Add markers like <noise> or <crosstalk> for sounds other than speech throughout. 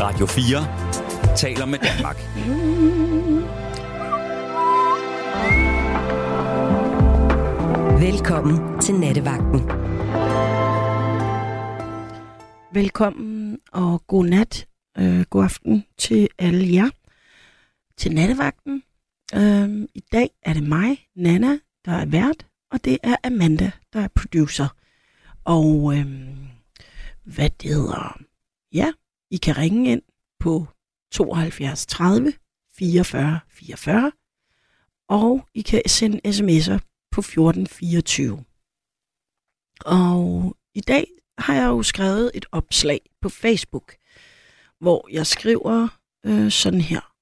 Radio 4 taler med Danmark. Velkommen til Nattevagten. Velkommen og god nat, øh, god aften til alle jer til Nattevagten. Øh, I dag er det mig, Nana, der er vært, og det er Amanda, der er producer. Og øh, hvad det hedder, ja, i kan ringe ind på 72 30 44 44, og I kan sende sms'er på 1424. Og i dag har jeg jo skrevet et opslag på Facebook, hvor jeg skriver øh, sådan her.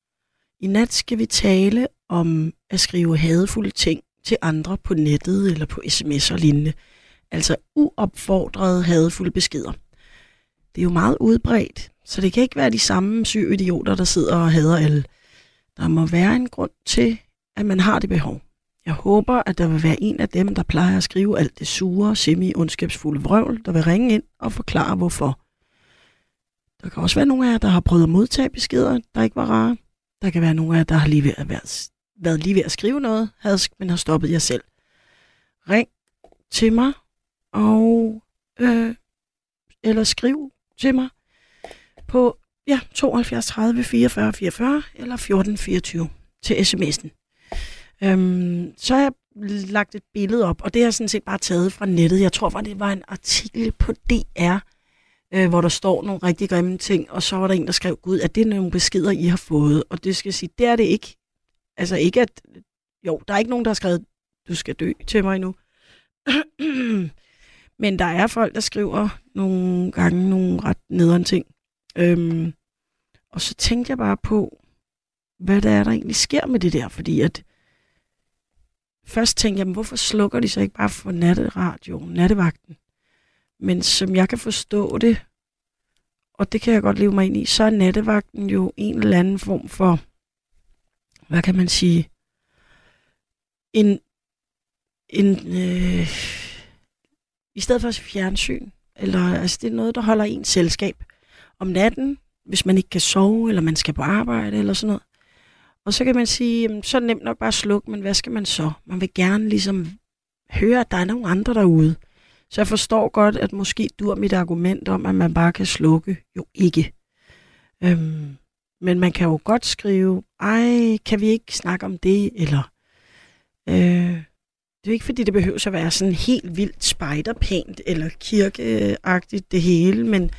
I nat skal vi tale om at skrive hadefulde ting til andre på nettet eller på sms og lignende. Altså uopfordrede hadefulde beskeder. Det er jo meget udbredt, så det kan ikke være de samme syge idioter, der sidder og hader alle. Der må være en grund til, at man har det behov. Jeg håber, at der vil være en af dem, der plejer at skrive alt det sure, semi-ondskabsfulde vrøvl, der vil ringe ind og forklare hvorfor. Der kan også være nogle af jer, der har prøvet at modtage beskeder, der ikke var rare. Der kan være nogle af jer, der har lige ved at være, været lige ved at skrive noget, hadsk, men har stoppet jer selv. Ring til mig, og, øh, eller skriv til mig på ja, 72 30 44 44 eller 14 24 til sms'en. Øhm, så har jeg lagt et billede op, og det har jeg sådan set bare taget fra nettet. Jeg tror faktisk, det var en artikel på DR, øh, hvor der står nogle rigtig grimme ting, og så var der en, der skrev, gud, at det er nogle beskeder, I har fået. Og det skal jeg sige, det er det ikke. Altså ikke at, jo, der er ikke nogen, der har skrevet, du skal dø til mig nu. <clears throat> Men der er folk, der skriver nogle gange nogle ret nederen ting. Øhm, og så tænkte jeg bare på, hvad der er, der egentlig sker med det der, fordi at først tænkte jeg, hvorfor slukker de så ikke bare for natteradioen, nattevagten? Men som jeg kan forstå det, og det kan jeg godt leve mig ind i, så er nattevagten jo en eller anden form for, hvad kan man sige, en, en øh, i stedet for fjernsyn, eller altså det er noget, der holder en selskab om natten, hvis man ikke kan sove, eller man skal på arbejde, eller sådan noget. Og så kan man sige, så er det nemt nok bare at slukke, men hvad skal man så? Man vil gerne ligesom høre, at der er nogle andre derude. Så jeg forstår godt, at måske dur mit argument om, at man bare kan slukke, jo ikke. Øhm, men man kan jo godt skrive, ej, kan vi ikke snakke om det, eller... Øh, det er ikke, fordi det behøver at være sådan helt vildt spejderpænt eller kirkeagtigt det hele, men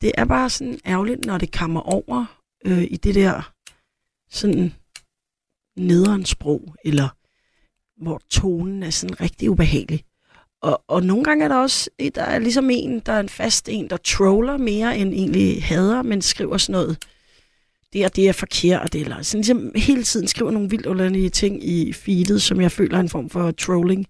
det er bare sådan ærgerligt, når det kommer over øh, i det der sådan nederen sprog, eller hvor tonen er sådan rigtig ubehagelig. Og, og nogle gange er der også, der er ligesom en, der er en fast en, der troller mere end egentlig hader, men skriver sådan noget, det og det er forkert, eller sådan ligesom hele tiden skriver nogle vildt underlige ting i feedet, som jeg føler er en form for trolling.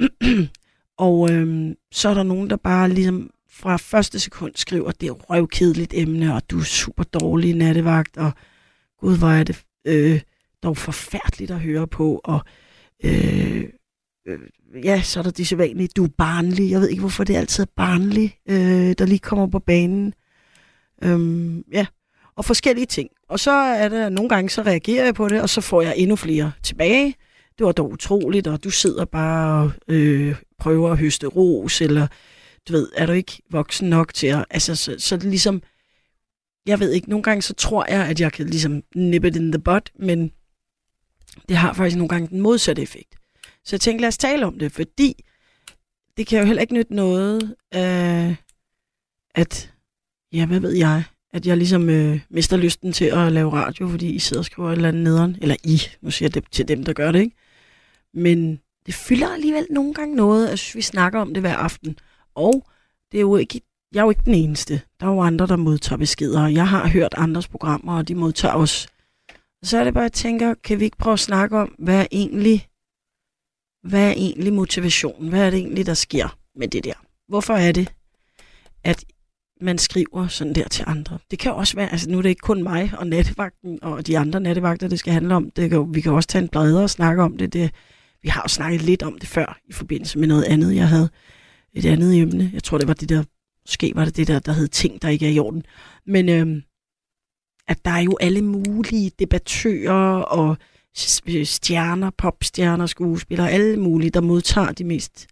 <clears throat> og øhm, så er der nogen, der bare ligesom fra første sekund skriver, det er røvkedeligt emne, og du er super dårlig nattevagt, og gud, hvor er det øh, dog forfærdeligt at høre på, og øh, øh, ja, så er der de sædvanlige, du er barnlig, jeg ved ikke, hvorfor det er altid barnlig, øh, der lige kommer på banen. Øhm, ja, og forskellige ting. Og så er der nogle gange, så reagerer jeg på det, og så får jeg endnu flere tilbage. Det var dog utroligt, og du sidder bare og øh, prøver at høste ros, eller du ved, er du ikke voksen nok til at... Altså, så, så det ligesom... Jeg ved ikke, nogle gange så tror jeg, at jeg kan ligesom nip it in the butt, men det har faktisk nogle gange den modsatte effekt. Så jeg tænkte, lad os tale om det, fordi det kan jo heller ikke nytte noget, øh, at, ja, hvad ved jeg, at jeg ligesom øh, mister lysten til at lave radio, fordi I sidder og skriver et eller andet nederen. Eller I, nu siger jeg det til dem, der gør det, ikke? Men det fylder alligevel nogle gange noget. Jeg synes, vi snakker om det hver aften. Og det er jo ikke, jeg er jo ikke den eneste. Der er jo andre, der modtager beskeder. Og jeg har hørt andres programmer, og de modtager os. Så er det bare, jeg tænker, kan vi ikke prøve at snakke om, hvad er egentlig, hvad er egentlig motivationen? Hvad er det egentlig, der sker med det der? Hvorfor er det, at man skriver sådan der til andre. Det kan også være, altså nu er det ikke kun mig og nattevagten og de andre nattevagter, det skal handle om. Det kan, vi kan også tage en bredere snakke om det. det. Vi har jo snakket lidt om det før i forbindelse med noget andet, jeg havde. Et andet emne. Jeg tror, det var det der Måske var det det der, der hed ting, der ikke er i orden. Men øhm, at der er jo alle mulige debattører og stjerner, popstjerner, skuespillere, alle mulige, der modtager de mest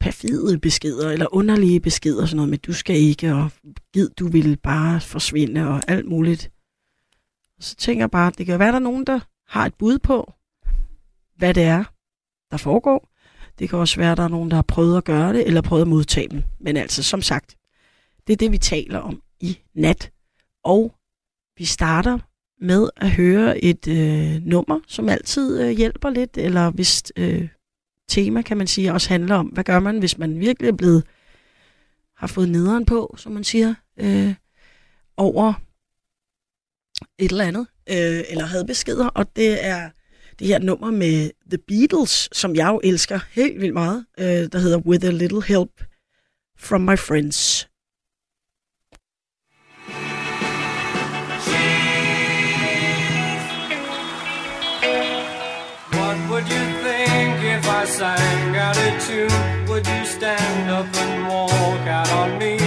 perfide beskeder, eller underlige beskeder, sådan noget med, du skal ikke, og gid, du vil bare forsvinde, og alt muligt. Og så tænker jeg bare, det kan være, der er nogen, der har et bud på, hvad det er, der foregår. Det kan også være, at der er nogen, der har prøvet at gøre det, eller prøvet at modtage dem. Men altså, som sagt, det er det, vi taler om i nat. Og vi starter med at høre et øh, nummer, som altid øh, hjælper lidt, eller hvis øh, tema, kan man sige, også handler om, hvad gør man, hvis man virkelig er blevet, har fået nederen på, som man siger, øh, over et eller andet, øh, eller havde beskeder, og det er det her nummer med The Beatles, som jeg jo elsker helt vildt meget, øh, der hedder With a Little Help from My Friends. What would you think if I sang out a tune? Would you stand up and walk out on me?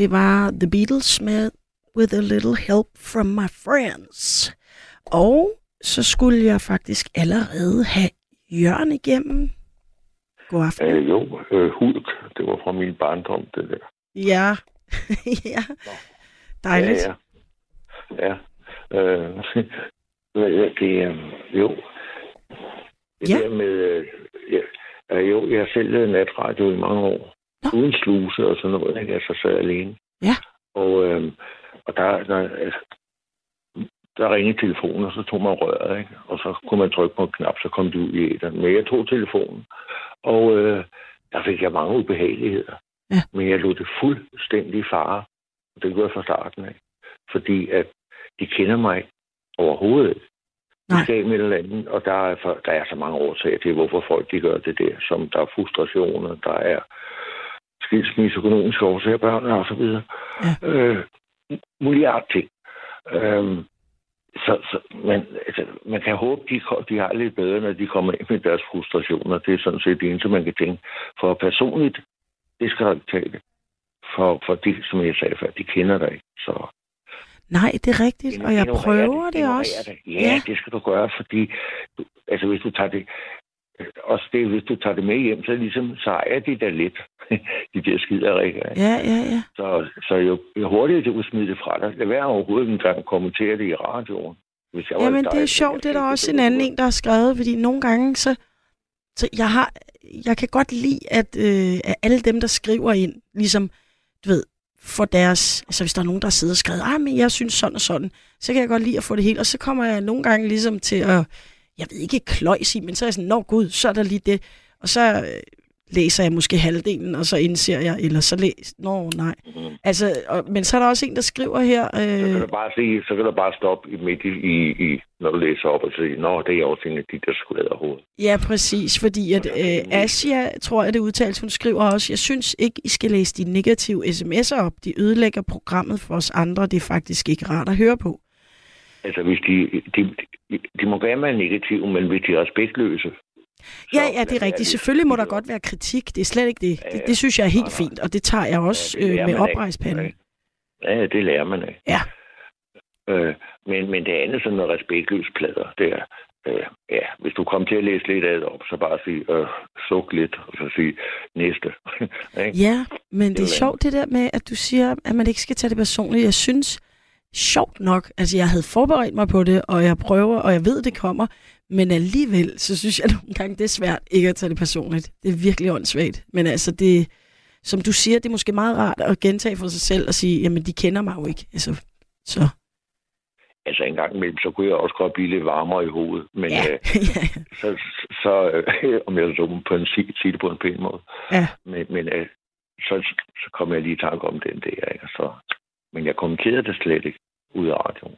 Det var The Beatles med With a Little Help from My Friends. Og så skulle jeg faktisk allerede have Jørgen igennem. God aften. Øh, jo, øh, Hulk, det var fra min barndom, det der. Ja, <laughs> ja. Dejligt. Ja, ja. ja. Øh, <laughs> er det, øh, jo. Det Ja. der med, øh, ja, øh, jo, jeg har selv lavet natradio i mange år. Nå. Uden sluse og sådan noget, ikke? Jeg så sad alene. Ja. Og, øh, og der, der, øh, der ringede telefonen, og så tog man røret, ikke? Og så kunne man trykke på en knap, så kom det ud i æderen. Men jeg tog telefonen, og øh, der fik jeg mange ubehageligheder. Ja. Men jeg lod det fuldstændig fare. Og det gjorde jeg fra starten af. Fordi at de kender mig overhovedet ikke. De Nej. skal med eller andet, og der er, for, der er så mange årsager til, hvorfor folk de gør det der. Som der er frustrationer, der er skilsmisse, økonomiske årsager, børn og så videre. Ja. Øh, milliard ting. Øhm, så, så man, altså, man kan håbe, de, de har lidt bedre, når de kommer ind med deres frustrationer. Det er sådan set det eneste, man kan tænke. For personligt, det skal der ikke det. For, for de, som jeg sagde før, de kender dig ikke. Så, Nej, det er rigtigt, og jeg prøver det ignorer også. Det. Ja, Ja. ja, det skal du gøre, fordi du, altså, hvis du tager det, også det, hvis du tager det med hjem, så ligesom, så er <laughs> de der lidt, de der skiderikker. ikke? Ja, ja, ja. Så, så jo, jo hurtigere du kan smide det fra dig, lad være overhovedet en gang at kommentere det i radioen. Hvis jeg var Jamen, dig, det er sjovt. Det er der også en anden en, der har skrevet, fordi nogle gange, så, så jeg har, jeg kan godt lide, at, øh, at alle dem, der skriver ind, ligesom, du ved, for deres, altså hvis der er nogen, der sidder og skrevet, ah, men jeg synes sådan og sådan, så kan jeg godt lide at få det hele, og så kommer jeg nogle gange ligesom til at, jeg ved ikke, kløjs i, men så er jeg sådan, nå gud, så er der lige det, og så øh, læser jeg måske halvdelen, og så indser jeg, eller så læs, nå nej. Mhm. Altså, og, men så er der også en, der skriver her, Så kan øh, du bare sige, så kan du bare stoppe i midt i, i, i når du læser op og sige, nå, det er også en af de der skvader hoved. Ja, præcis, fordi at øh, Asia, tror jeg det udtales, hun skriver også, jeg synes ikke, I skal læse de negative sms'er op. De ødelægger programmet for os andre. Det er faktisk ikke rart at høre på. Altså, hvis de, de, de, de må gerne være negative, men hvis de er respektløse. Ja, ja, det er rigtigt. Selvfølgelig må der godt være kritik. Det er slet ikke det. Det, det synes jeg er helt fint, og det tager jeg også det øh, med oprejspanden. Ja, det lærer man af. Ja. Øh, men, men det andet sådan noget respektløst plader, det er, øh, ja, hvis du kommer til at læse lidt af det op, så bare sige, øh, suk lidt, og så sige næste. <laughs> Ja, men det er vil jeg. sjovt det der med, at du siger, at man ikke skal tage det personligt. Jeg synes, sjovt nok, altså jeg havde forberedt mig på det, og jeg prøver, og jeg ved, det kommer, men alligevel, så synes jeg <laughs> nogle gange, det er svært ikke at tage det personligt. Det er virkelig åndssvagt. Men altså, det, som du siger, det er måske meget rart at gentage for sig selv og sige, jamen, de kender mig jo ikke. Altså, så, Altså en gang imellem, så kunne jeg også godt blive lidt varmere i hovedet. Men ja. øh, <laughs> ja. så, så øh, om jeg så må på en, sige, sige det på en pæn måde. Ja. Men, men øh, så, så kom jeg lige i tanke om den der. Ikke? Så, men jeg kommenterede det slet ikke ud af radioen.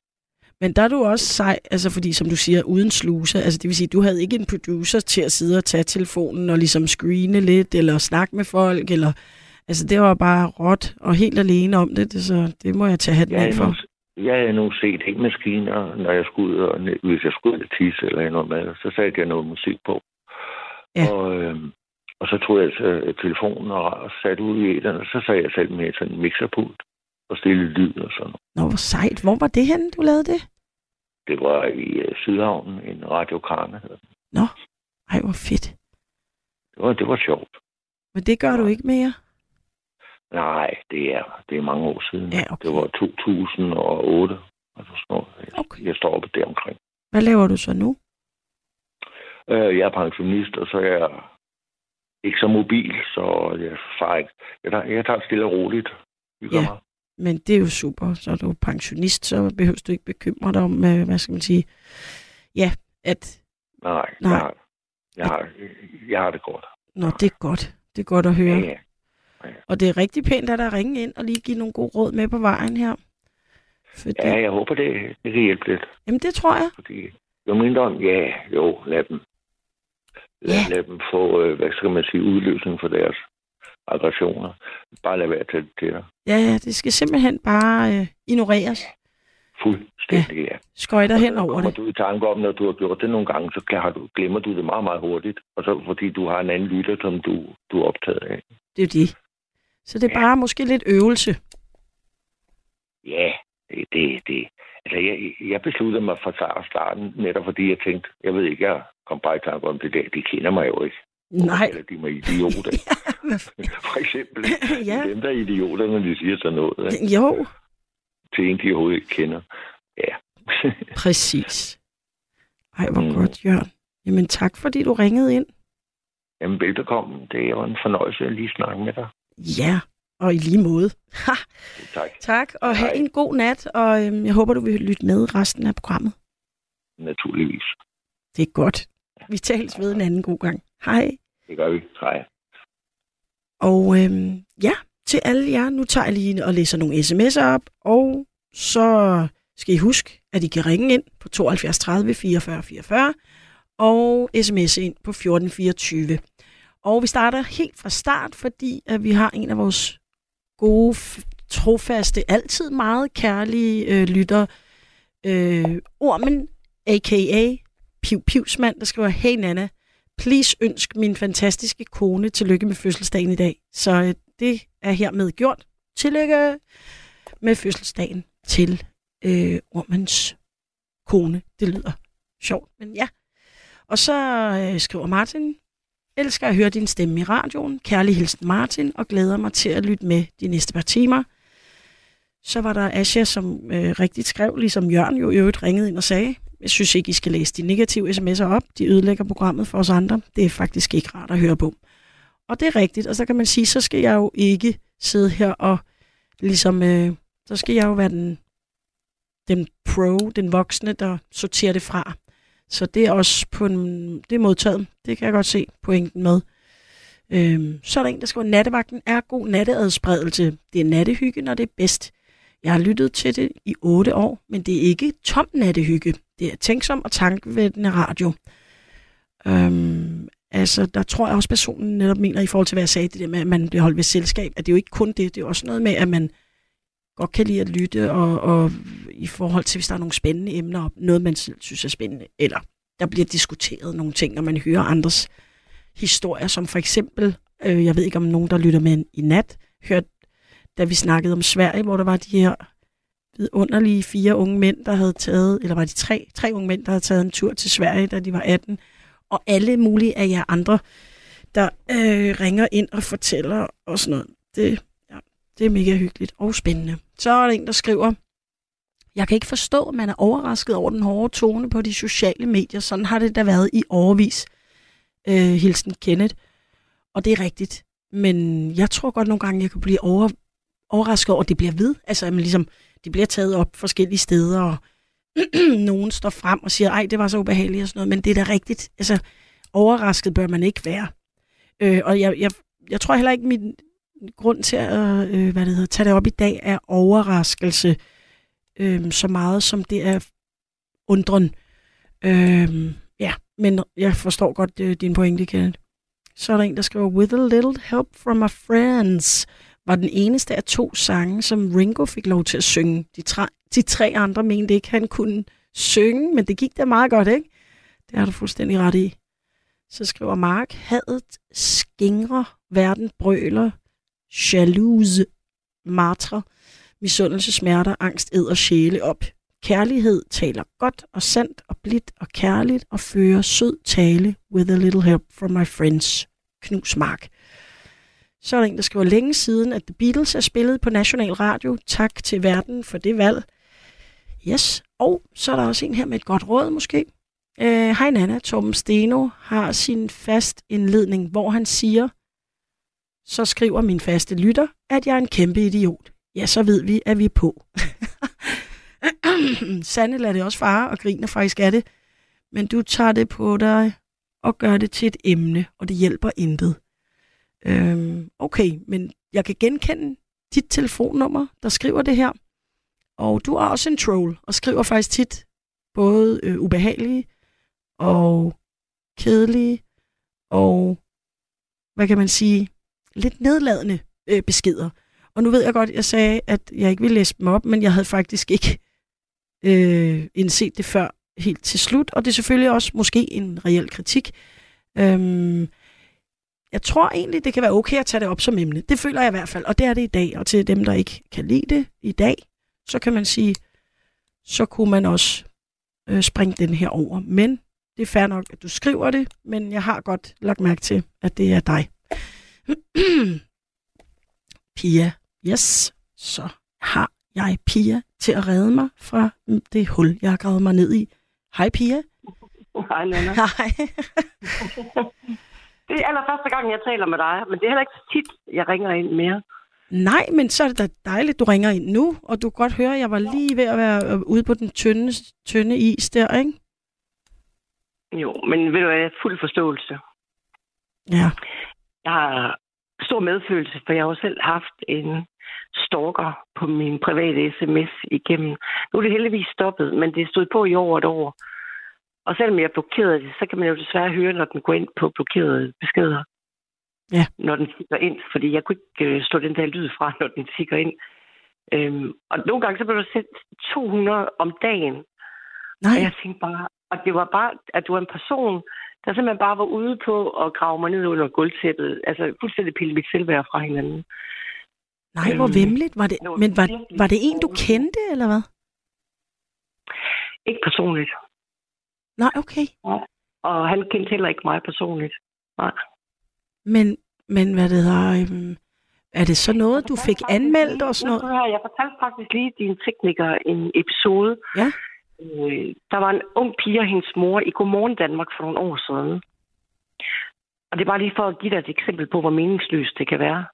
Men der er du også sej, altså fordi som du siger, uden sluse, altså det vil sige, du havde ikke en producer til at sidde og tage telefonen og ligesom screene lidt, eller snakke med folk, eller, altså det var bare råt og helt alene om det, det så det må jeg tage hatten af for. jeg har nu set helt maskiner, når jeg skulle ud og, hvis jeg skulle ud og tisse eller noget med, så satte jeg noget musik på. Ja. Og, øh, og så tog jeg så telefonen og, og satte ud i et og så sagde jeg selv med sådan en mixerpult og stille lyd og sådan noget. Nå, hvor sejt. Hvor var det henne, du lavede det? Det var i uh, Sydhavnen, en Radio Karne. hedder den. Nå, ej, hvor fedt. Det var, det var sjovt. Men det gør du Ja. ikke mere? Nej, det er, det er mange år siden. Ja, okay. Det var 2008. Altså sådan noget. Jeg- Okay. Jeg står oppe der omkring. Hvad laver du så nu? Øh, jeg er pensionist, og så er jeg ikke så mobil, så jeg ikke. Jeg tager, jeg tager stille og roligt. Hygger Ja. mig. Men det er jo super. Så er du pensionist, så behøver du ikke bekymre dig om, øh, hvad skal man sige, ja, at, Nej, Nej. Jeg, har, jeg, har, jeg har det godt. nå, det er godt. Det er godt at høre. Ja, ja. Og det er rigtig pænt at der ringe ind og lige give nogle gode råd med på vejen her. Fordi, ja, jeg håber, det, det kan hjælpe lidt. Jamen, det tror jeg. Fordi jo mindre, ja, jo, lad dem, lad, Ja. lad dem få, øh, hvad skal man sige, udløsning for deres aggressioner. Bare lad være at tage det til dig. Ja, ja, det skal simpelthen bare øh, ignoreres. Fuldstændig, ja. Skøjter hen over det. du i tanke om, når du har gjort det nogle gange, så har du, glemmer du det meget, meget hurtigt. Og så fordi du har en anden lytter, som du, du er optaget af. Det er jo det. Så det er Ja. bare måske lidt øvelse. Ja, det, det, det. Altså, jeg, jeg besluttede mig fra starten, netop fordi jeg tænkte, jeg ved ikke, jeg kom bare i tanke om det der, de kender mig jo ikke. Nej. Eller de er idioter. <laughs> <laughs> For eksempel. <laughs> ja. Dem, der er idioter, når de siger sådan noget, ikke? Jo, til en, de overhovedet ikke kender. Ja. præcis. Ej, hvor Mm. godt, Jørgen. Jamen tak, fordi du ringede ind. Jamen, velbekomme. Det var en fornøjelse at lige snakke med dig. Ja, og i lige måde. Ha, Tak. tak, og have Hej. en god nat, og øhm, jeg håber, du vil lytte med resten af programmet. Naturligvis. Det er godt. Vi tales ved en anden god gang. Hej. Det gør vi. Hej. Og øhm, ja, til alle jer, nu tager jeg lige og læser nogle sms'er op, og så skal I huske, at I kan ringe ind på 72 30 44 44 og sms ind på 1424. Og vi starter helt fra start, fordi at vi har en af vores gode, trofaste, altid meget kærlige øh, lytter, øh, Ormen, a.k.a. Piv Pivsmand, der skriver, Hey Nana, please ønsk min fantastiske kone tillykke med fødselsdagen i dag. Så øh, det er hermed gjort. Tillykke med fødselsdagen til øh, ormens kone. Det lyder sjovt, men ja. Og så øh, skriver Martin, elsker at høre din stemme i radioen. Kærlig hilsen Martin, og glæder mig til at lytte med de næste par timer. Så var der Asja, som øh, rigtigt skrev, ligesom Jørgen jo i øvrigt ringede ind og sagde, jeg synes ikke, I skal læse de negative sms'er op. De ødelægger programmet for os andre. Det er faktisk ikke rart at høre på. Og det er rigtigt, og så kan man sige, så skal jeg jo ikke sidde her og ligesom, øh, så skal jeg jo være den, den pro, den voksne, der sorterer det fra. Så det er også på en, det er modtaget. Det kan jeg godt se pointen med. Øhm, så er der en, der skriver, nattevagten er god natteadspredelse. Det er nattehygge, når det er bedst. Jeg har lyttet til det i otte år, men det er ikke tom nattehygge. Det er tænksom og tankevækkende radio. Øhm, altså, der tror jeg også, personen netop mener, i forhold til, hvad jeg sagde, det der med, at man bliver holdt ved selskab, at det er jo ikke kun det, det er også noget med, at man godt kan lide at lytte, og, og i forhold til, hvis der er nogle spændende emner, noget man selv synes er spændende, eller der bliver diskuteret nogle ting, når man hører andres historier, som for eksempel, øh, jeg ved ikke om nogen, der lytter med i nat, hørte, da vi snakkede om Sverige, hvor der var de her vidunderlige fire unge mænd, der havde taget, eller var de tre, tre unge mænd, der havde taget en tur til Sverige, da de var 18, og alle mulige af jer andre, der øh, ringer ind og fortæller og sådan noget. Det, ja, det er mega hyggeligt og spændende. Så er der en, der skriver, jeg kan ikke forstå, at man er overrasket over den hårde tone på de sociale medier. Sådan har det da været i overvis. Øh, hilsen Kenneth. Og det er rigtigt. Men jeg tror godt nogle gange, jeg kan blive over, overrasket over, at det bliver ved. Altså, at man ligesom, det bliver taget op forskellige steder, og <clears throat> nogen står frem og siger, ej, det var så ubehageligt og sådan noget. Men det er da rigtigt. Altså, overrasket bør man ikke være. Øh, og jeg, jeg, jeg tror heller ikke, min grund til at øh, hvad det hedder, tage det op i dag er overraskelse øh, så meget, som det er undren. Øh, ja, men jeg forstår godt øh, din pointe, Kenneth. Så er der en, der skriver, With a little help from my friends, var den eneste af to sange, som Ringo fik lov til at synge. De, tre, de tre andre mente ikke, han kunne synge, men det gik da meget godt, ikke? Det har du fuldstændig ret i. Så skriver Mark, hadet skingrer, verden brøler, jalouse, martre, misundelse, smerter, angst, æder sjæle op. Kærlighed taler godt og sandt og blidt og kærligt og fører sød tale with a little help from my friends. Knus Mark. Så er der en, der skriver længe siden, at The Beatles er spillet på National Radio. Tak til verden for det valg. Yes, og så er der også en her med et godt råd måske. Øh, Hej Nana, Torben Steno har sin fast indledning, hvor han siger, så skriver min faste lytter, at jeg er en kæmpe idiot. Ja, så ved vi, at vi er på. <clears throat> Sande lader det også fare og griner faktisk af det, men du tager det på dig og gør det til et emne, og det hjælper intet. Øhm, okay, men jeg kan genkende dit telefonnummer, der skriver det her. Og du er også en troll, og skriver faktisk tit både øh, ubehagelige og kedelige og, hvad kan man sige, lidt nedladende øh, beskeder. Og nu ved jeg godt, jeg sagde, at jeg ikke ville læse dem op, men jeg havde faktisk ikke øh, indset det før helt til slut. Og det er selvfølgelig også måske en reel kritik. Øhm, jeg tror egentlig, det kan være okay at tage det op som emne. Det føler jeg i hvert fald, og det er det i dag. Og til dem, der ikke kan lide det i dag, så kan man sige, så kunne man også øh, springe den her over. Men det er fair nok, at du skriver det, men jeg har godt lagt mærke til, at det er dig. <clears throat> Pia, yes, så har jeg Pia til at redde mig fra det hul, jeg har gravet mig ned i. Hej Pia. Hej, Nana. <laughs> Hej. <laughs> Det er allerførste gang, jeg taler med dig, men det er heller ikke så tit, jeg ringer ind mere. Nej, men så er det da dejligt, du ringer ind nu, og du kan godt høre, at jeg var lige ved at være øh, ude på den tynde, tynde is der, ikke? Jo, men ved du hvad, har fuld forståelse. Ja. Jeg har stor medfølelse, for jeg har jo selv haft en stalker på min private sms igennem. Nu er det heldigvis stoppet, men det stod på i over et år. Og selvom jeg blokerede det, så kan man jo desværre høre, når den går ind på blokerede beskeder. Ja. Når den tigger ind, fordi jeg kunne ikke øh, slå den der lyd fra, når den tigger ind. Øhm, og nogle gange så blev der sendt 200 om dagen. Nej, Og jeg tænkte bare, og det var bare, at du var en person, der simpelthen bare var ude på at grave mig ned under gulvtæppet. Altså fuldstændig pille mit selvværd fra hinanden. nej, hvor øhm, vemmeligt. Var det, men var, var det en, du kendte, eller hvad? Ikke personligt. Nej, okay. Og han kendte heller ikke mig personligt. Nej. Men, men hvad det hedder, øhm, er det så noget, du fik anmeldt og sådan noget? noget? Jeg fortalte faktisk lige din tekniker en episode. Ja. Øh, der var en ung pige og hendes mor i Godmorgen Danmark for nogle år siden. Og det er bare lige for at give dig et eksempel på, hvor meningsløst det kan være.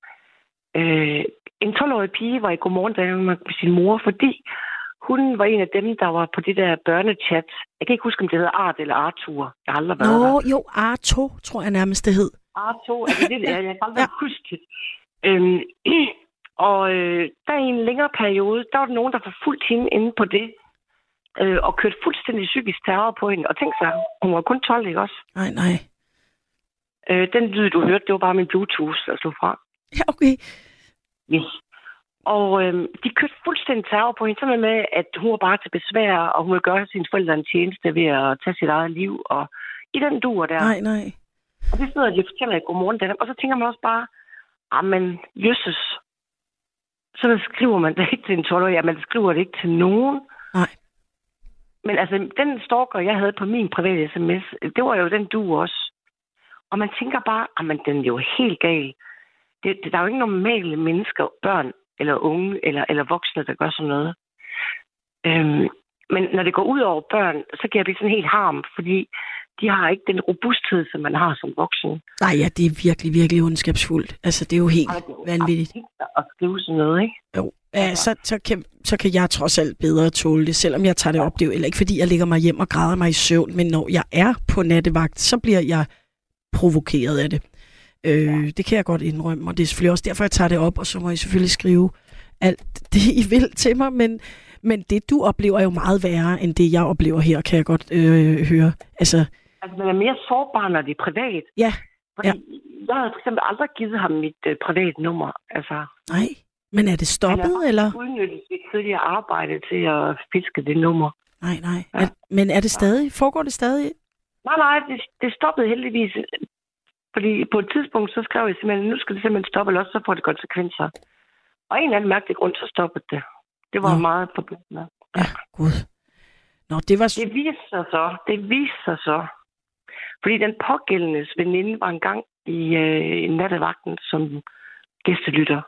Øh, en 12-årig pige var i Godmorgen Danmark med sin mor, fordi hun var en af dem, der var på det der børnechat. Jeg kan ikke huske, om det hedder Art eller Arthur. Jeg har aldrig været der. Nå, jo, Arto, tror jeg nærmest det hed. R2, er det er? <laughs> Jeg kan aldrig ja. huske det. Øhm, <clears throat> og øh, der i en længere periode, der var der nogen, der forfulgte hende inde på det, øh, og kørte fuldstændig psykisk terror på hende. Og tænk sig, hun var kun 12, ikke også? Nej, nej. Øh, den lyd, du hørte, det var bare min Bluetooth, der slog fra. Ja, okay. Yes. Og øh, de kørte fuldstændig terror på hende, sådan med, at hun var bare til besvær, og hun ville gøre sine forældre en tjeneste ved at tage sit eget liv. Og i den duer der. Nej, nej. Og det sidder de og fortæller i Godmorgen Danmark. Og så tænker man også bare, men jøsses. Så skriver man det ikke til en 12-årig, ja, man skriver det ikke til nogen. Nej. Men altså, den stalker, jeg havde på min private sms, det var jo den du også. Og man tænker bare, at den er jo helt gal. Det, det, der er jo ikke normale mennesker, børn eller unge eller, eller voksne, der gør sådan noget. Øhm, men når det går ud over børn, så kan jeg blive sådan helt harm, fordi de har ikke den robusthed, som man har som voksen. Nej, ja, det er virkelig, virkelig ondskabsfuldt. Altså, det er jo helt vanvittigt. At skrive sådan noget, ikke? Jo, ja, så, så, kan, så kan jeg trods alt bedre tåle det, selvom jeg tager det op. Det er jo heller ikke, fordi jeg ligger mig hjem og græder mig i søvn, men når jeg er på nattevagt, så bliver jeg provokeret af det. Øh, det kan jeg godt indrømme, og det er selvfølgelig også derfor, jeg tager det op, og så må jeg selvfølgelig skrive alt det, I vil til mig, men, men det, du oplever, er jo meget værre, end det, jeg oplever her, kan jeg godt øh, høre. Altså, Altså, man er mere sårbar, når det er privat. ja, Fordi Ja. jeg havde for eksempel aldrig givet ham mit øh, private nummer. Altså, nej. Men er det stoppet, Han er- eller? udnyttet sit tidligere arbejde til at fiske det nummer. Nej, nej. Ja. Er, men er det stadig? Foregår det stadig? Nej, nej, det, det stoppede heldigvis. Fordi på et tidspunkt, så skrev jeg simpelthen, nu skal det simpelthen stoppe, eller også så får det konsekvenser. Og en eller anden mærkelig grund, så stoppede det. Det var Nå. Meget forbløffende. Ja, gud. Nå, det var... Det viste sig så, det viste sig så. Fordi den pågældendes veninde var engang i øh, nattevagten som gæstelytter.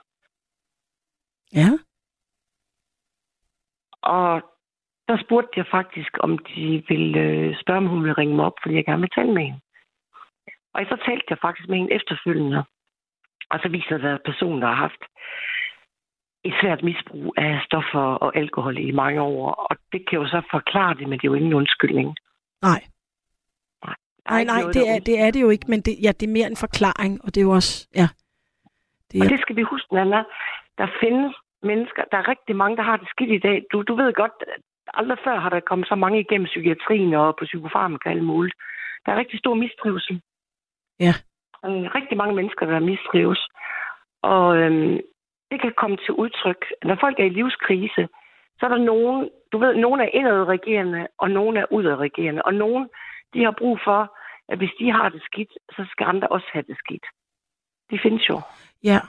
Ja, Og der spurgte jeg faktisk, om de ville øh, spørge, om hun ville ringe mig op, fordi jeg gerne vil tale med hende. Og så talte jeg faktisk med hende efterfølgende. Og så viser det, at personen der har haft et svært misbrug af stoffer og alkohol i mange år. Og det kan jo så forklare det, men det er jo ingen undskyldning. nej. Nej, nej, noget, det er, det er det jo ikke, men det, ja, det er mere en forklaring, og det er jo også... Ja, det Og er, det skal vi huske, Nana. Der findes mennesker, der er rigtig mange, der har det skidt i dag. Du, du ved godt, aldrig før har der kommet så mange igennem psykiatrien og på psykofarmaka og alt muligt. Der er rigtig stor mistrivsel. Ja. Øh, rigtig mange mennesker, der mistrives. Og øhm, det kan komme til udtryk. Når folk er i livskrise, så er der nogen, du ved, nogen er indadreagerende, og nogen er udadreagerende. Og nogen, de har brug for, at hvis de har det skidt, så skal andre også have det skidt. Det findes jo. ja.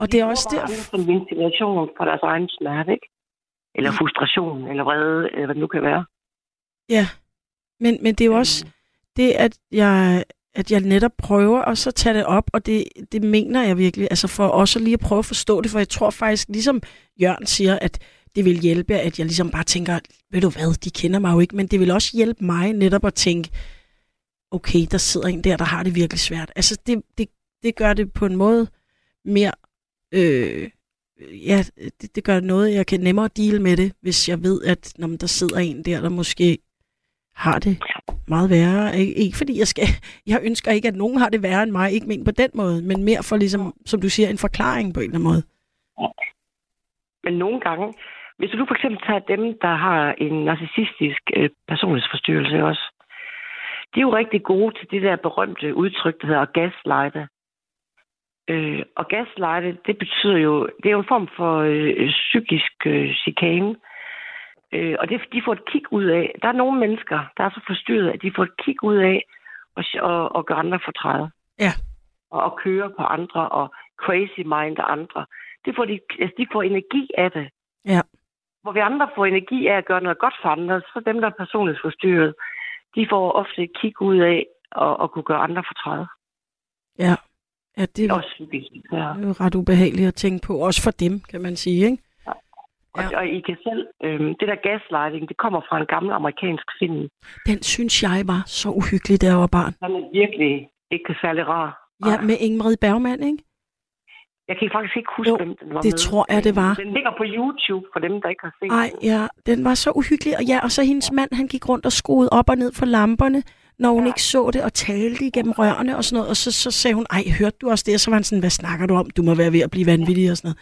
Og det er også der... der... som ventilation for deres egen smerte, ikke? Eller frustration, eller vrede, eller hvad det nu kan være. Ja, men, men det er jo også det, at jeg, at jeg netop prøver at så tage det op, og det, det mener jeg virkelig, altså for også lige at prøve at forstå det, for jeg tror faktisk, ligesom Jørgen siger, at det vil hjælpe, at jeg ligesom bare tænker, ved du hvad, de kender mig jo ikke, men det vil også hjælpe mig netop at tænke, okay, der sidder en der, der har det virkelig svært. Altså det, det, det gør det på en måde mere, øh, ja, det, det gør noget, jeg kan nemmere deal med det, hvis jeg ved, at når der sidder en der, der måske har det meget værre. Ikke, ikke fordi jeg skal, jeg ønsker ikke, at nogen har det værre end mig, ikke men på den måde, men mere for ligesom, som du siger, en forklaring på en eller anden måde. Men nogle gange, hvis du for eksempel tager dem, der har en narcissistisk øh, personlighedsforstyrrelse også, de er jo rigtig gode til det der berømte udtryk, der hedder gaslighte. Øh, og gaslighte, det betyder jo, det er jo en form for øh, psykisk øh, chikane. Øh, og det, de får et kig ud af. Der er nogle mennesker, der er så forstyrret, at de får et kig ud af at, at, at gøre andre fortræde. Ja. Og at køre på andre og crazy mind andre. Det får de, altså de får energi af det. Ja. hvor vi andre får energi af at gøre noget godt for andre, så dem, der er personligt forstyrret, de får ofte et kig ud af at, at kunne gøre andre fortræd. Ja. Ja, det Det er er også vigtigt. Ja. jo ret ubehageligt at tænke på. Også for dem, kan man sige, ikke? Og, Ja. og I kan selv, øhm, det der gaslighting, det kommer fra en gammel amerikansk film. Den synes jeg var så uhyggelig, da jeg var barn. Den er virkelig ikke særlig rar. Ja, med Ingrid Bergman, ikke? Jeg kan faktisk ikke huske, Jo, hvem den var det med. tror jeg, det var. Den ligger på YouTube for dem, der ikke har set Ej, den. ja, den var så uhyggelig. Og ja, og så hendes mand, han gik rundt og skruede op og ned for lamperne, når hun Ja. ikke så det, og talte igennem rørene og sådan noget. Og så, så sagde hun, ej, hørte du også det? Og så var han sådan, hvad snakker du om? Du må være ved at blive vanvittig og sådan noget.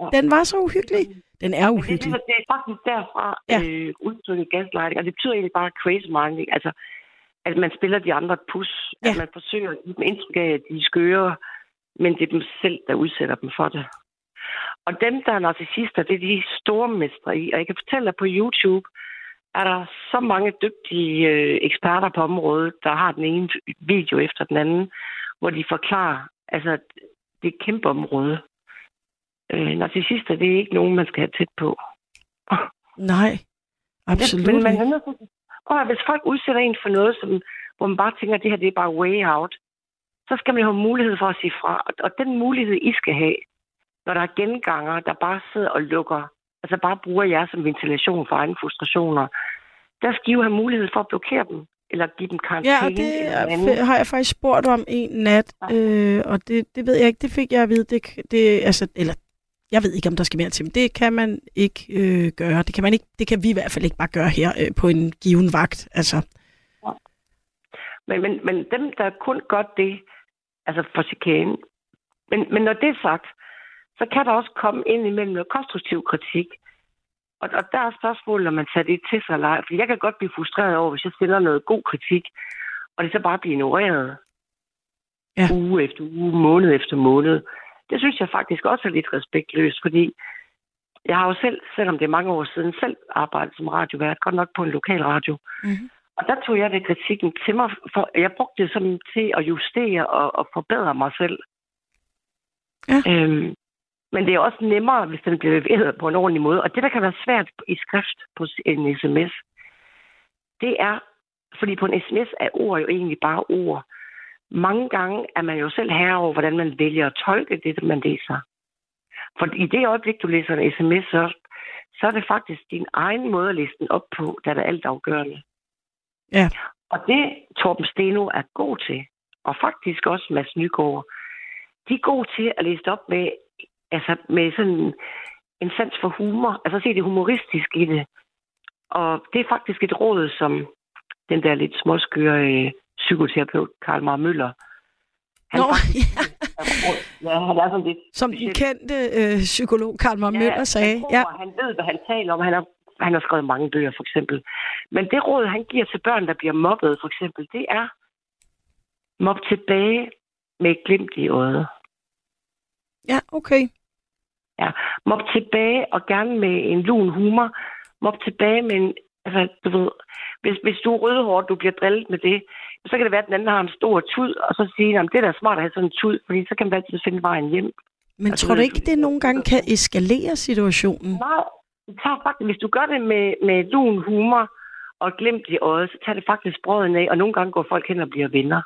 Ja. Den var så uhyggelig. Den er uhyggelig. det, det er faktisk derfra Ja. øh, udtrykket gaslighting, og det betyder egentlig bare crazy minding, altså at man spiller de andre et pus, Ja. at man forsøger at give dem indtryk af, at de er skøre, men det er dem selv, der udsætter dem for det. Og dem, der er narcissister, det er de store mestre i, og jeg kan fortælle dig på YouTube, er der så mange dygtige øh, eksperter på området, der har den ene video efter den anden, hvor de forklarer, altså det er et kæmpe område. Øh, narcissister, det er ikke nogen, man skal have tæt på. Nej, absolut Ja, men man ikke. Prøv at, hvis folk udsætter en for noget, som, hvor man bare tænker, at det her det er bare way out, så skal man jo have mulighed for at sige fra. Og, og den mulighed, I skal have, når der er genganger, der bare sidder og lukker, altså bare bruger jer som ventilation for egne frustrationer, der skal I jo have mulighed for at blokere dem, eller give dem Ja, karantæne. og det er, har jeg faktisk spurgt om en nat, øh, og det, det ved jeg ikke, det fik jeg at vide, det, det, altså, eller jeg ved ikke, om der skal mere til, men det kan man ikke øh, gøre. Det kan, man ikke, det kan vi i hvert fald ikke bare gøre her øh, på en given vagt. Altså, Men, men, men dem, der kun gør det, altså for chikane, men, men når det er sagt, så kan der også komme ind imellem noget konstruktiv kritik. Og, og der er spørgsmålet, om man tager det til sig eller ej. For jeg kan godt blive frustreret over, hvis jeg stiller noget god kritik, og det så bare bliver ignoreret. Ja. Uge efter uge, måned efter måned. Det synes jeg faktisk også er lidt respektløst, fordi jeg har jo selv, selvom det er mange år siden, selv arbejdet som radiovært, godt nok på en lokal radio. Mhm. Og der tog jeg det kritikken til mig, for jeg brugte det som til at justere og, og forbedre mig selv. Ja. Øhm, men det er også nemmere, hvis den bliver leveret på en ordentlig måde. Og det, der kan være svært i skrift på en sms, det er, fordi på en sms er ord jo egentlig bare ord. Mange gange er man jo selv herre over, hvordan man vælger at tolke det, man læser. For i det øjeblik, du læser en sms, så, så er det faktisk din egen måde at læse den op på, der er det altafgørende. Ja. Og det Torben Steno er god til, og faktisk også Mads Nygaard, de er gode til at læse op med, altså med sådan en sans for humor, altså se det humoristiske i det. Og det er faktisk et råd, som den der lidt småskøre øh, psykoterapeut Karl Mar Møller, han Nå, faktisk, ja, ja, han er sådan lidt som den kendte øh, psykolog Karl Mar Møller sagde. tror, Ja, han ved, hvad han taler om. Han har, han har skrevet mange bøger, for eksempel. Men det råd, han giver til børn, der bliver mobbet, for eksempel, det er mob tilbage med et glimt i øjet. ja, okay. Mob tilbage, og gerne med en lun humor. Mob tilbage med en... Altså, du ved, hvis, hvis du er rødhård, du bliver drillet med det, så kan det være, at den anden har en stor tud, og så sige, at det er da smart at have sådan en tud, fordi så kan man altid finde vejen hjem. Men Altså, tror du det- ikke, det nogle gange kan eskalere situationen? Nej, det tager faktisk, hvis du gør det med, med lun humor og et glimt i øjet, så tager det faktisk brøden af, og nogle gange går folk hen og bliver venner.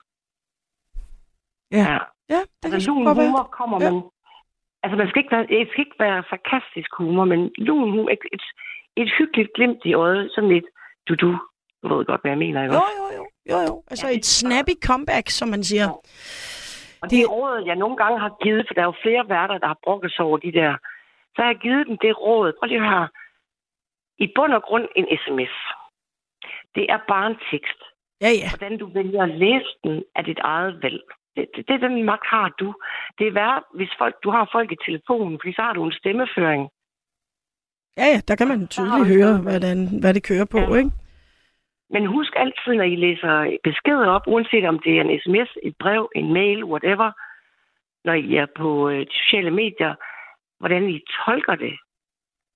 Ja, ja det kan Altså sgu lun være. humor kommer Ja. man... Altså man skal ikke være, det skal ikke være sarkastisk humor, men lun humor, et, et, et hyggeligt glimt i øjet, sådan lidt du-du. Du ved godt, hvad jeg mener, ikke? Jo, jo, jo. jo, jo. Altså Ja, et snappy comeback, som man siger. Og det- det råd, jeg nogle gange har givet, for der er jo flere værter, der har brokket sig over de der, så har jeg givet dem det råd. Prøv lige at høre. I bund og grund en sms. Det er bare en tekst. Ja, ja. Hvordan du vælger at læse den er dit eget valg. Det, det, det er den magt har du. Det er værd, hvis folk, du har folk i telefonen, fordi så har du en stemmeføring. Ja, ja, der kan man tydeligt høre, hvordan, hvad det kører på, Ja. ikke? Men husk altid, når I læser beskeder op, uanset om det er en sms, et brev, en mail, whatever, når I er på øh, sociale medier, hvordan I tolker det.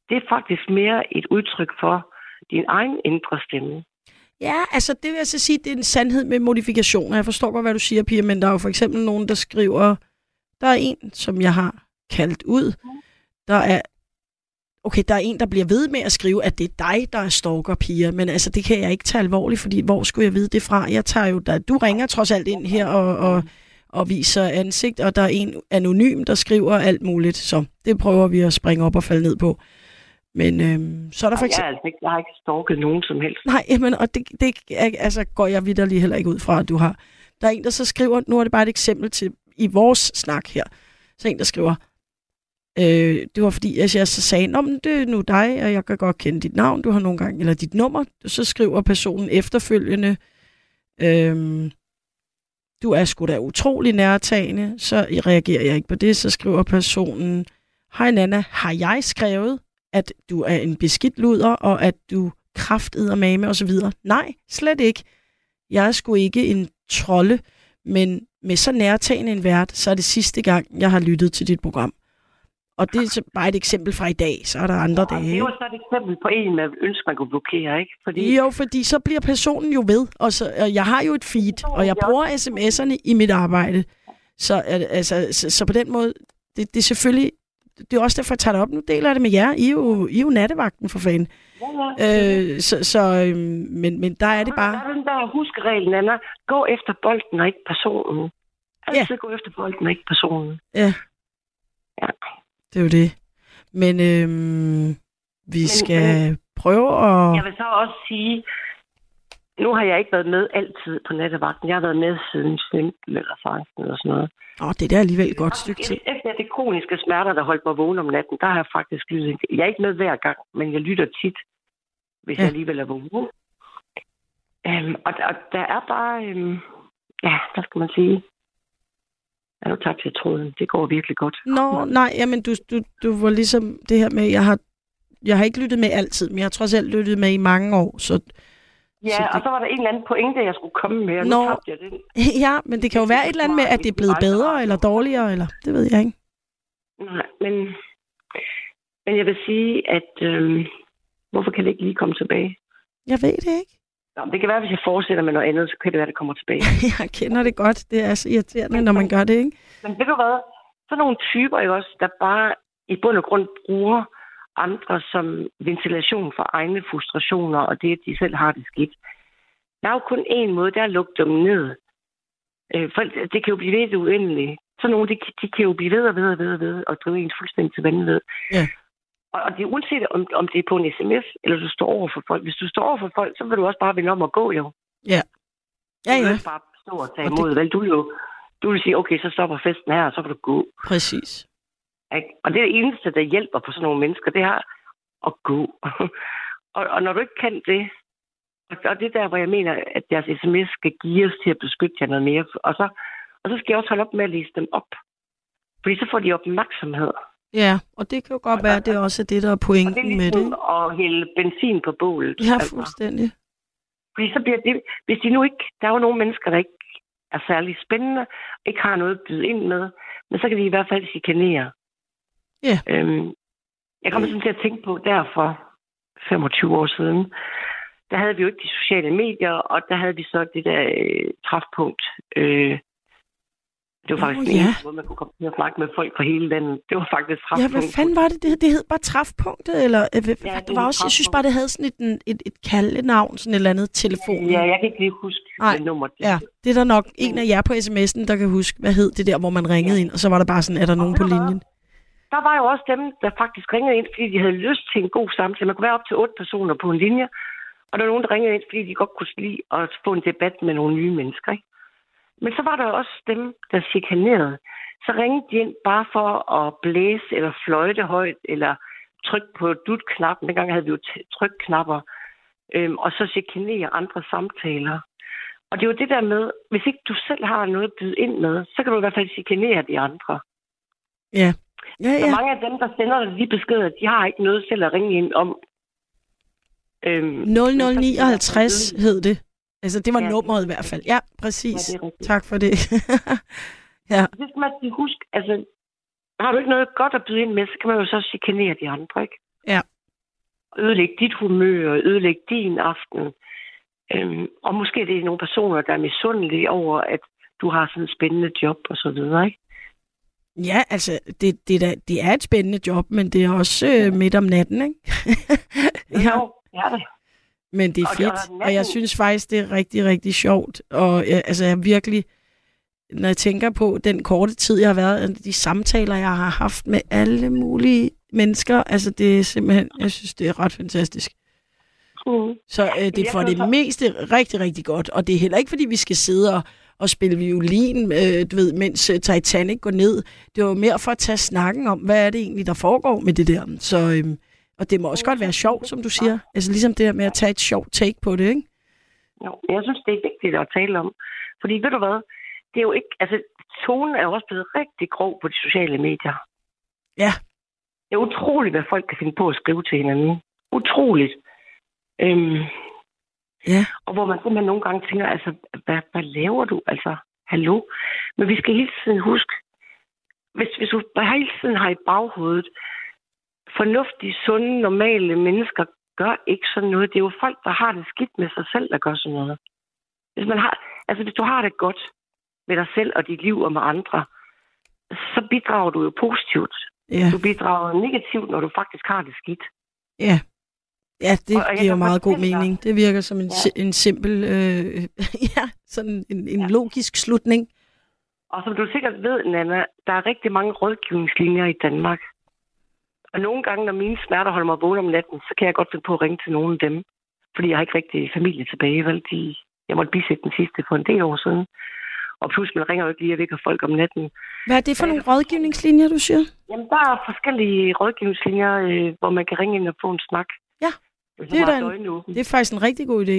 Det er faktisk mere et udtryk for din egen indre stemme. Ja, altså det vil jeg så sige, det er en sandhed med modifikationer. Jeg forstår godt, hvad du siger, Pia, men der er jo for eksempel nogen, der skriver, der er en, som jeg har kaldt ud, der er okay, der er en, der bliver ved med at skrive, at det er dig, der er stalker, piger, men altså, det kan jeg ikke tage alvorligt, fordi hvor skulle jeg vide det fra? Jeg tager jo, der, du ringer trods alt ind her og, og, og viser ansigt, og der er en anonym, der skriver alt muligt, så det prøver vi at springe op og falde ned på. Men øhm, så er der for Jeg, eksempel... er altså ikke, jeg har ikke stalket nogen som helst. Nej, men, og det, det altså, går jeg vidderlig heller ikke ud fra, at du har. Der er en, der så skriver, nu er det bare et eksempel til i vores snak her. Så er en, der skriver, øh, det var fordi, at jeg så sagde, Nå, men det er nu dig, og jeg kan godt kende dit navn, du har nogle gange, eller dit nummer. Så skriver personen efterfølgende, øh, du er sgu da utrolig nærtagende, så reagerer jeg ikke på det. Så skriver personen, hej Nana, har jeg skrevet, at du er en beskidt luder, og at du krafteder mame og så videre. Nej, slet ikke. Jeg er sgu ikke en trolle, men med så nærtagende en vært, så er det sidste gang, jeg har lyttet til dit program. Og det er bare et eksempel fra i dag, så er der andre Og det er dage. jo så et eksempel på en, man ønsker, man kunne blokere, ikke? Fordi Jo, fordi så bliver personen jo ved, og, så, og jeg har jo et feed, og jeg bruger sms'erne i mit arbejde. Så, al- altså, så, så på den måde, det, det er selvfølgelig, det er også derfor, jeg tager det op. Nu deler jeg det med jer. I er jo, I er jo nattevagten for fanden. Ja, ja. Øh, så, så, øh, men, men der er det bare... Der er den der huskeregel, Anna. Gå efter bolden og ikke personen. Altid gå efter bolden og ikke personen. Ja. Ja. Det er jo det. Men øhm, vi Men- skal prøve at... Jeg vil så også sige, nu har jeg ikke været med altid på nattevagten. Jeg har været med siden 15 eller 16 eller sådan noget. Åh, det er da alligevel et godt stykke tid. Efter det kroniske smerter, der holdt mig vågen om natten, der har jeg faktisk lyttet. Jeg er ikke med hver gang, men jeg lytter tit, hvis ja. jeg alligevel er vågen. Øhm, og, og der er bare, øhm, ja, hvad skal man sige? Ja, nu tabte jeg tråden. Det går virkelig godt. Nå, nej, jamen du, du, du var ligesom det her med, jeg har, jeg har ikke lyttet med altid, men jeg har trods alt lyttet med i mange år, så Ja, Så det- og så var der en eller anden pointe, jeg skulle komme med, og Nå. nu tabte jeg den. <laughs> ja, men det kan jo være et eller andet med, at det er blevet bedre eller dårligere, eller det ved jeg ikke. Nej, men, men jeg vil sige, at øhm, hvorfor kan det ikke lige komme tilbage? Jeg ved det ikke. Nå, det kan være, hvis jeg fortsætter med noget andet, så kan det være, det kommer tilbage. <laughs> Jeg kender det godt. Det er så irriterende, når man gør det, ikke? Men ved du hvad? Så nogle typer, ikke også, der bare i bund og grund bruger andre som ventilation for egne frustrationer, og det, at de selv har det skidt. Der er jo kun én måde, det er at lukke dem ned. Øh, for det kan jo blive ved det uendelige. Så nogle, de, de kan jo blive ved og ved og ved og ved, og drive en fuldstændig til vanvid. Ja. Og, det er uanset, om, om det er på en sms, eller du står over for folk. Hvis du står over for folk, så vil du også bare vende om og gå, jo. Ja. Ja, Du vil ja, ikke bare stå og tage Og det- imod, vel? Du vil jo du vil sige, okay, så stopper festen her, og så kan du gå. præcis. Ikke? Og det er det eneste, der hjælper på sådan nogle mennesker, det er at gå. <laughs> og, og når du ikke kan det, og- og det er der, hvor jeg mener, at deres sms skal give os til at beskytte jer noget mere. Og så, og så skal jeg også holde op med at læse dem op. Fordi så får de opmærksomhed. Ja, og det kan jo godt være, at det også er det, der er Og det er pointen med det. ligesom at hælde benzin på bålet. Ja, altså. fuldstændig. Fordi så bliver det, hvis de nu ikke, der er jo nogle mennesker, der ikke er særlig spændende, ikke har noget at byde ind med, men så kan de i hvert fald chikanere. Ja. Øhm, jeg kommer sådan til at tænke på, der for 25 år siden, der havde vi jo ikke de sociale medier, og der havde vi så det der øh, træfpunkt. Øh, det var faktisk den ja. eneste måde, man kunne komme til at snakke med folk fra hele landet. Det var faktisk Ja, træfpunkt. hvad fanden var det? Det, det hed bare træfpunktet, eller øh, Ja, ja, det det var også, jeg synes bare, det havde sådan et, et, et kaldenavn, sådan et eller andet telefon. Ja, jeg kan ikke lige huske Nej, det nummer. Ja, det er der nok en af jer på sms'en, der kan huske, hvad hed det der, hvor man ringede ind, og så var der bare sådan, er der nogen ved på linjen? der var jo også dem, der faktisk ringede ind, fordi de havde lyst til en god samtale. Man kunne være op til otte personer på en linje, og der var nogen, der ringede ind, fordi de godt kunne lide at få en debat med nogle nye mennesker. Ikke? Men så var der også dem, der chikanerede. Så ringede de ind bare for at blæse eller fløjte højt, eller trykke på dut-knappen. Dengang havde vi jo trykknapper. Øhm, og så chikanere andre samtaler. Og det er jo det der med, hvis ikke du selv har noget at byde ind med, så kan du i hvert fald chikanere de andre. Ja. Ja, Så ja. mange af dem, der sender de beskeder, de har ikke noget selv at ringe ind om. Øhm, 0059 hed det. Altså, det var Ja. nummeret i hvert fald. Ja, præcis. Ja, er tak for det. <laughs> ja, Det skal man huske. Altså, har du ikke noget godt at byde ind med, så kan man jo så chikanere de andre, ikke? Ja. Ødelægge dit humør, ødelægge din aften. Øhm, og måske er det nogle personer, der er misundelige over, at du har sådan et spændende job og så videre, ikke? Ja, altså, det, det, er, da- det er et spændende job, men det er også øh, midt om natten, ikke? <laughs> ja, Jo, er det. Men det er Og fedt, og og jeg natten- synes faktisk, det er rigtig, rigtig sjovt. Og øh, altså, jeg virkelig, når jeg tænker på den korte tid, jeg har været, de samtaler, jeg har haft med alle mulige mennesker, altså, det er simpelthen, jeg synes, det er ret fantastisk. Mm. Så øh, det jeg er for det meste rigtig, rigtig godt. Og det er heller ikke, fordi vi skal sidde og, og spille violin, øh, du ved, mens øh, Titanic går ned. Det var mere for at tage snakken om, hvad er det egentlig, der foregår med det der. Så, øh, og det må også godt være sjovt, som du siger. Altså ligesom det der med at tage et sjovt take på det, ikke? Jo, jeg synes, det er vigtigt at tale om. Fordi ved du hvad, det er jo ikke, altså tonen er også blevet rigtig grov på de sociale medier. Ja. Det er utroligt, hvad folk kan finde på at skrive til hinanden. Utroligt. Øhm, Ja. Og hvor man simpelthen nogle gange tænker, altså, hvad, hvad laver du? Altså, hallo? Men vi skal hele tiden huske, hvis, hvis du hele tiden har i baghovedet, fornuftige, sunde, normale mennesker gør ikke sådan noget. Det er jo folk, der har det skidt med sig selv, der gør sådan noget. Hvis, man har, altså, hvis du har det godt med dig selv og dit liv og med andre, så bidrager du jo positivt. Ja, Du bidrager negativt, når du faktisk har det skidt. ja. Ja, det Og- og giver kan meget god mening. Det virker som en, Ja. en simpel, øh, <laughs> ja, sådan en, en Ja. logisk slutning. Og som du sikkert ved, Nana, der er rigtig mange rådgivningslinjer i Danmark. Og nogle gange, når mine smerter holder mig vågen om natten, så kan jeg godt finde på at ringe til nogle af dem. Fordi jeg har ikke rigtig familie tilbage, vel? De, jeg måtte bisætte den sidste for en del år siden. Og pludselig, man ringer jo ikke lige og vækker folk om natten. Hvad er det for Ja, nogle jeg- rådgivningslinjer, du siger? Jamen, der er forskellige rådgivningslinjer, øh, hvor man kan ringe ind og få en snak. Ja, det er da har en-. Det er faktisk en rigtig god idé.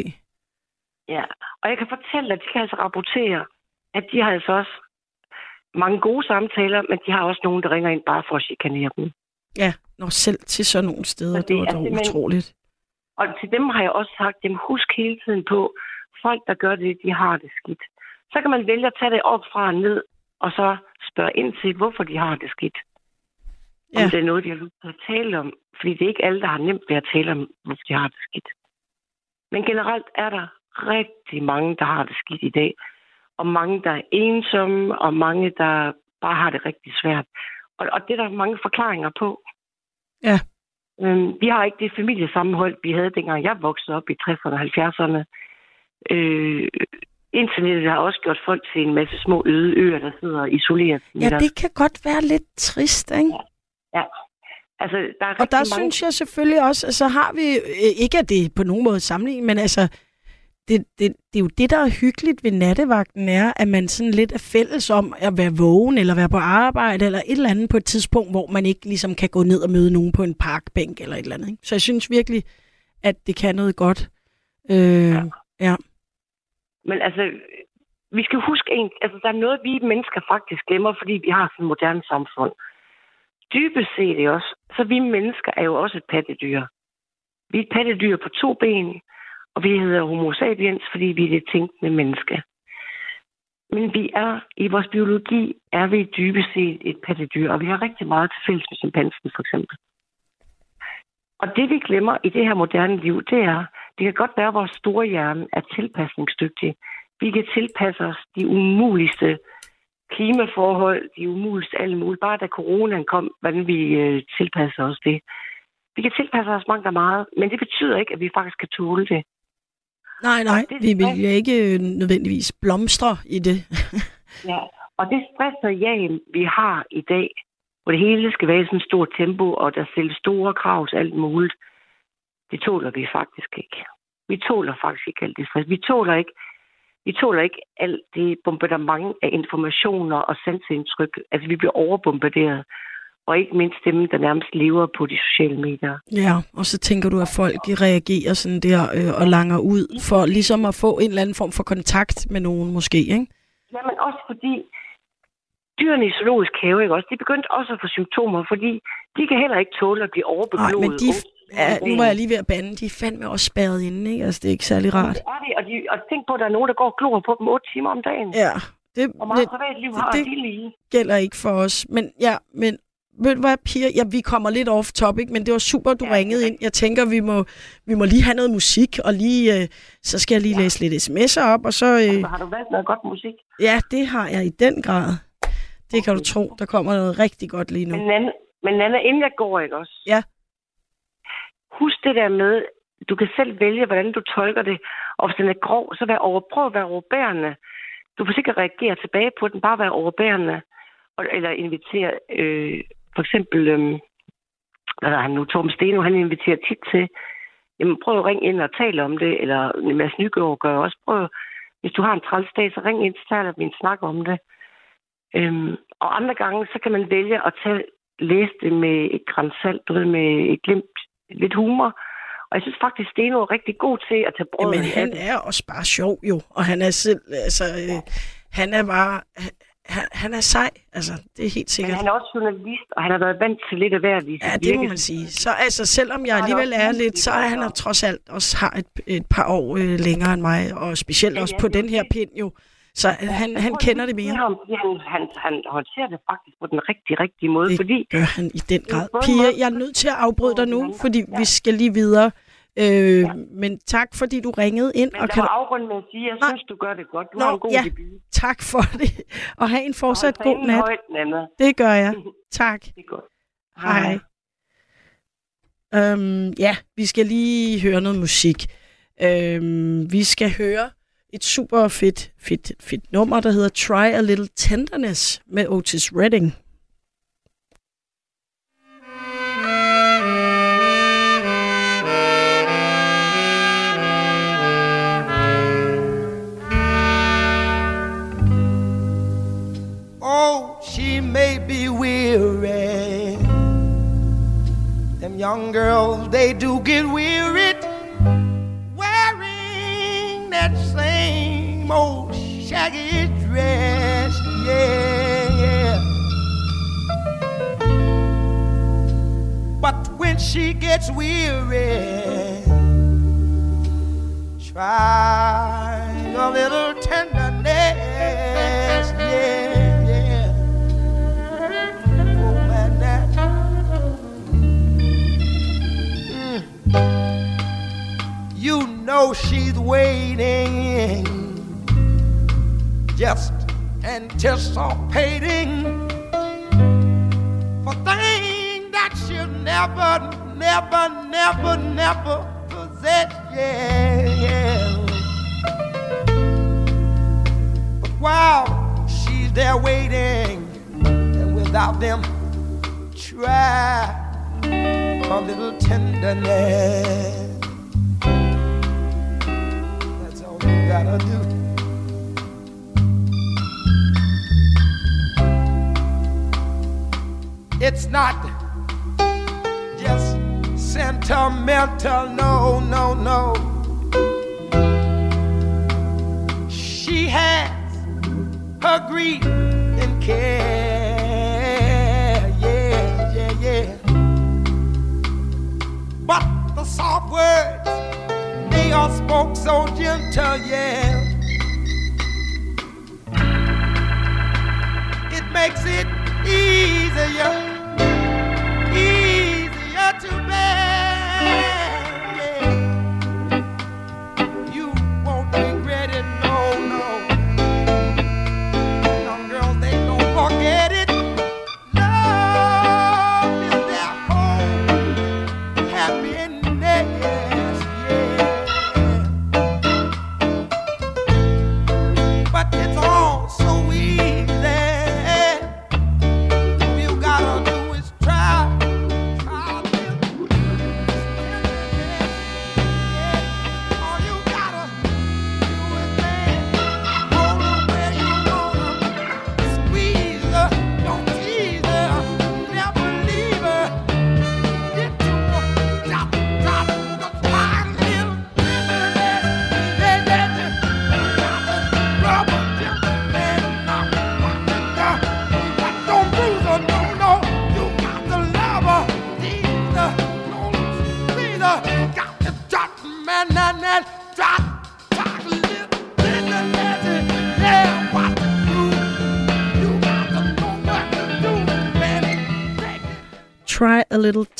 Ja, og jeg kan fortælle, at de kan altså rapportere, at de har altså også mange gode samtaler, men de har også nogen, der ringer ind bare for at chikanere dem. Ja, når selv til sådan nogle steder, Så det, det var dog utroligt. Og til dem har jeg også sagt, dem husk hele tiden på, folk, der gør det, de har det skidt. Så kan man vælge at tage det op fra og ned, og så spørge ind til, hvorfor de har det skidt. Om Ja. det er noget, de har lyst til at tale om. Fordi det er ikke alle, der har nemt ved at tale om, hvorfor de har det skidt. Men generelt er der rigtig mange, der har det skidt i dag. Og mange, der er ensomme, og mange, der bare har det rigtig svært. Og, og det er der mange forklaringer på. Ja. Øhm, vi har ikke det familiesammenhold, vi havde dengang jeg voksede op i 60'erne og 70'erne. Øh, internettet har også gjort folk til en masse små øde øer, der sidder isoleret. Ja, det kan godt være lidt trist, ikke? Ja. Altså, der er Og der mange... synes jeg selvfølgelig også, at så har vi, øh, ikke at det på nogen måde sammenligning, men altså, det, det, det er jo det, der er hyggeligt ved nattevagten, er, at man sådan lidt er fælles om at være vågen, eller være på arbejde, eller et eller andet på et tidspunkt, hvor man ikke ligesom kan gå ned og møde nogen på en parkbænk, eller et eller andet. Ikke? Så jeg synes virkelig, at det kan noget godt. Øh, ja. Men altså, vi skal huske en... Altså, der er noget, vi mennesker faktisk glemmer, fordi vi har sådan et moderne samfund. Dybest set også, så vi mennesker er jo også et pattedyr. Vi er et pattedyr på to ben, og vi hedder homo sapiens, fordi vi er det tænkende menneske. Men vi er, i vores biologi, er vi dybest set et pattedyr, og vi har rigtig meget til fælles med chimpansen, for eksempel. Og det, vi glemmer i det her moderne liv, det er, det kan godt være, at vores store hjerne er tilpasningsdygtig. Vi kan tilpasse os de umuligste klimaforhold, de umuligste alle mulige. Bare da coronaen kom, hvordan vi øh, tilpasser os det. Vi kan tilpasse os mange og meget, men det betyder ikke, at vi faktisk kan tåle det. Nej, nej, det vi vil jo ikke øh, nødvendigvis blomstre i det. <laughs> Ja. Og det stress og jag, vi har i dag, hvor det hele skal være i sådan et stort tempo, og der stilles store krav til alt muligt, det tåler vi faktisk ikke. Vi tåler faktisk ikke alt det stress. Vi tåler ikke, vi tåler ikke alt det bombardement af informationer og sansindtryk. Altså, vi bliver overbombarderet. Og ikke mindst dem, der nærmest lever på de sociale medier. Ja, og så tænker du, at folk reagerer sådan der øh, og langer ud for ligesom at få en eller anden form for kontakt med nogen måske, ikke? Jamen også fordi dyrene i zoologisk have, ikke også, de begyndte også at få symptomer, fordi de kan heller ikke tåle at blive Nej, overbegloet. men de, ja, nu var jeg lige ved at bande, de er fandme også spærret inde, ikke? Altså, det er ikke særlig rart. Det er det, og, de, og tænk på, at der er nogen, der går og glor på dem 8 timer om dagen. Ja, det, Hvor meget det privatliv det- har det- de lige? gælder ikke for os. Men ja, men ved du hvad, Pia? Ja, vi kommer lidt off topic, men det var super, du Ja, ja, ringede er ind. Jeg tænker, vi må, vi må lige have noget musik, og lige, øh, så skal jeg lige ja. læse lidt sms'er op, og så... Øh, Så har du valgt noget godt musik? Ja, det har jeg i den grad. Det kan du tro. Der kommer noget rigtig godt lige nu. Men Nana, men Nana, inden jeg går, ikke også? Ja. Husk det der med, du kan selv vælge, hvordan du tolker det. Og hvis den er grov, så vær over, prøv at være overbærende. Du får sikkert reagere tilbage på den, bare være overbærende. Og, eller invitere, øh, for eksempel, øh, hvad er han nu, Torben Steno, han inviterer tit til, jamen prøv at ringe ind og tale om det, eller Mads Nygaard gør også. Prøv, hvis du har en træls dag, så ring ind, så taler vi en snak om det. Øhm, og andre gange, så kan man vælge at tage, læse det med et græns salt, du ved, med et glimt, lidt humor. Og jeg synes faktisk, Steno er rigtig god til at tage brød. Jamen, han er også bare sjov jo, og han er selv, altså, øh, han er bare, han, han er sej, altså, det er helt Men sikkert. han er også journalist, og han har været vant til lidt af hver Ja, det må man sige. Så altså, selvom jeg Han alligevel er lidt, så er han og- trods alt også har et, et par år øh, længere end mig, og specielt Ja, også ja, på den her pind jo. Så øh, han, Jeg han tror, kender det mere. Ham, han, han, han håndterer det faktisk på den rigtig, rigtige måde, Det fordi gør han i den grad. Pia, jeg er nødt til at afbryde dig nu, Ja. fordi vi skal lige videre. Øh, Men tak, fordi du ringede ind. men Og kan afrundet med at sige, jeg synes, du gør det godt. Du Nå, har en god ja. debut. Tak for det. <laughs> Og have en fortsat god nat. Højt. Det gør jeg. <laughs> Tak. Det er godt. Hej. Øhm, ja, vi skal lige høre noget musik. Øhm, vi skal høre et super fedt, fedt, fedt nummer, der hedder Try a Little Tenderness med Otis Redding. Young girls, they do get wearied wearing that same old shaggy dress. Yeah, yeah. But when she gets weary, try a little tenderness. Yeah. Know she's waiting, just anticipating for things that she'll never, never, never, never possess. Yeah, yeah. But while she's there waiting, and without them, try a little tenderness. Gotta do. It's not just sentimental, no, no, no. She has her grief and care, yeah, yeah, yeah. But the soft words, they are spoke so gentle, yeah. It makes it easier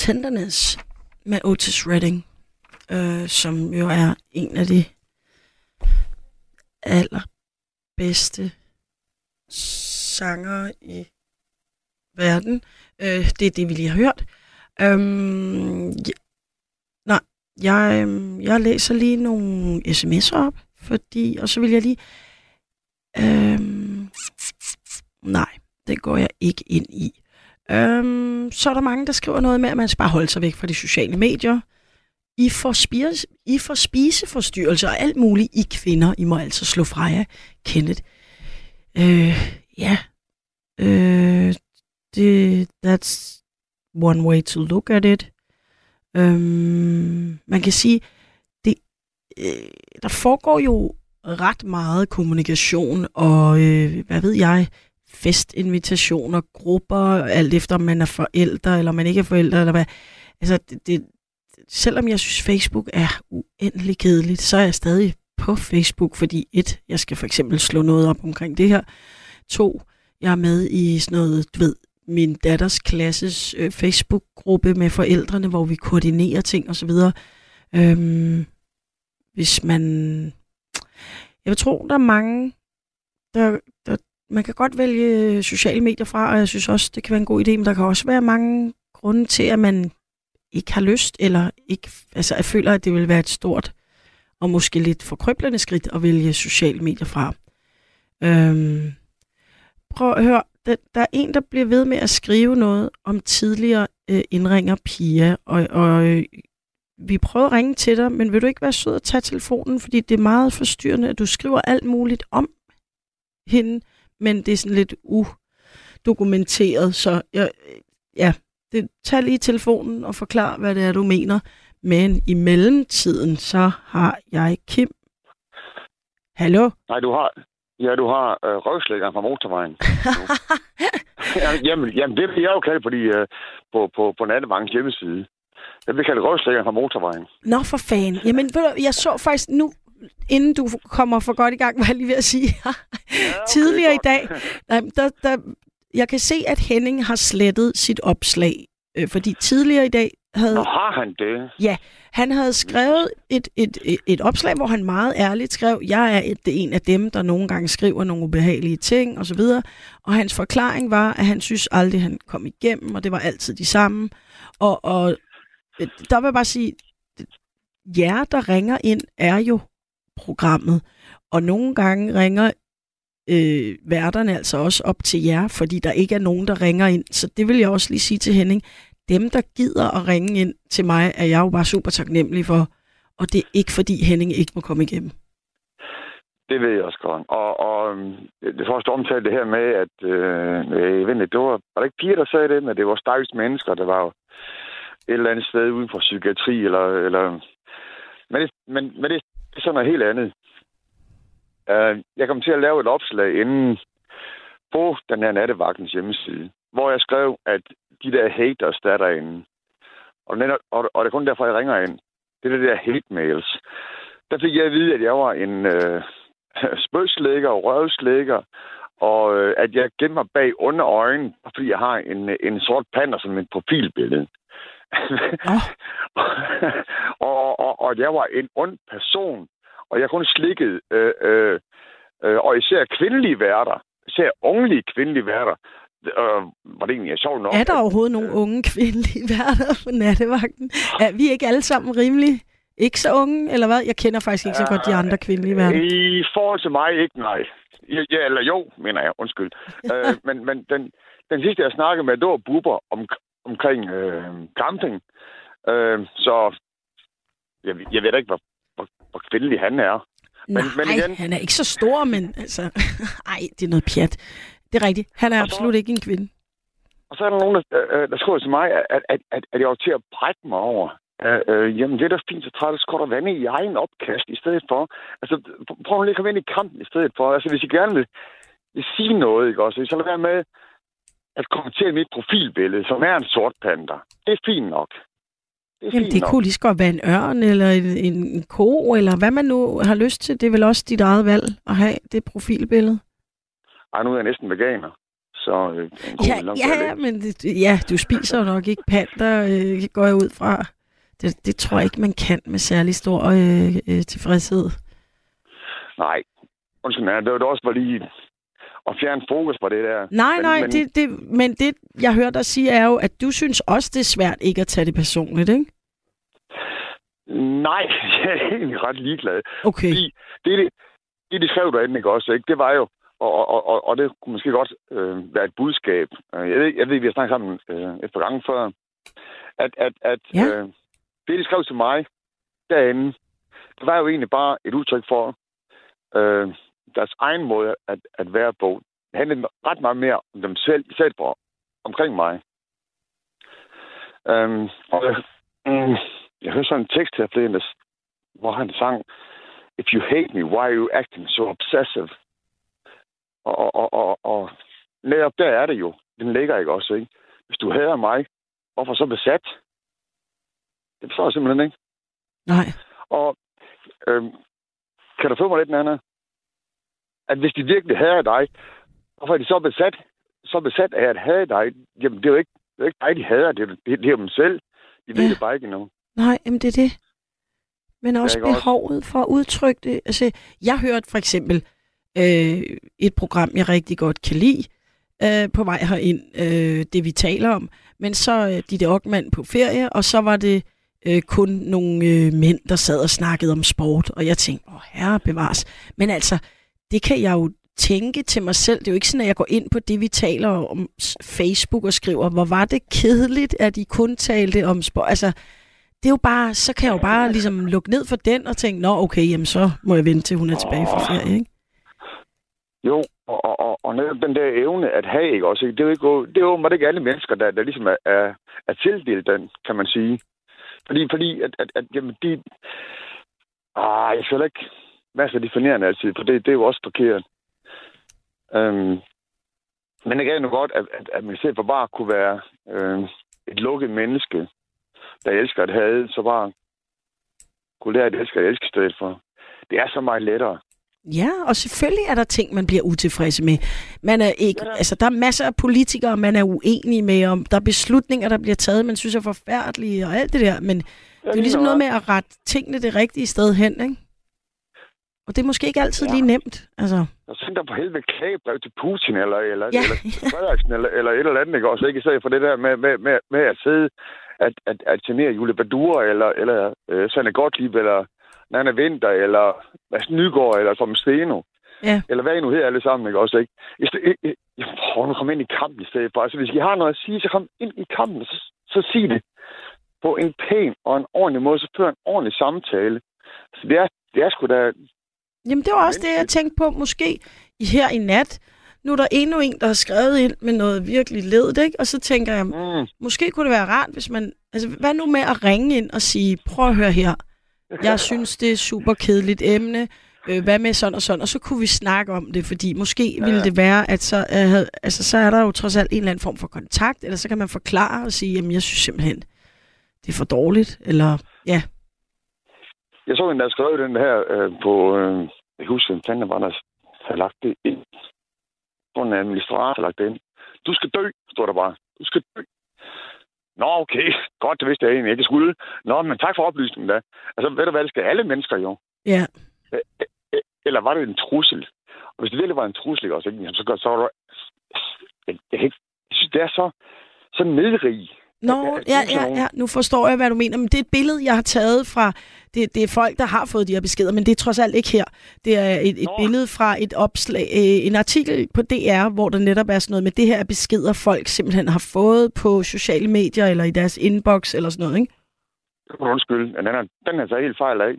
Tenderness med Otis Redding, øh, som jo er en af de allerbedste sanger i verden. Øh, det er det, vi lige har hørt. Øhm, ja, nej, jeg, øhm, jeg læser lige nogle sms'er op, fordi, og så vil jeg lige... Øhm, nej, det går jeg ikke ind i. Øhm, så er der mange, der skriver noget med, at man skal bare holde sig væk fra de sociale medier. I får, spise, I får spiseforstyrrelser og alt muligt. I kvinder, I må altså slå fra jer, Kenneth. Øh, ja. Øh, det, that's one way to look at it. Øhm, man kan sige, det, øh, der foregår jo ret meget kommunikation og, øh, hvad ved jeg, festinvitationer, grupper, alt efter om man er forældre, eller man ikke er forældre, eller hvad. Altså, det, det, selvom jeg synes, Facebook er uendelig kedeligt, så er jeg stadig på Facebook, fordi et, jeg skal for eksempel slå noget op omkring det her. To, jeg er med i sådan noget, du ved, min datters klasses øh, Facebook-gruppe med forældrene, hvor vi koordinerer ting osv. Øhm, hvis man... Jeg tror, der er mange, der, der... Man kan godt vælge øh, sociale medier fra, og jeg synes også, det kan være en god idé, men der kan også være mange grunde til, at man ikke har lyst, eller ikke, altså jeg føler, at det vil være et stort og måske lidt forkrøblende skridt at vælge sociale medier fra. Øhm, prøv at høre, der, der er en, der bliver ved med at skrive noget om tidligere øh, indringer Pia, og, og øh, vi prøver at ringe til dig, men vil du ikke være sød at tage telefonen, fordi det er meget forstyrrende, at du skriver alt muligt om hende, men det er sådan lidt udokumenteret, så jeg, ja, det, tag lige telefonen og forklar, hvad det er, du mener. Men i mellemtiden, så har jeg Kim. Hallo? Nej, du har, ja, du har øh, røvslæggeren fra motorvejen. <laughs> ja, jamen, jamen, det vil jeg jo kalde fordi, øh, på, på, på Nattevankens hjemmeside. Jeg vil kalde røvslæggeren fra motorvejen. Nå, for fanden. Jamen, ved du, jeg så faktisk nu, inden du kommer for godt i gang, var jeg lige ved at sige, ja, okay, <laughs> tidligere i godt. dag, <laughs> der, der, der, jeg kan se, at Henning har slettet sit opslag, øh, fordi tidligere i dag havde... Nå, har han det? Han havde skrevet et, et, et, et opslag, hvor han meget ærligt skrev, jeg er et, en af dem, der nogle gange skriver nogle ubehagelige ting osv. Og hans forklaring var, at han synes aldrig, han kom igennem, og det var altid de samme. Og, og øh, der vil jeg bare sige, jer, der ringer ind, er jo programmet. Og nogle gange ringer øh, værterne altså også op til jer, fordi der ikke er nogen, der ringer ind. Så det vil jeg også lige sige til Henning dem, der gider at ringe ind til mig, er jeg jo bare super taknemmelig for. Og det er ikke, fordi Henning ikke må komme igennem. Det ved jeg også godt. Og, og øhm, det første omtale det her med, at øh, ved det var, var det ikke piger, der sagde det, men det var stakkels mennesker, der var jo et eller andet sted uden for psykiatri, eller, eller men, det, men, men det er sådan noget helt andet. Uh, jeg kom til at lave et opslag inden på den her nattevagtens hjemmeside, hvor jeg skrev, at de der haters, der er derinde, og, netop, og, og det er kun derfor, jeg ringer ind, det er det der hate mails. Der fik jeg at vide, at jeg var en øh, <laughs> spøgslægger og røvslægger, og øh, at jeg gemmer mig bag under øjnene, fordi jeg har en, en sort pander som et profilbillede. <laughs> og, og, og, og jeg var en ond person, og jeg kun slikket, øh, øh, øh, og især kvindelige værter, især ungelige kvindelige værter, øh, var det egentlig sjovt nok. Er der at- overhovedet nogle unge kvindelige <laughs> værter på nattevagten? Er vi ikke alle sammen rimelig ikke så unge, eller hvad? Jeg kender faktisk ikke så godt de andre kvindelige værter. I forhold til mig, ikke nej. Ja, ja, eller jo, mener jeg, undskyld. <laughs> øh, men men den, den sidste, jeg snakkede med, det var Bubber om, omkring øh, camping. Øh, så jeg, jeg ved da ikke, hvor, hvor, hvor kvindelig han er. Nej, men igen- han er ikke så stor, men altså... <laughs> Ej, det er noget pjat. Det er rigtigt. Han er Og så- absolut ikke en kvinde. Og så er der nogen, der, øh, der skriver til mig, at, at, at, at jeg var til at brække mig over. Øh, øh, jamen, det er da fint, så træt, så går der vand i egen opkast i stedet for. Altså, pr- prøv lige at komme ind i kampen i stedet for. Altså, hvis I gerne vil, vil sige noget, ikke også? Så lad være med at kommentere mit profilbillede, som er en sort panda. Det er fint nok. Det Jamen, det nok. kunne lige så godt være en ørn, eller en, en, en ko, eller hvad man nu har lyst til. Det er vel også dit eget valg at have det profilbillede. Ej, nu er jeg næsten veganer. Så øh, en god Ja, ja, men det, ja, du spiser nok ikke panter, øh, går jeg ud fra. Det, det tror jeg ikke, man kan med særlig stor øh, øh, tilfredshed. Nej. Undskyld, ja, det var det også var lige... at fjerne fokus på det der. Nej, men, nej, men, det, det, men det, jeg hørte dig sige, er jo, at du synes også, det er svært ikke at tage det personligt, ikke? Nej, <laughs> jeg er egentlig ret ligeglad. Okay. Fordi det, det, det de skrev derinde ikke også, ikke? det var jo, og, og, og, og det kunne måske godt øh, være et budskab. Øh, Jeg ved, jeg ved, vi har snakket sammen øh, et par gange før, at, at, at Ja. øh, det, de skrev til mig derinde, det var jo egentlig bare et udtryk for øh, deres egen måde at, at være på. Det handlede ret meget mere om dem selv, selv på, omkring mig. Øhm, og mm, jeg hørte sådan en tekst her forleden, hvor han sang, If you hate me, why are you acting so obsessive? Og, og, og, og, og netop der er det jo. Den ligger ikke også, ikke? Hvis du hader mig, hvorfor så besat? Det forstår jeg simpelthen ikke. Nej. Og øhm, kan du få mig lidt, Nana? At hvis de virkelig hader dig, hvorfor er de så besat, så besat af at hade dig? Jamen, det er jo ikke, det er jo ikke dig, de hader. Det er, det, det er jo dem selv. De ved Ja. det bare ikke endnu. Nej, jamen det er det. Men også behovet for at udtrykke det. Altså, jeg hørte for eksempel øh, et program, jeg rigtig godt kan lide, øh, på vej herind, øh, det vi taler om. Men så øh, Ditte Ockmann på ferie, og så var det øh, kun nogle øh, mænd, der sad og snakkede om sport. Og jeg tænkte, åh herre bevares. Men altså, det kan jeg jo tænke til mig selv. Det er jo ikke sådan, at jeg går ind på det, vi taler om Facebook og skriver, hvor var det kedeligt, at de kun talte om sport. Altså, det er jo bare, så kan jeg jo bare ligesom lukke ned for den og tænke, nå okay, jamen så må jeg vente til hun er tilbage fra ferie, ikke? Jo, og, og, og, netop den der evne at have, ikke også? ikke? Det er jo ikke, det er jo ikke alle mennesker, der, der ligesom er, er, er tildelt den, kan man sige. Fordi, fordi at, at, at jamen, de... Ah, jeg føler ikke masser definerende altid, for det, det er jo også forkert. Øhm, men det er nu godt, at, at, at man stedet for bare kunne være øh, et lukket menneske, der elsker at have, så bare kunne lære at elske at elske i stedet for. Det er så meget lettere. Ja, og selvfølgelig er der ting, man bliver utilfredse med. Man er ikke, altså, der er masser af politikere, man er uenig med, om der er beslutninger, der bliver taget, man synes er forfærdelige og alt det der, men det er ligesom noget med at rette tingene det rigtige sted hen, ikke? Og det er måske ikke altid Ja. lige nemt, altså. Og send dig på helvede klagebrev til Putin, eller, eller, Ja. eller eller, eller et eller andet, ikke også? Ikke i stedet for det der med, med, med, med at sidde at, at, at genere Julie Badura, eller, eller øh, Sanne Gottlieb, eller Nana Winter, eller Mads Nygaard, eller Tom Steno. Ja. Eller hvad I nu hedder alle sammen, ikke også? Ikke? I stedet, jeg prøver nu komme ind i kampen i stedet for. Altså, hvis I har noget at sige, så kom ind i kampen, så, så sig det på en pæn og en ordentlig måde, så før en ordentlig samtale. Så det er, det er sgu da... Jamen, det var også det, jeg tænkte på. Måske i- her i nat, nu er der endnu en, der har skrevet ind med noget virkelig ledet, ikke? Og så tænker jeg, Mm, måske kunne det være rart, hvis man... Altså, hvad nu med at ringe ind og sige, prøv at høre her. Jeg <laughs> synes, det er super kedeligt emne. Øh, hvad med sådan og sådan? Og så kunne vi snakke om det, fordi måske ja. ville det være, at så, øh, altså, så er der jo trods alt en eller anden form for kontakt, eller så kan man forklare og sige, jamen, jeg synes simpelthen, det er for dårligt, eller ja. Jeg så en, der skrev den her øh, på... Øh, jeg husker, hvem fanden var der havde lagt det ind. Sådan en administrator lagt ind. Du skal dø, står der bare. Du skal dø. Nå, okay. Godt, det vidste jeg egentlig ikke, jeg skulle. Nå, men tak for oplysningen da. Altså, ved du hvad, det skal alle mennesker jo. Ja, Eller var det en trussel? Og hvis det virkelig var en trussel, også, så, så der... Jeg, jeg, ikke- jeg synes, det er så, så nedrig. Nå, Ja, ja, ja, ja, nu forstår jeg, hvad du mener. Men det er et billede, jeg har taget fra... Det, det er folk, der har fået de her beskeder, men det er trods alt ikke her. Det er et, et Nå. billede fra et opslag, øh, en artikel på DR, hvor der netop er sådan noget med, det her er beskeder, folk simpelthen har fået på sociale medier, eller i deres inbox, eller sådan noget, ikke? Men den er, den er så helt fejl af.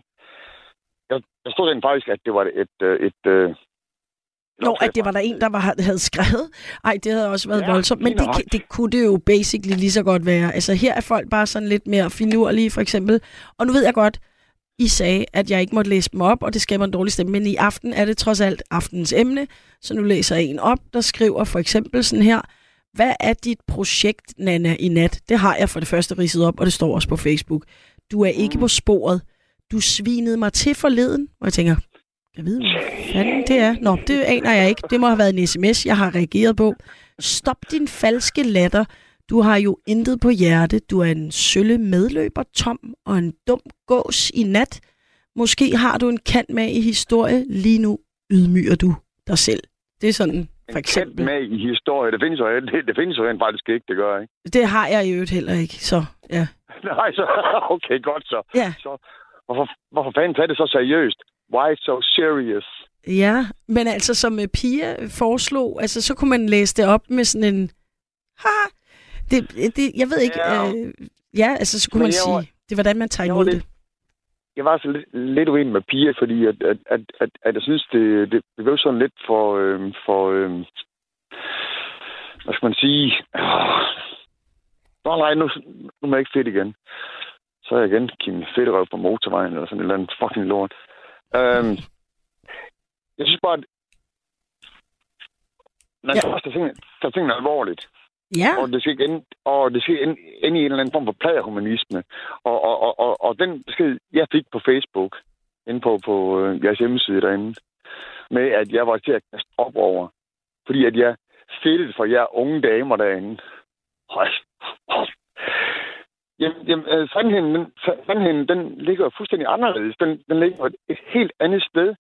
Jeg, jeg stod rent faktisk, at det var et... øh, et, et, et Nå, at det var der en, der var, havde skrevet. Ej, det havde også været Ja, voldsomt. Men det, det kunne det jo basically lige så godt være. Altså, her er folk bare sådan lidt mere finurlige, for eksempel. Og nu ved jeg godt, I sagde, at jeg ikke måtte læse dem op, og det skaber en dårlig stemme. Men i aften er det trods alt aftens emne, så nu læser jeg en op, der skriver for eksempel sådan her. Hvad er dit projekt, Nana, i nat? Det har jeg for det første ridset op, og det står også på Facebook. Du er ikke på sporet. Du svinede mig til forleden, og jeg tænker, jeg ved, hvad fanden det er. Nå, det aner jeg ikke. Det må have været en sms, jeg har reageret på. Stop din falske latter. Du har jo intet på hjerte. Du er en sølle medløber, Tom, og en dum gås i nat. Måske har du en kant med i historie. Lige nu ydmyger du dig selv. Det er sådan for eksempel. med i historie. Det findes jo, det, det findes jo rent faktisk ikke, det gør, ikke? Det har jeg i øvrigt heller ikke, så ja. <laughs> Nej, så <laughs> okay, godt så. Ja, så hvorfor, hvorfor fanden tager det så seriøst? Why so serious? ja. men altså som øh, Pia foreslog, altså så kunne man læse det op med sådan en... Ha! Det, det, jeg ved ikke... Ja. Øh, ja, altså så kunne Men man jeg var- sige, det er hvordan man tager var imod lidt- det. Jeg var så lidt, lidt uenig med Pia, fordi at, at, at, at, at jeg synes, det, det, blev sådan lidt for... Øhm, for øhm, hvad skal man sige? Ah. Nå nej, nu, nu er jeg ikke fedt igen. Så er jeg igen Kim Fedterøv på motorvejen, eller sådan et eller andet fucking lort. Øhm, jeg synes bare, at man Ja. skal også tage tingene, tage tingene alvorligt. Ja, Og det skal ikke ende, og det skal ende, ende i en eller anden form for pladerhumanisme. Og, og, og, og, og den besked, jeg fik på Facebook, inde på, på øh, jeres hjemmeside derinde, med at jeg var til at kaste op over, fordi at jeg fedtede for jer unge damer derinde. Hold. hold. Jamen, jamen øh, sandheden, den, sandheden, den ligger fuldstændig anderledes. Den, den ligger et, et helt andet sted.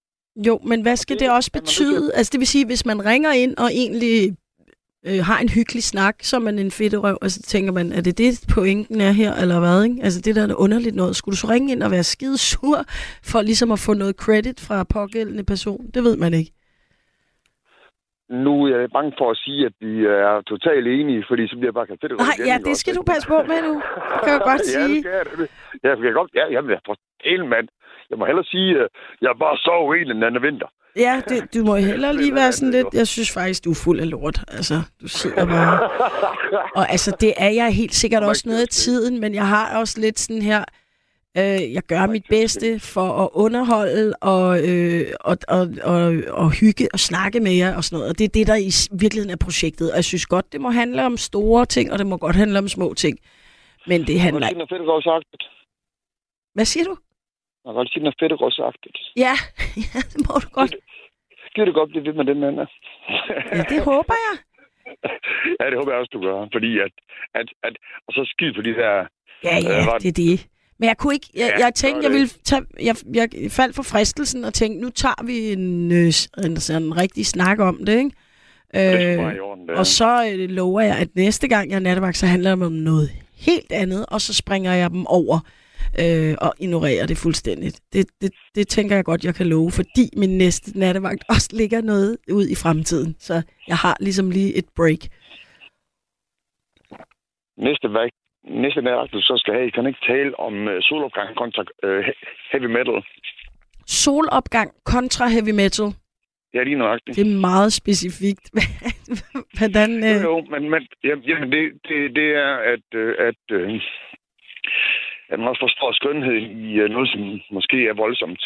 jo, men hvad skal det det også betyde? Altså det vil sige, hvis man ringer ind og egentlig øh, har en hyggelig snak, så er man en fedterøv, og så tænker man, er det det pointen er her, eller hvad? Ikke? Altså det der er underligt noget. Skulle du så ringe ind og være skide sur, for ligesom at få noget credit fra pågældende person? Det ved man ikke. Nu er jeg bange for at sige, at vi er totalt enige, fordi så bliver jeg bare kastet Nej, ja, det skal du passe på med nu. Kan jeg godt <laughs> ja, sige. det skal jeg. Det. Jeg kan godt, ja, jamen, jeg hele mand. Jeg må hellere sige, at jeg er bare så uenig den anden vinter. Ja, det, du må hellere lige være sådan lidt... Jeg synes faktisk, du er fuld af lort. Altså, du sidder bare... <laughs> Og altså, det er jeg helt sikkert også noget af tiden, men jeg har også lidt sådan her... Øh, jeg gør mit bedste for at underholde og, øh, og, og, og, og hygge og snakke med jer og sådan noget. Og det er det, der i virkeligheden er projektet. Og jeg synes godt, det må handle om store ting, og det må godt handle om små ting. Men det handler... kan godt sige noget fedterådsagtigt. Hvad siger du? Jeg kan godt sige noget fedterådsagtigt. Ja, <laughs> ja det må du godt. Gider du godt blive ved med det, mand? Ja, det håber jeg. <laughs> ja, det håber jeg også, du gør. Fordi at, at, at og så skid på de der... Ja, Øh, ja, var- det er det. Men jeg kunne ikke, jeg, Ja, jeg tænkte, jeg ville tage, jeg, jeg faldt for fristelsen og tænkte, nu tager vi en, øh, en, sådan en rigtig snak om det, ikke? Det Øh, orden, og så øh, lover jeg, at næste gang jeg er nattevagt, så handler det om noget helt andet, og så springer jeg dem over øh, og ignorerer det fuldstændigt. Det, det, det tænker jeg godt, jeg kan love, fordi min næste nattevagt <laughs> også ligger noget ud i fremtiden. Så jeg har ligesom lige et break. Næste væk, næste nat, du så skal have, kan ikke tale om uh, solopgang kontra uh, heavy metal. Solopgang kontra heavy metal. Ja, lige nøjagtigt. Det er meget specifikt. <laughs> Hvordan... Jo, Øh, jo, men, men jamen, det, det, det er, at, øh, at, øh, at man også forstår skønheden i øh, noget, som måske er voldsomt.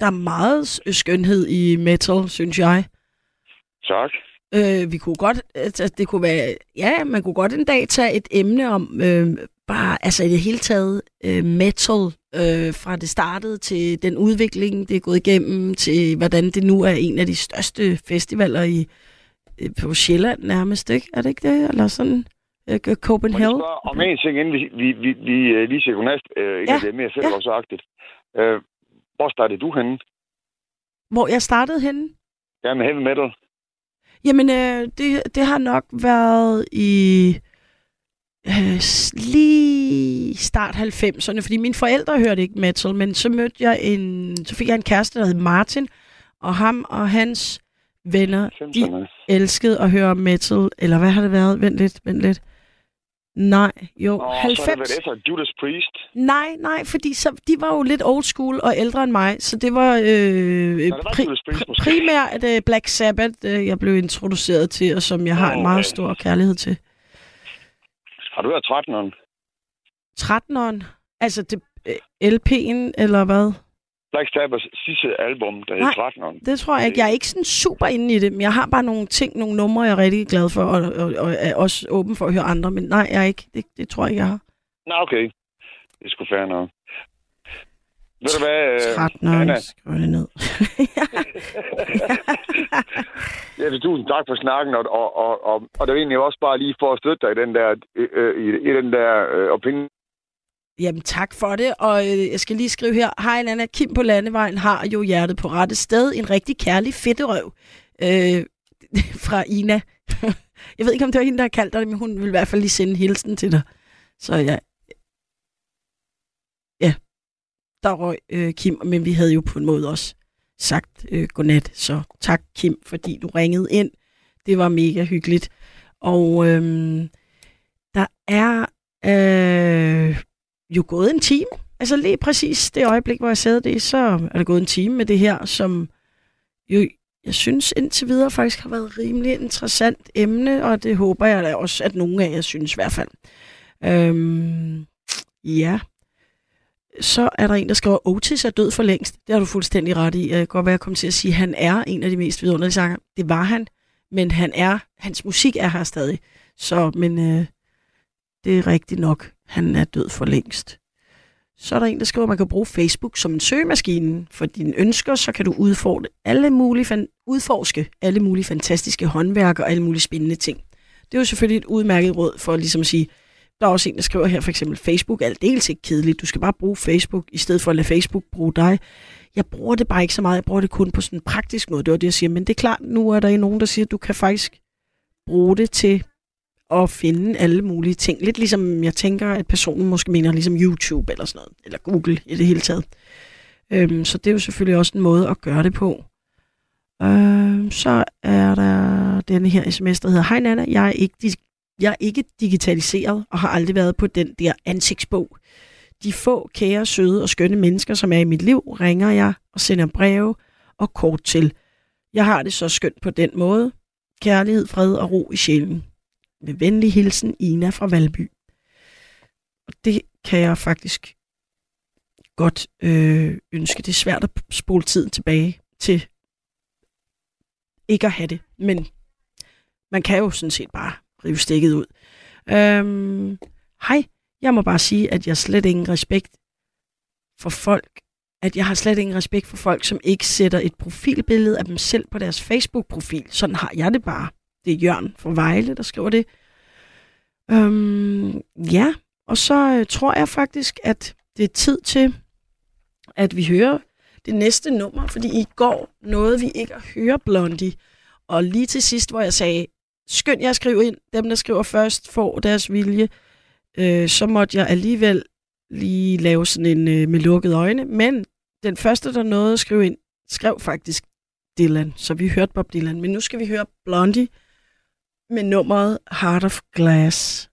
der er meget skønhed i metal, synes jeg. Tak. Øh, vi kunne godt, altså, det kunne være, ja, man kunne godt en dag tage et emne om, øh, bare, altså i det hele taget, øh, metal, øh, fra det startede til den udvikling, det er gået igennem, til hvordan det nu er en af de største festivaler i, øh, på Sjælland nærmest, ikke? Er det ikke det? Eller sådan, øh, Må Copenhagen? spørge om en ting, inden vi, vi, vi, vi øh, lige siger godnat, øh, ikke Ja, det er mere selvopsagtigt. Ja. Øh, hvor startede du henne? Hvor jeg startede henne? Ja, med heavy metal. Jamen, øh, det, det har nok været i øh, lige start 90'erne, fordi mine forældre hørte ikke metal, men så mødte jeg en, så fik jeg en kæreste, der hed Martin, og ham og hans venner, de 90'erne. elskede at høre metal, eller hvad har det været? Vent lidt, vent lidt. Nej, jo, Og så har 90. det efter Judas Priest. Nej, nej, fordi så, de var jo lidt old school og ældre end mig, så det var, øh, det var pri, Priest pri, måske. primært øh, Black Sabbath, øh, jeg blev introduceret til, og som jeg har en Nå, meget stor kærlighed til. Har du hørt 13'eren? 13'eren, altså det, øh, LP'en, eller hvad? Black Sabbaths sidste album, der Nej. hed 13'eren. Det tror jeg ikke. Jeg er ikke sådan super inde i det, men jeg har bare nogle ting, nogle numre, jeg er rigtig glad for, og, og, og er også åben for at høre andre, men nej, jeg er ikke. Det, det tror jeg ikke, jeg har. Nå, okay. Det sgu fair nok. Ved du hvad, øh, 13'eren, Anna? skriv det ned. <laughs> Ja, så tusind tak for snakken, og, og, og, og, og det er egentlig også bare lige for at støtte dig i den der, øh, i, i den der øh, opinion. Jamen tak for det, og øh, jeg skal lige skrive her. Hej Nana, Kim på Landevejen har jo hjertet på rette sted. En rigtig kærlig fedterøv. Øh, <laughs> fra Ina. <laughs> jeg ved ikke, om det var hende, der har kaldt dig det, men hun vil i hvert fald lige sende hilsen til dig. Så ja, ja, der røg øh, Kim, men vi havde jo på en måde også sagt øh, godnat. Så tak, Kim, fordi du ringede ind. Det var mega hyggeligt. Og øh, der er øh, jo gået en time. Altså lige præcis det øjeblik, hvor jeg sagde det, så er der gået en time med det her, som jo, jeg synes indtil videre faktisk har været et rimelig interessant emne, og det håber jeg da også, at nogle af jer synes i hvert fald. Øhm, ja. Så er der en, der skriver, Otis er død for længst. Det har du fuldstændig ret i. Jeg kan godt være, at jeg til at sige, at han er en af de mest vidunderlige sanger. Det var han, men han er, hans musik er her stadig. Så, men øh, det er rigtigt nok. Han er død for længst. Så er der en, der skriver, at man kan bruge Facebook som en søgemaskine. For dine ønsker, så kan du udfordre alle mulige, fan- udforske alle mulige fantastiske håndværk og alle mulige spændende ting. Det er jo selvfølgelig et udmærket råd for ligesom at sige, der er også en, der skriver her for eksempel, Facebook er aldeles ikke kedeligt. Du skal bare bruge Facebook, i stedet for at lade Facebook bruge dig. Jeg bruger det bare ikke så meget. Jeg bruger det kun på sådan en praktisk måde. Det var det, jeg siger. Men det er klart, nu er der nogen, der siger, at du kan faktisk bruge det til at finde alle mulige ting. Lidt ligesom jeg tænker, at personen måske mener ligesom YouTube eller sådan noget. Eller Google i det hele taget. Øhm, så det er jo selvfølgelig også en måde at gøre det på. Øhm, så er der denne her sms, der hedder, Hej Nana, jeg er ikke jeg er ikke digitaliseret og har aldrig været på den der ansigtsbog. De få kære, søde og skønne mennesker, som er i mit liv, ringer jeg og sender breve og kort til. Jeg har det så skønt på den måde. Kærlighed, fred og ro i sjælen. Med venlig hilsen, Ina fra Valby. Og det kan jeg faktisk godt øh, ønske. Det er svært at spole tiden tilbage til ikke at have det. Men man kan jo sådan set bare rive stikket ud. Øhm, hej, jeg må bare sige, at jeg slet ingen respekt for folk, at jeg har slet ingen respekt for folk, som ikke sætter et profilbillede af dem selv på deres Facebook-profil. Sådan har jeg det bare. Det er Jørgen fra Vejle, der skriver det. Øhm, ja, og så øh, tror jeg faktisk, at det er tid til, at vi hører det næste nummer, fordi i går nåede vi ikke at høre Blondie. Og lige til sidst, hvor jeg sagde, skynd jer at skrive ind, dem der skriver først får deres vilje, øh, så måtte jeg alligevel lige lave sådan en øh, med lukkede øjne. Men den første, der nåede at skrive ind, skrev faktisk Dylan, så vi hørte Bob Dylan. Men nu skal vi høre Blondie med nummeret Heart of Glass.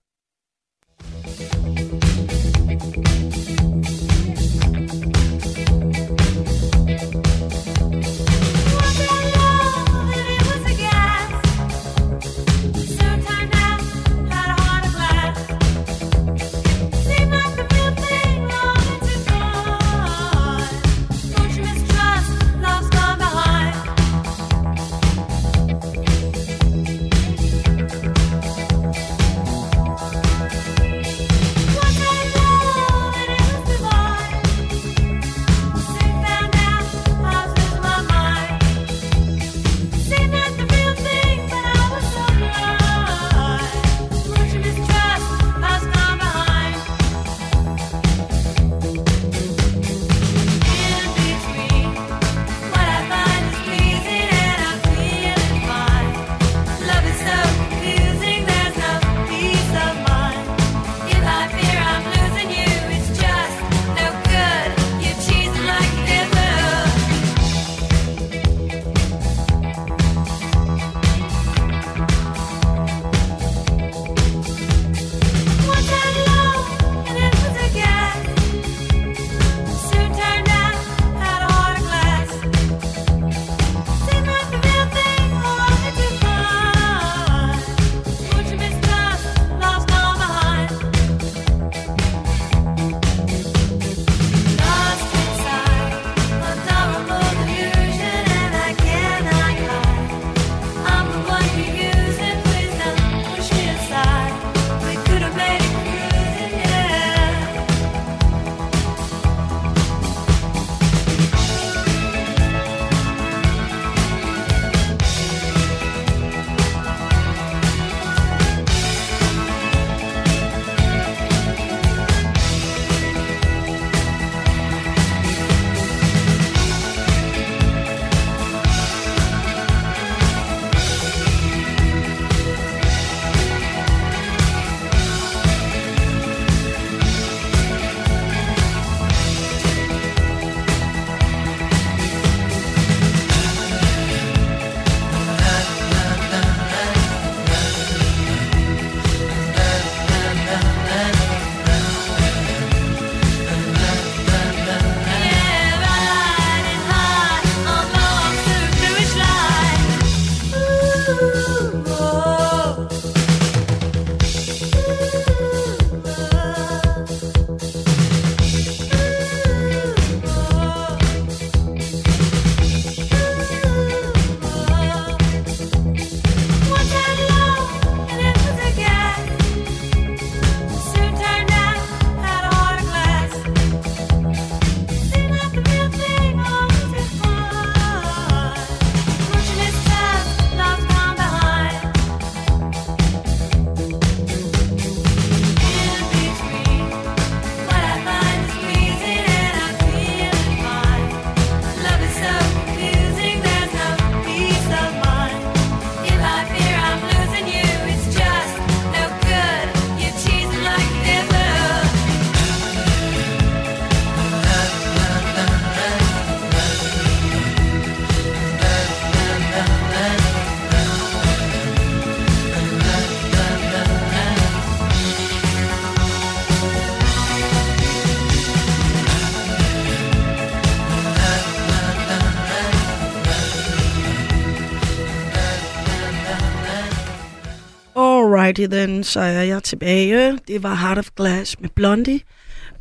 Alrighty then, så er jeg tilbage. Det var Heart of Glass med Blondie.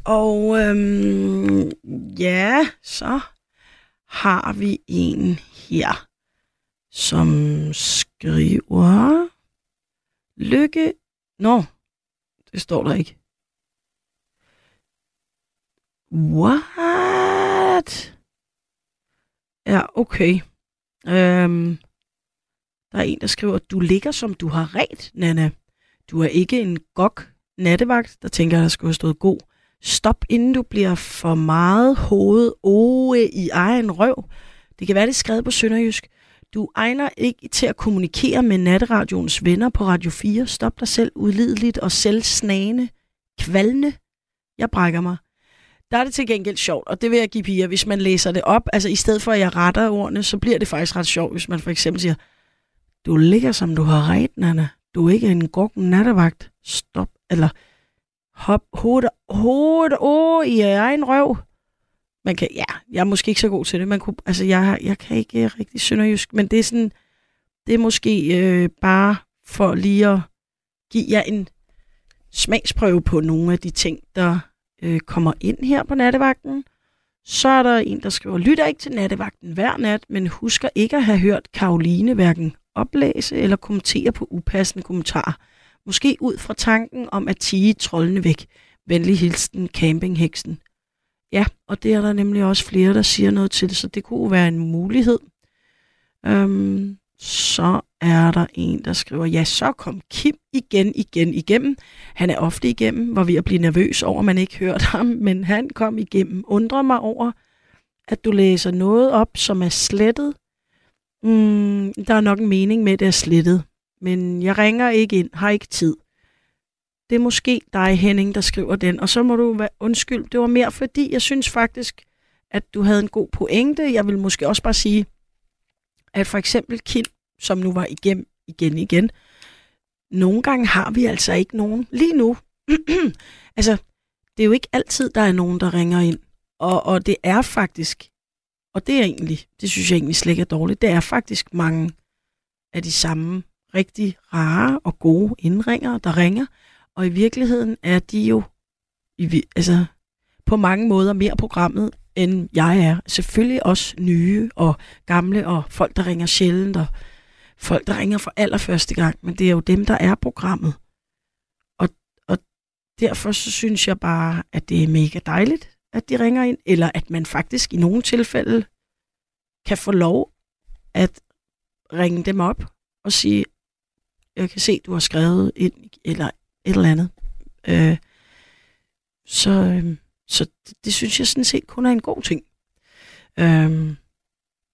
Og øhm, ja, så har vi en her, som skriver... Lykke... Nå, det står der ikke. What? Ja, okay. Øhm, der er en, der skriver, du ligger som du har ret, Nana. Du er ikke en gok nattevagt, der tænker, at der skulle have stået god. Stop, inden du bliver for meget hoved oe i egen røv. Det kan være, det er skrevet på Sønderjysk. Du egner ikke til at kommunikere med natteradioens venner på Radio 4. Stop dig selv udlideligt og selvsnagende. Kvalne. Jeg brækker mig. Der er det til gengæld sjovt, og det vil jeg give piger, hvis man læser det op. Altså i stedet for, at jeg retter ordene, så bliver det faktisk ret sjovt, hvis man for eksempel siger, du ligger som du har ret, Nana. Du er ikke en god nattevagt. Stop. Eller hop hovedet, hovedet åh, i egen røv. Man kan, ja, jeg er måske ikke så god til det. Man kunne, altså, jeg, jeg kan ikke rigtig sønderjysk, men det er sådan, det er måske øh, bare for lige at give jer en smagsprøve på nogle af de ting, der øh, kommer ind her på nattevagten. Så er der en, der skriver, lytter ikke til nattevagten hver nat, men husker ikke at have hørt Karoline hverken oplæse eller kommentere på upassende kommentarer. Måske ud fra tanken om at tige trollene væk. Venlig hilsen, campingheksen. Ja, og det er der nemlig også flere, der siger noget til, så det kunne være en mulighed. Øhm, så er der en, der skriver, ja, så kom Kim igen, igen, igennem. Han er ofte igennem, hvor vi at blive nervøs over, at man ikke hørte ham, men han kom igennem. Undrer mig over, at du læser noget op, som er slettet. Mm, der er nok en mening med, at det er slettet. Men jeg ringer ikke ind, har ikke tid. Det er måske dig, Henning, der skriver den. Og så må du være undskyld. Det var mere fordi, jeg synes faktisk, at du havde en god pointe. Jeg vil måske også bare sige, at for eksempel Kim, som nu var igennem igen igen, nogle gange har vi altså ikke nogen. Lige nu, <clears throat> altså, det er jo ikke altid, der er nogen, der ringer ind. Og, og det er faktisk, og det er egentlig, det synes jeg egentlig slet ikke er dårligt, det er faktisk mange af de samme rigtig rare og gode indringere, der ringer. Og i virkeligheden er de jo i, altså, på mange måder mere programmet, end jeg er. Selvfølgelig også nye og gamle, og folk, der ringer sjældent, og folk, der ringer for allerførste gang. Men det er jo dem, der er programmet. Og, og derfor så synes jeg bare, at det er mega dejligt, at de ringer ind, eller at man faktisk i nogle tilfælde kan få lov at ringe dem op og sige, jeg kan se, du har skrevet ind, eller et eller andet. Øh, så, øh, så det, det synes jeg sådan set kun er en god ting. Øh,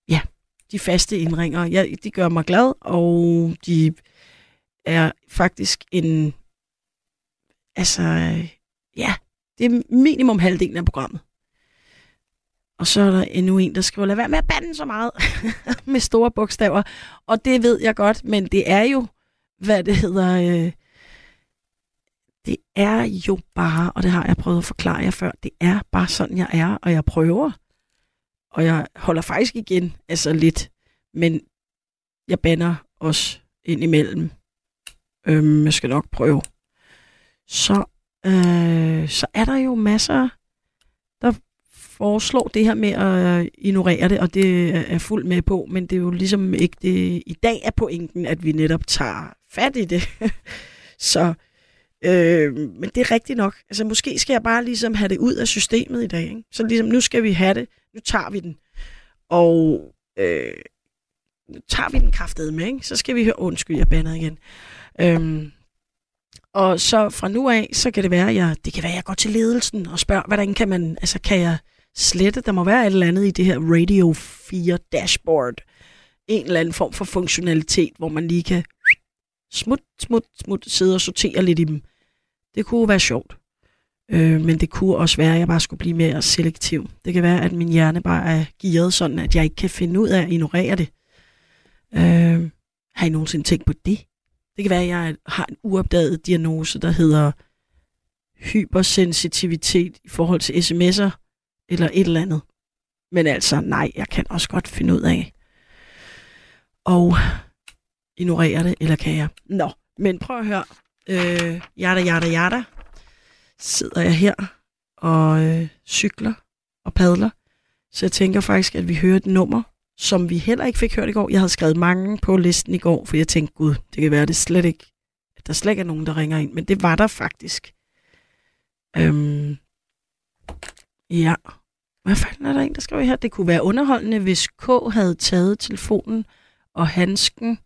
ja, de faste indringer, ja, de gør mig glad, og de er faktisk en, altså, ja, det er minimum halvdelen af programmet. Og så er der endnu en, der skriver, lad være med at bande så meget <laughs> med store bogstaver. Og det ved jeg godt, men det er jo, hvad det hedder, øh, det er jo bare, og det har jeg prøvet at forklare jer før, det er bare sådan, jeg er, og jeg prøver. Og jeg holder faktisk igen, altså lidt, men jeg banner også ind imellem. Øhm, jeg skal nok prøve. Så, øh, så er der jo masser, der foreslår det her med at øh, ignorere det, og det er fuld fuldt med på, men det er jo ligesom ikke det, i dag er pointen, at vi netop tager fat i det. <laughs> så, øh, men det er rigtigt nok. Altså måske skal jeg bare ligesom have det ud af systemet i dag. Ikke? Så ligesom, nu skal vi have det, nu tager vi den. Og øh, nu tager vi den kraftede med, ikke? så skal vi høre, undskyld, jeg bander igen. Øhm, og så fra nu af, så kan det være, at jeg, det kan være, at jeg går til ledelsen og spørger, hvordan kan man, altså kan jeg slette, der må være et eller andet i det her Radio 4 dashboard. En eller anden form for funktionalitet, hvor man lige kan smut, smut, smut, sidde og sortere lidt i dem. Det kunne være sjovt. Øh, men det kunne også være, at jeg bare skulle blive mere selektiv. Det kan være, at min hjerne bare er gearet sådan, at jeg ikke kan finde ud af at ignorere det. Øh, har I nogensinde tænkt på det? Det kan være, at jeg har en uopdaget diagnose, der hedder hypersensitivitet i forhold til sms'er, eller et eller andet. Men altså, nej, jeg kan også godt finde ud af og ignorere det, eller kan jeg? Nå, men prøv at høre. øh, jada, jada, jada, sidder jeg her og øh, cykler og padler. Så jeg tænker faktisk, at vi hører et nummer, som vi heller ikke fik hørt i går. Jeg havde skrevet mange på listen i går, for jeg tænkte, gud, det kan være, det slet ikke, at der slet ikke er nogen, der ringer ind. Men det var der faktisk. Øhm, ja. Hvad fanden er der en, der skriver her? Det kunne være underholdende, hvis K havde taget telefonen og handsken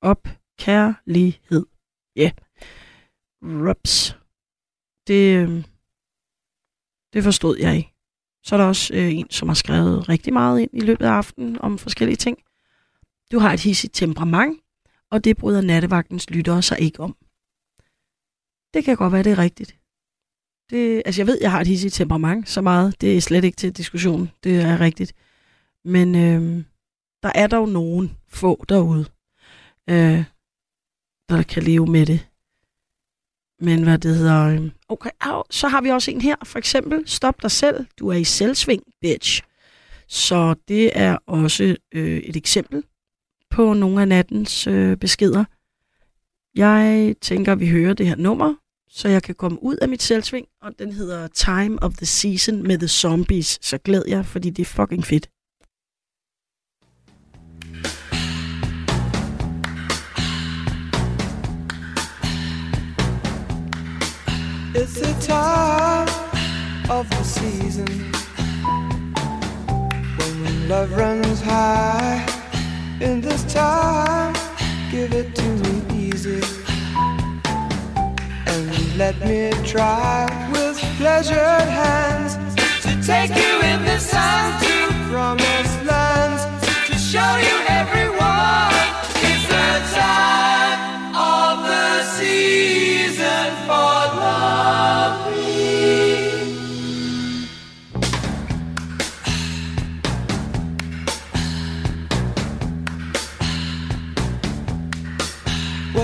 op kærlighed. Ja. Yeah. Rups. Det, øhm, det forstod jeg ikke. Så er der også øh, en, som har skrevet rigtig meget ind i løbet af aftenen om forskellige ting. Du har et hissigt temperament, og det bryder nattevagtens lyttere sig ikke om. Det kan godt være, det er rigtigt. Det, altså jeg ved, jeg har et hissigt temperament så meget. Det er slet ikke til diskussion. Det er rigtigt. Men øh, der er dog nogen få derude, øh, der kan leve med det. Men hvad det hedder... Øhm, okay, au, så har vi også en her. For eksempel, stop dig selv. Du er i selvsving, bitch. Så det er også øh, et eksempel på nogle af nattens øh, beskeder. Jeg tænker, at vi hører det her nummer, så jeg kan komme ud af mit selvsving, og den hedder Time of the Season med The Zombies. Så glæd jer, fordi det er fucking fedt. It's the time of the season when love runs high. In this time, give it to me easy and let me try with pleasured hands to take you in the sun to promised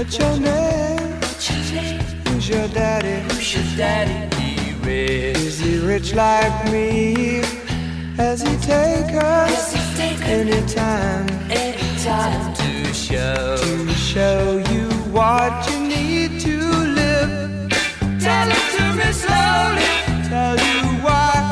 What's your name? Who's your daddy? Who's your daddy? He rich. Is he rich like me? Has he taken anytime? Anytime to show to show you what you need to live. Tell it to me slowly. Tell you why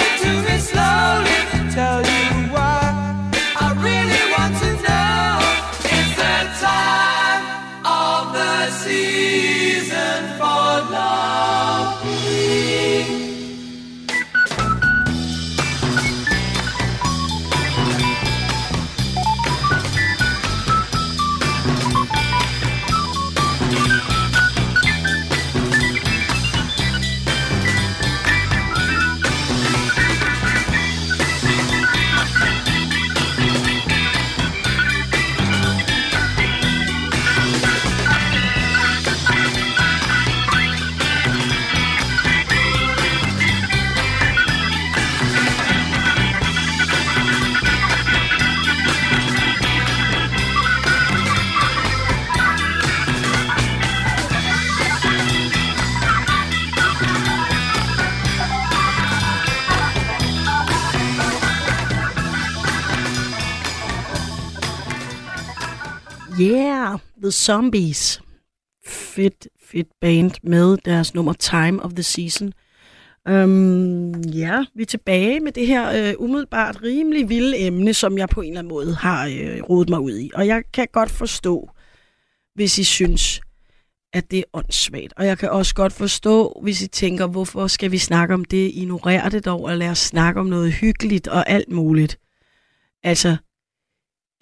The Zombies. Fedt, fedt band med deres nummer Time of the Season. Øhm, ja, vi er tilbage med det her øh, umiddelbart rimelig vilde emne, som jeg på en eller anden måde har øh, rodet mig ud i. Og jeg kan godt forstå, hvis I synes, at det er åndssvagt. Og jeg kan også godt forstå, hvis I tænker, hvorfor skal vi snakke om det? Ignorer det dog, og lad os snakke om noget hyggeligt og alt muligt. Altså,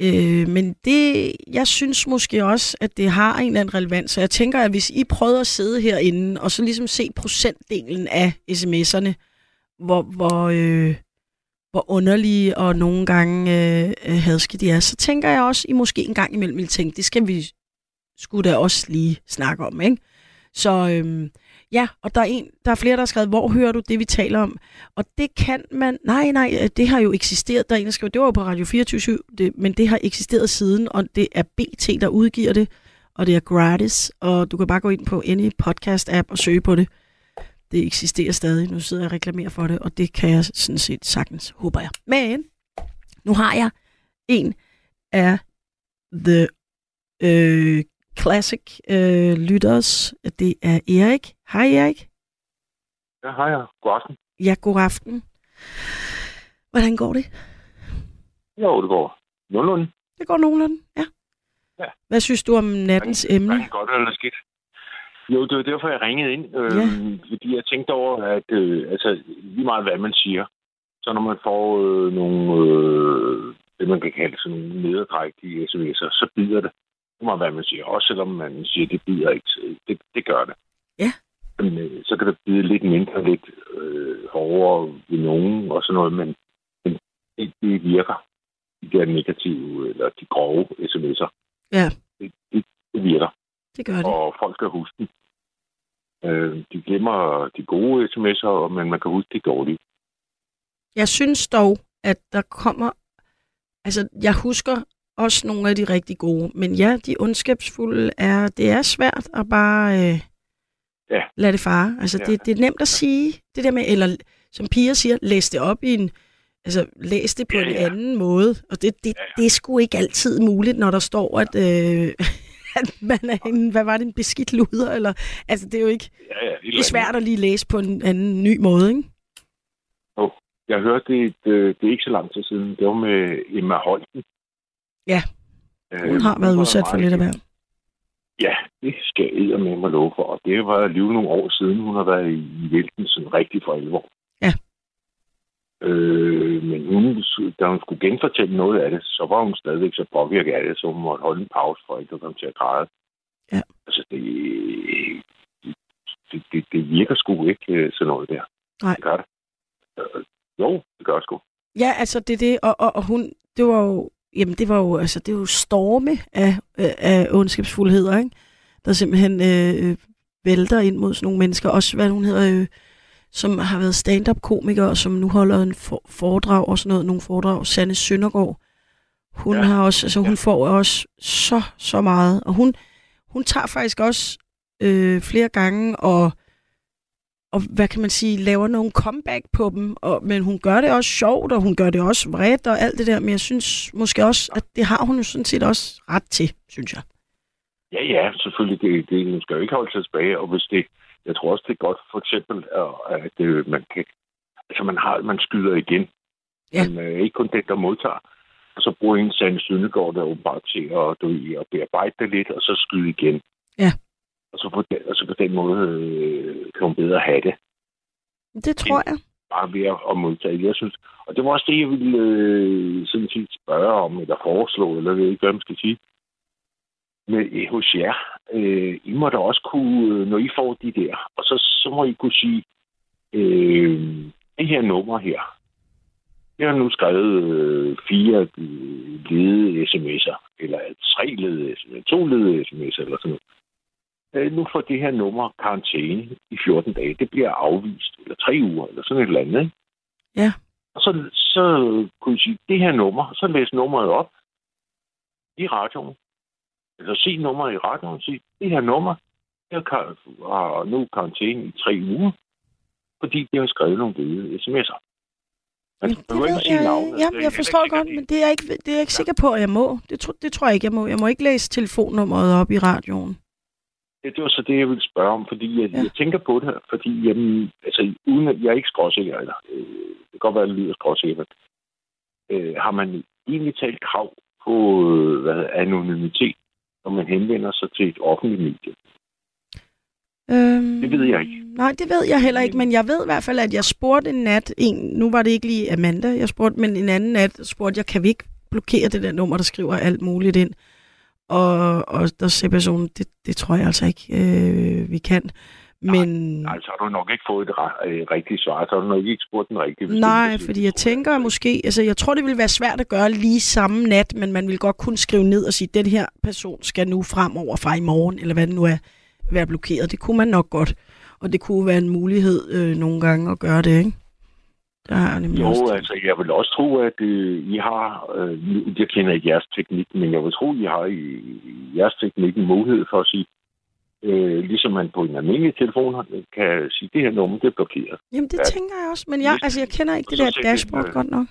øh, men det, jeg synes måske også, at det har en eller anden relevans. Så jeg tænker, at hvis I prøver at sidde herinde, og så ligesom se procentdelen af sms'erne, hvor, hvor, øh, hvor underlige og nogle gange øh, øh, hadske de er, så tænker jeg også, I måske en gang imellem vil tænke, det skal vi skulle da også lige snakke om, ikke? Så øhm, ja, og der er, en, der er flere, der har skrevet, hvor hører du det, vi taler om? Og det kan man, nej, nej, øh, det har jo eksisteret, der er en, der skriver, det var jo på Radio 24 det, men det har eksisteret siden, og det er BT, der udgiver det, og det er gratis, og du kan bare gå ind på any podcast-app og søge på det. Det eksisterer stadig, nu sidder jeg og reklamerer for det, og det kan jeg sådan set sagtens, håber jeg. Men nu har jeg en af the øh, classic øh, lytters. Det er Erik. Hej Erik. Ja, hej, ja. god aften. Ja, god aften. Hvordan går det? Jo, det går nogenlunde. Det går nogenlunde, ja. Ja. Hvad synes du om nattens emne? Hverken godt eller skidt. Jo, det var derfor, jeg ringede ind. Øh, Ja. Fordi jeg tænkte over, at øh, altså, lige meget hvad man siger, så når man får øh, nogle, øh, det man kan kalde sådan nogle nederdrægtige sms'er, så bider det. Meget hvad man siger. Også selvom man siger, det bider ikke. Det, det gør det. Ja. Men, øh, så kan det bide lidt mindre, lidt øh, hårdere ved nogen og sådan noget, men, men det, det virker. De der negative, eller de grove sms'er. Ja. Det, det, det virker Det gør det. og folk skal huske den. Øh, de glemmer de gode sms'er, men man kan huske de dårlige. Jeg synes dog, at der kommer... Altså, jeg husker også nogle af de rigtig gode. Men ja, de ondskabsfulde er... Det er svært at bare øh, Ja. lade det fare. Altså, Ja. det, det er nemt at sige. Det der med... Eller som piger siger, læs det op i en... Altså, læs det på Ja, en ja. anden måde. Og det, det, Ja, ja. det er sgu ikke altid muligt, når der står, at, øh, <laughs> at man er en... Hvad var det? En beskidt luder? Eller, altså, det er jo ikke... Ja, ja, Det er svært at lige læse på en anden ny måde, ikke? Jeg hørte det, det, det er ikke så lang tid siden. Det var med Emma Holten. Ja. Øh, Hun har været udsat for lidt af hvert. Ja, det skal jeg med mig love for. Og det var alligevel nogle år siden, hun har været i, i vælten sådan rigtig for alvor. Ja. Øh, men hun, da hun skulle genfortælle noget af det, så var hun stadigvæk så påvirket af det, så hun måtte holde en pause for ikke at komme til at græde. Ja. Altså, det, det, det, det virker sgu ikke øh, sådan noget der. Nej. Det gør det. Øh, jo, det gør det sgu. Ja, altså det er det, og, og, og hun, det var jo, jamen det var jo, altså det var jo storme af, øh, af ondskabsfuldheder, ikke? Der simpelthen øh, vælter ind mod sådan nogle mennesker, også hvad hun hedder, øh, som har været stand-up-komiker, og som nu holder en for, foredrag og sådan noget, nogle foredrag, Sanne Søndergaard. Hun ja. har også, altså hun Ja. får også så, så meget, og hun, hun tager faktisk også øh, flere gange og og hvad kan man sige, laver nogle comeback på dem, og, men hun gør det også sjovt, og hun gør det også vredt og alt det der, men jeg synes måske også, at det har hun jo sådan set også ret til, synes jeg. Ja, ja, selvfølgelig. Det, det man skal jo ikke holde sig tilbage, og hvis det, jeg tror også, det er godt for eksempel, at, at øh, man kan, altså man har, man skyder igen. Ja. Men øh, ikke kun den, der modtager. Og så bruger en Sande Søndergaard der åbenbart til at, du, at bearbejde det lidt, og så skyde igen. Ja. Og så på den, og så på den måde øh, kan hun bedre have det, Det tror jeg. bare ved at, at modtage. Jeg synes, og det var også det, jeg ville øh, sådan set spørge om, eller foreslå, eller ved ikke, hvad man skal sige. med øh, hos jer. Øh, I må da også kunne, øh, når I får de der, og så, så må I kunne sige, øh, det her nummer her, jeg har nu skrevet øh, fire øh, ledede sms'er, eller tre ledede sms'er, to ledede sms'er, eller sådan noget. Øh, nu får det her nummer karantæne i 14 dage. Det bliver afvist, eller tre uger, eller sådan et eller andet. Ikke? Ja. Og så, så kunne I sige, det her nummer, så læs nummeret op i radioen. Eller se nummeret i radioen og sige, det her nummer, jeg kan, har nu karantæne i tre uger, fordi det har skrevet nogle døde sms'er. Man det ved ikke sige jeg, navnet. ja, er jeg forstår ikke godt, men det er jeg ikke, det er jeg ikke sikker på, at jeg må. Det, tro, det tror jeg ikke, jeg må. Jeg må ikke læse telefonnummeret op i radioen. Det, det var så det, jeg ville spørge om, fordi jeg, Ja. jeg tænker på det, fordi jamen, altså, uden at jeg er ikke skråsikker, eller øh, det kan godt være, at det lyder skråsikkert, øh, har man egentlig talt krav på øh, hvad, anonymitet, når man henvender sig til et offentligt medie? Øhm, Det ved jeg ikke. Nej, det ved jeg heller ikke, men jeg ved i hvert fald, at jeg spurgte en nat, en, nu var det ikke lige Amanda, jeg spurgte, men en anden nat spurgte jeg, kan vi ikke blokere det der nummer, der skriver alt muligt ind? Og, og der sagde personen, det, det tror jeg altså ikke, øh, vi kan. Men Nej, så har du nok ikke fået det re- øh, rigtige svar, så har du nok ikke spurgt den rigtige. nej, sige fordi det, jeg tænker måske, altså jeg tror, det ville være svært at gøre lige samme nat, men man ville godt kunne skrive ned og sige, den her person skal nu fremover fra i morgen, eller hvad det nu er, være blokeret. Det kunne man nok godt. Og det kunne være en mulighed øh, nogle gange at gøre det, ikke? Der har jeg nemlig Jo, også altså, jeg vil også tro, at øh, I har, øh, jeg kender ikke jeres teknik, men jeg vil tro, at I har i, i jeres teknik en mulighed for at sige, øh, ligesom man på en almindelig telefon kan sige, det her nummer, det er blokeret. Jamen, det Ja. tænker jeg også, men jeg, Hvis- altså, jeg kender ikke det der dashboard godt nok.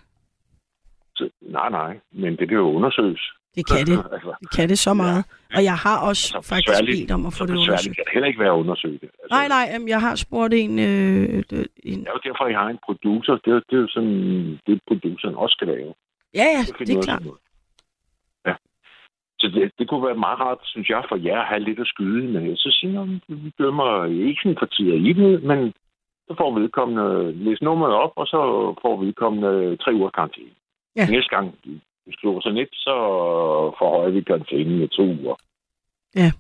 Så, nej, nej, men det kan jo undersøges. Det kan det. <laughs> altså, Det kan det så meget. Og jeg har også så faktisk bedt om at få så det undersøgt. kan det heller ikke være det. Altså, Nej, nej, jamen, jeg har spurgt en... Øh, en Det er jo derfor, jeg har en producer. Det er, det er jo sådan, det produceren også skal lave. ja, ja, Det, det er klart. Ja. Så det, det kunne være meget rart, synes jeg, for jer at have lidt at skyde med. Så siger jeg, vi dømmer ikke sådan for tid og evighed, men så får vedkommende læse nummeret op, og så får vedkommende tre uger karantæne. Ja. Næste gang du skriver sådan et, så forhøjer vi karantænen med to uger. Ja.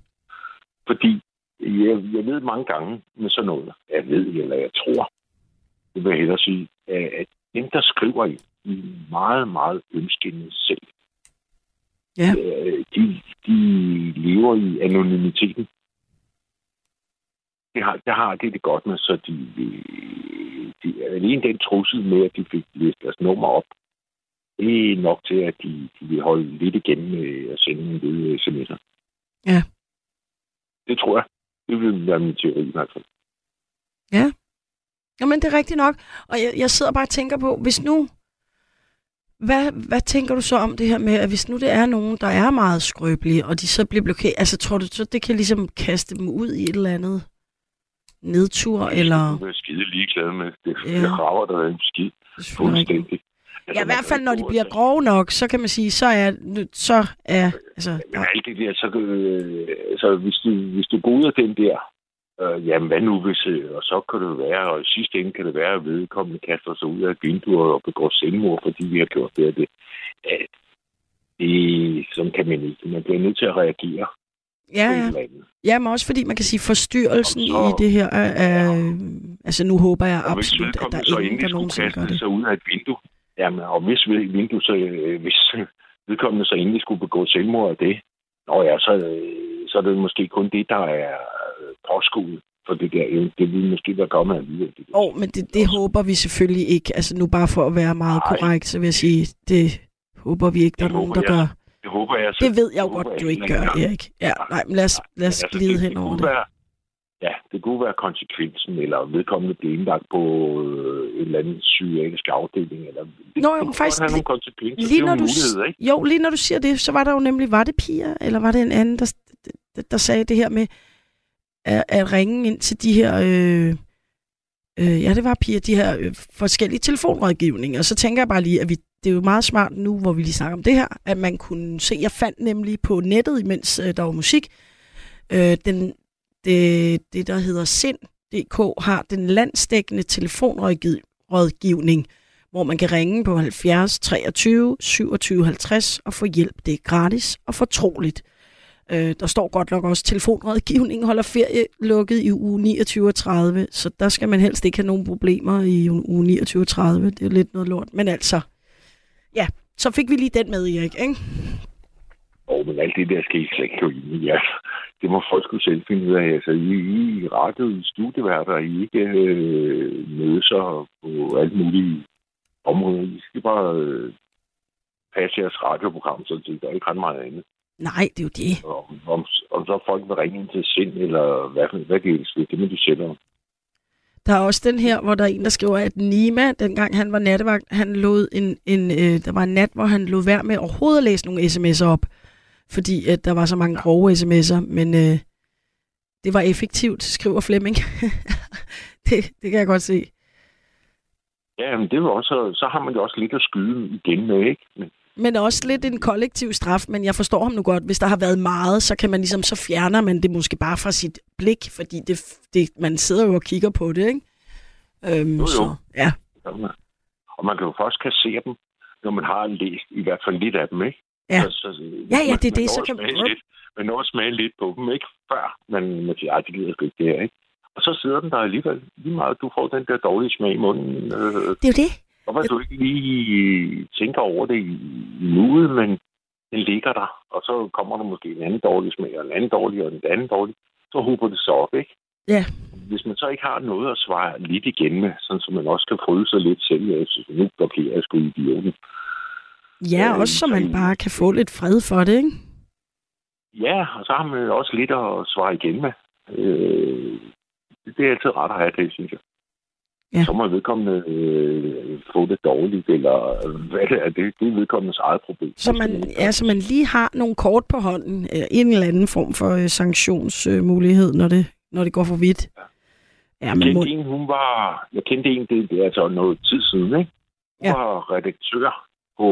Fordi jeg, jeg ved mange gange med sådan noget, jeg ved, eller jeg tror, det vil jeg hellere sige, at dem, der skriver i, de er meget, meget ønskende selv. Ja. Øh, De, de lever i anonymiteten. Det har, det har det, det godt med, så de, de, alene den trussel med, at de fik læst deres nummer op, det er nok til, at de, de vil holde lidt igen med at sende en lille sms'er. Ja. Det tror jeg. Det vil være min teori i hvert fald. Jamen, det er rigtigt nok. Og jeg, jeg sidder bare og tænker på, hvis nu... Hvad, hvad tænker du så om det her med, at hvis nu det er nogen, der er meget skrøbelige, og de så bliver blokeret, altså tror du så, det kan ligesom kaste dem ud i et eller andet nedtur, eller... Det er skide ligeglad med. Det, Ja. ja. det rager der en skid. Er. Fuldstændig. Altså, Ja, i hvert fald, når de bliver og- grove nok, så kan man sige, så er, så er altså, Men alt det der, så, øh, så hvis, du, hvis du af den der, øh, jamen hvad nu hvis, øh, og så kan det være, og i sidste ende kan det være, at vedkommende kaster sig ud af et vindue og begår selvmord, fordi vi har gjort det og det. Øh, det sådan kan man ikke. Man bliver nødt til at reagere ja, ja. ja, men også fordi man kan sige, forstyrrelsen så- i det her er, er altså nu håber jeg absolut, at der så er ingen, der nogensinde gør det. sig ud af et vindue, jamen, og hvis så, øh, hvis <laughs> vedkommende så endelig skulle begå selvmord af det, nå ja, så, øh, så er det måske kun det, der er påskuet for det der. Det ville måske være kommet alligevel. det. Åh, oh, men det, det håber vi selvfølgelig ikke. Altså nu bare for at være meget Nej. korrekt, så vil jeg sige, det håber vi ikke, der er nogen, der jeg. gør. Det håber jeg. så- Det ved jeg jo godt, jeg du ikke gør, Erik. Ja, nej, men lad os, lad os Men altså, glide det- hen det kunne det. Være, ja, det kunne være konsekvensen, eller vedkommende bliver indlagt på øh, en eller anden psykiatrisk afdeling. Eller, det, Nå, det jo, kunne faktisk have nogle konsekvenser. Lige det når du, ikke? jo, lige når du siger det, så var der jo nemlig, var det Pia, eller var det en anden, der, der, der sagde det her med at, at ringe ind til de her, øh, øh, ja, det var Pia, de her øh, forskellige telefonrådgivninger. Og så tænker jeg bare lige, at vi, det er jo meget smart nu, hvor vi lige snakker om det her, at man kunne se, jeg fandt nemlig på nettet, imens øh, der var musik, øh, den, det, det, der hedder Sind.dk, har den landsdækkende telefonrådgivning, hvor man kan ringe på 70 23 27 50 og få hjælp. Det er gratis og fortroligt. Øh, der står godt nok også, telefonrådgivningen holder ferie lukket i uge 29 og 30, så der skal man helst ikke have nogen problemer i uge 29 og 30. Det er lidt noget lort. Men altså, ja, så fik vi lige den med, Erik, ikke? Åh, men alt det der skal I slet ikke gå ind i. Altså, det må folk skulle selv finde ud af. Altså, I, I radio, i studieværter, I ikke øh, mødes på alle mulige områder. I skal bare øh, passe jeres radioprogram, så det der er ikke ret meget andet. Nej, det er jo det. Og Om, om, om så folk vil ringe ind til sind, eller hvad, hvad det er, det må de selv om. Der er også den her, hvor der er en, der skriver, at Nima, dengang han var nattevagt, han lod en, en, øh, der var en nat, hvor han lod være med overhovedet at læse nogle sms'er op, fordi at der var så mange grove sms'er, men øh, det var effektivt, skriver Flemming. <laughs> det, det kan jeg godt se. Ja, men det var også, så har man jo også lidt at skyde igen med, ikke? Men, Men også lidt en kollektiv straf, men jeg forstår ham nu godt. Hvis der har været meget, så kan man ligesom, så fjerner man det måske bare fra sit blik, fordi det, det, man sidder jo og kigger på det, ikke? Øhm, Jo, jo. Så, ja. og man kan jo først kassere dem, når man har læst i hvert fald lidt af dem, ikke? Ja. Så, så, Ja, ja, man- det er man det, så at kan- smage lidt, man når at smage lidt på dem, ikke? Før man, man siger, ej, det gider sgu ikke det her, ikke? Og så sidder den der alligevel lige meget. Du får den der dårlige smag i munden. Øh, Det er jo det. og man du ikke lige tænker over det i, i nuet, men den ligger der. Og så kommer der måske en anden dårlig smag, og en anden dårlig, og en anden dårlig. Så huber det så op, ikke? Ja. Hvis man så ikke har noget at svare lidt igen med, sådan så man også kan fryde sig lidt selv, jeg synes, nu blokerer jeg sgu idioten. Ja, Øh, også så man bare kan få lidt fred for det, ikke? Ja, og så har man jo også lidt at svare igen med. Øh, det er altid ret at have det, synes jeg. Ja. Så må vedkommende øh, få det dårligt, eller hvad det er. Det, det er vedkommendes eget problem. Så man, ja, så man lige har nogle kort på hånden, øh, en eller anden form for øh, sanktionsmulighed, når det, når det går for vidt. Ja, Jeg men må, kendte en, hun var... Jeg kendte en, det, det er altså noget tid siden, ikke? Hun Ja. var redaktør på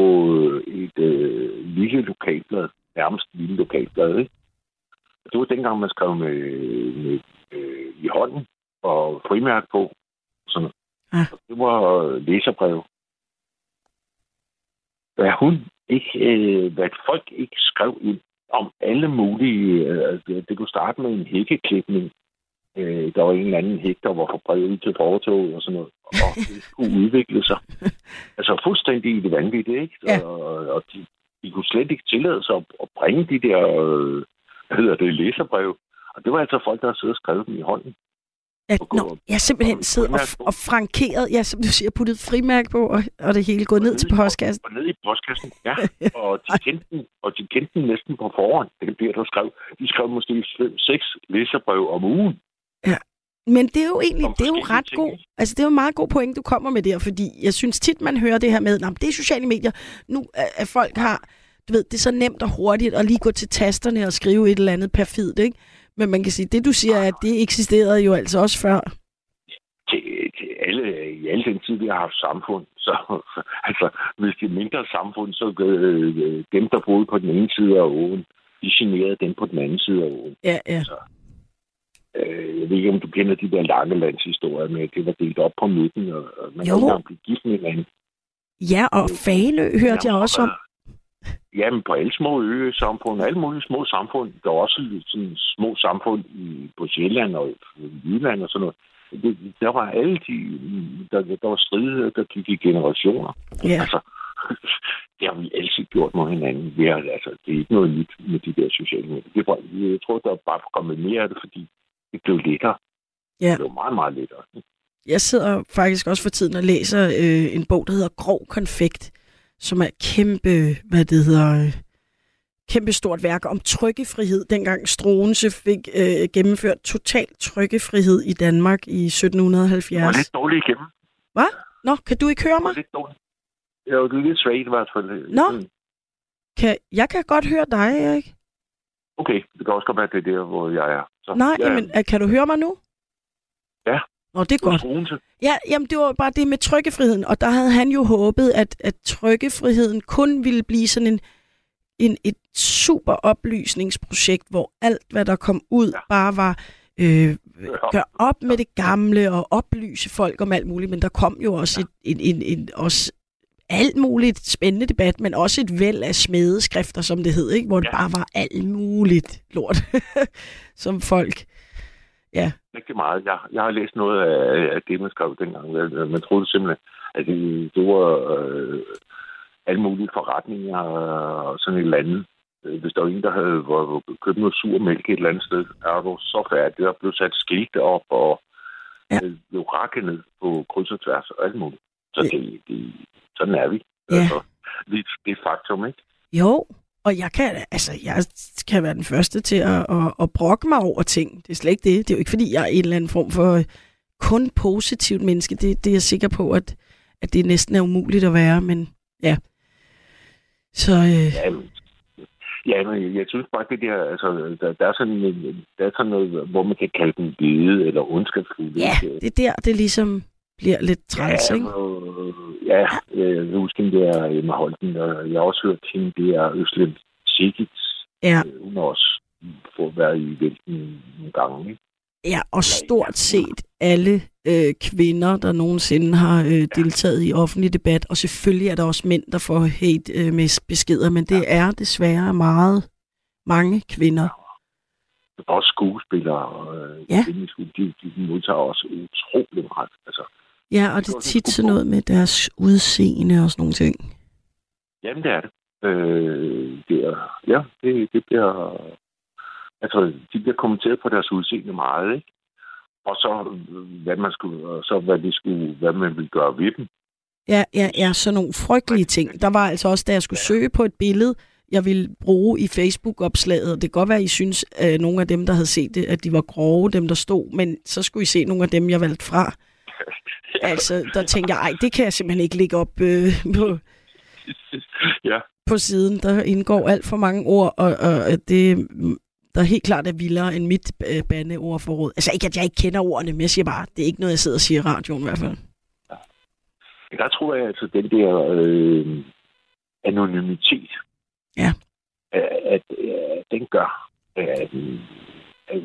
et øh, lille lokalblad, nærmest lille lokalblad, ikke? Det var dengang, man skrev med, med øh, i hånden og frimærk på. Sådan. Ja. Og Det var læserbrev. Hvad hun ikke, øh, hvad folk ikke skrev ind om alle mulige... Øh, det, det kunne starte med en hækkeklipning. Øh, der var en eller anden hæk, der var forbredet ud til fortoget og sådan noget. Og <laughs> det skulle udvikle sig. Altså fuldstændig i det vanvittige, ikke? Ja. Og, og de, de kunne slet ikke tillade sig at, at bringe de der, øh, hvad hedder det, læserbrev. Og det var altså folk, der havde siddet og skrevet dem i hånden. ja, og nå, og- jeg simpelthen og siddet og, frimærke og frankeret, ja, som du siger, puttet frimærk på, og, og det hele gået ned til postkassen. Og ned i postkassen, ja. <laughs> Og de kendte den, og de kendte den næsten på forhånd. Det er det, der skrev. De skrev måske fem, seks læserbrev om ugen. Men det er jo egentlig, det er jo ret ting, god, altså det er jo en meget god point, du kommer med der, fordi jeg synes tit, man hører det her med, at det er sociale medier, nu at at folk har, du ved, det er så nemt og hurtigt at lige gå til tasterne og skrive et eller andet perfidt, ikke? Men man kan sige, det du siger, er, at det eksisterede jo altså også før. til, til alle, i alle den tid, vi har haft samfund. Så <laughs> altså, hvis det er mindre samfund, så øh, dem, der boede på den ene side af åen, de generede dem på den anden side af åen. Ja, ja. Øh, jeg ved ikke, om du kender de der Langelandshistorier med, at det var delt op på midten, og, og man Jo. kunne blive gift med hinanden. Ja, og Fanø hørte jeg også om. Jamen, på alle små ø-samfund, alle mulige små samfund. Der er også sådan små samfund i, på Sjælland og i Jylland og sådan noget. Det, der var alle de, der, der var stridigheder, der gik i generationer. Ja. Altså, <laughs> det har vi altid gjort mod hinanden. Vi er, altså, det er ikke noget nyt med de der sociale medier. Det var, jeg tror, der er bare kommet mere af det, fordi det blev lettere. Ja. Det blev meget, meget lettere. Jeg sidder faktisk også for tiden og læser øh, en bog, der hedder Grov Konfekt, som er kæmpe, hvad det hedder, øh, kæmpe stort værk om trykkefrihed. Dengang Struense fik øh, gennemført total trykkefrihed i Danmark i Det var 1770. lidt dårligt igennem. Nå, kan du ikke høre Det var mig? lidt dårligt. Ja, det lidt svagt i hvert fald. Nå. Kan, jeg kan godt høre dig, Erik. Okay, det kan også godt være, det er der, hvor jeg er. Så, Nej, ja, jamen, øh, kan du høre mig nu? Ja. Nå, det er godt. Ja, jamen det var bare det med trykkefriheden, og der havde han jo håbet, at, at trykkefriheden kun ville blive sådan en, en et super oplysningsprojekt, hvor alt, hvad der kom ud, Ja. bare var øh, Ja. gør op med det gamle og oplyse folk om alt muligt, men der kom jo også et, en, en, en, også alt muligt spændende debat, men også et væld af smedeskrifter, som det hed, ikke? hvor det Ja. bare var alt muligt lort, <laughs> som folk... Rigtig meget. Jeg, jeg har læst noget af, af det, man skrev dengang. Man troede simpelthen, at det, det var øh, alle mulige forretninger og sådan et eller andet. Hvis der var en, der havde var, købt noget sur mælk et eller andet sted, er du så færdig. Der blev sat skilte op og Ja. ja. blev rakket ned på kryds og tværs og alt muligt. Så Ja. det, det, sådan er vi. Ja. Altså, det, det er faktum, ikke? Jo, og jeg kan, altså, jeg kan være den første til at, at, at brokke mig over ting. Det er slet ikke det. Det er jo ikke, fordi jeg er en eller anden form for øh, kun positivt menneske. Det, det er jeg sikker på, at, at det næsten er umuligt at være, men ja. Så øh, Jamen, Ja, men jeg, synes bare, det der, altså, der, der, er sådan, en- der er sådan noget, hvor man kan kalde den lede eller ondskabsfuld. Ja, det er der, det ligesom bliver lidt træls, ja, ikke? øh, ja, jeg kan huske hende der Emma Holten, og jeg har også hørt hende der Øslem Sigits. Ja, Øh, Hun har også fået været i vælten nogle gange. Ikke? ja, og stort set alle øh, kvinder, der nogensinde har øh, deltaget i offentlig debat, og selvfølgelig er der også mænd, der får hate øh, med beskeder, men det er desværre meget mange kvinder. Der er også skuespillere, øh, Ja. de, de modtager også utrolig meget. Altså, Ja, og det er tit sådan noget med deres udseende og sådan nogle ting. Jamen, det er det. Øh, det er, ja, det, det bliver... Altså, de bliver kommenteret på deres udseende meget, ikke? Og så, øh, hvad man skulle, og så hvad, de skulle, hvad man ville gøre ved dem. Ja, ja, ja, sådan nogle frygtelige ting. Der var altså også, da jeg skulle søge på et billede, jeg ville bruge i Facebook-opslaget, det kan godt være, at I synes, at nogle af dem, der havde set det, at de var grove, dem der stod, men så skulle I se nogle af dem, jeg valgte fra. <laughs> Altså, der tænkte jeg, ej, det kan jeg simpelthen ikke lægge op øh, på, ja, på siden. Der indgår alt for mange ord, og, og at det der helt klart er vildere end mit øh, bandeordforråd. Altså ikke, at jeg ikke kender ordene, men jeg siger bare, det er ikke noget, jeg sidder og siger i radioen i hvert fald. der tror jeg altså, den der øh, anonymitet, Ja. at, at, at den gør, at, at,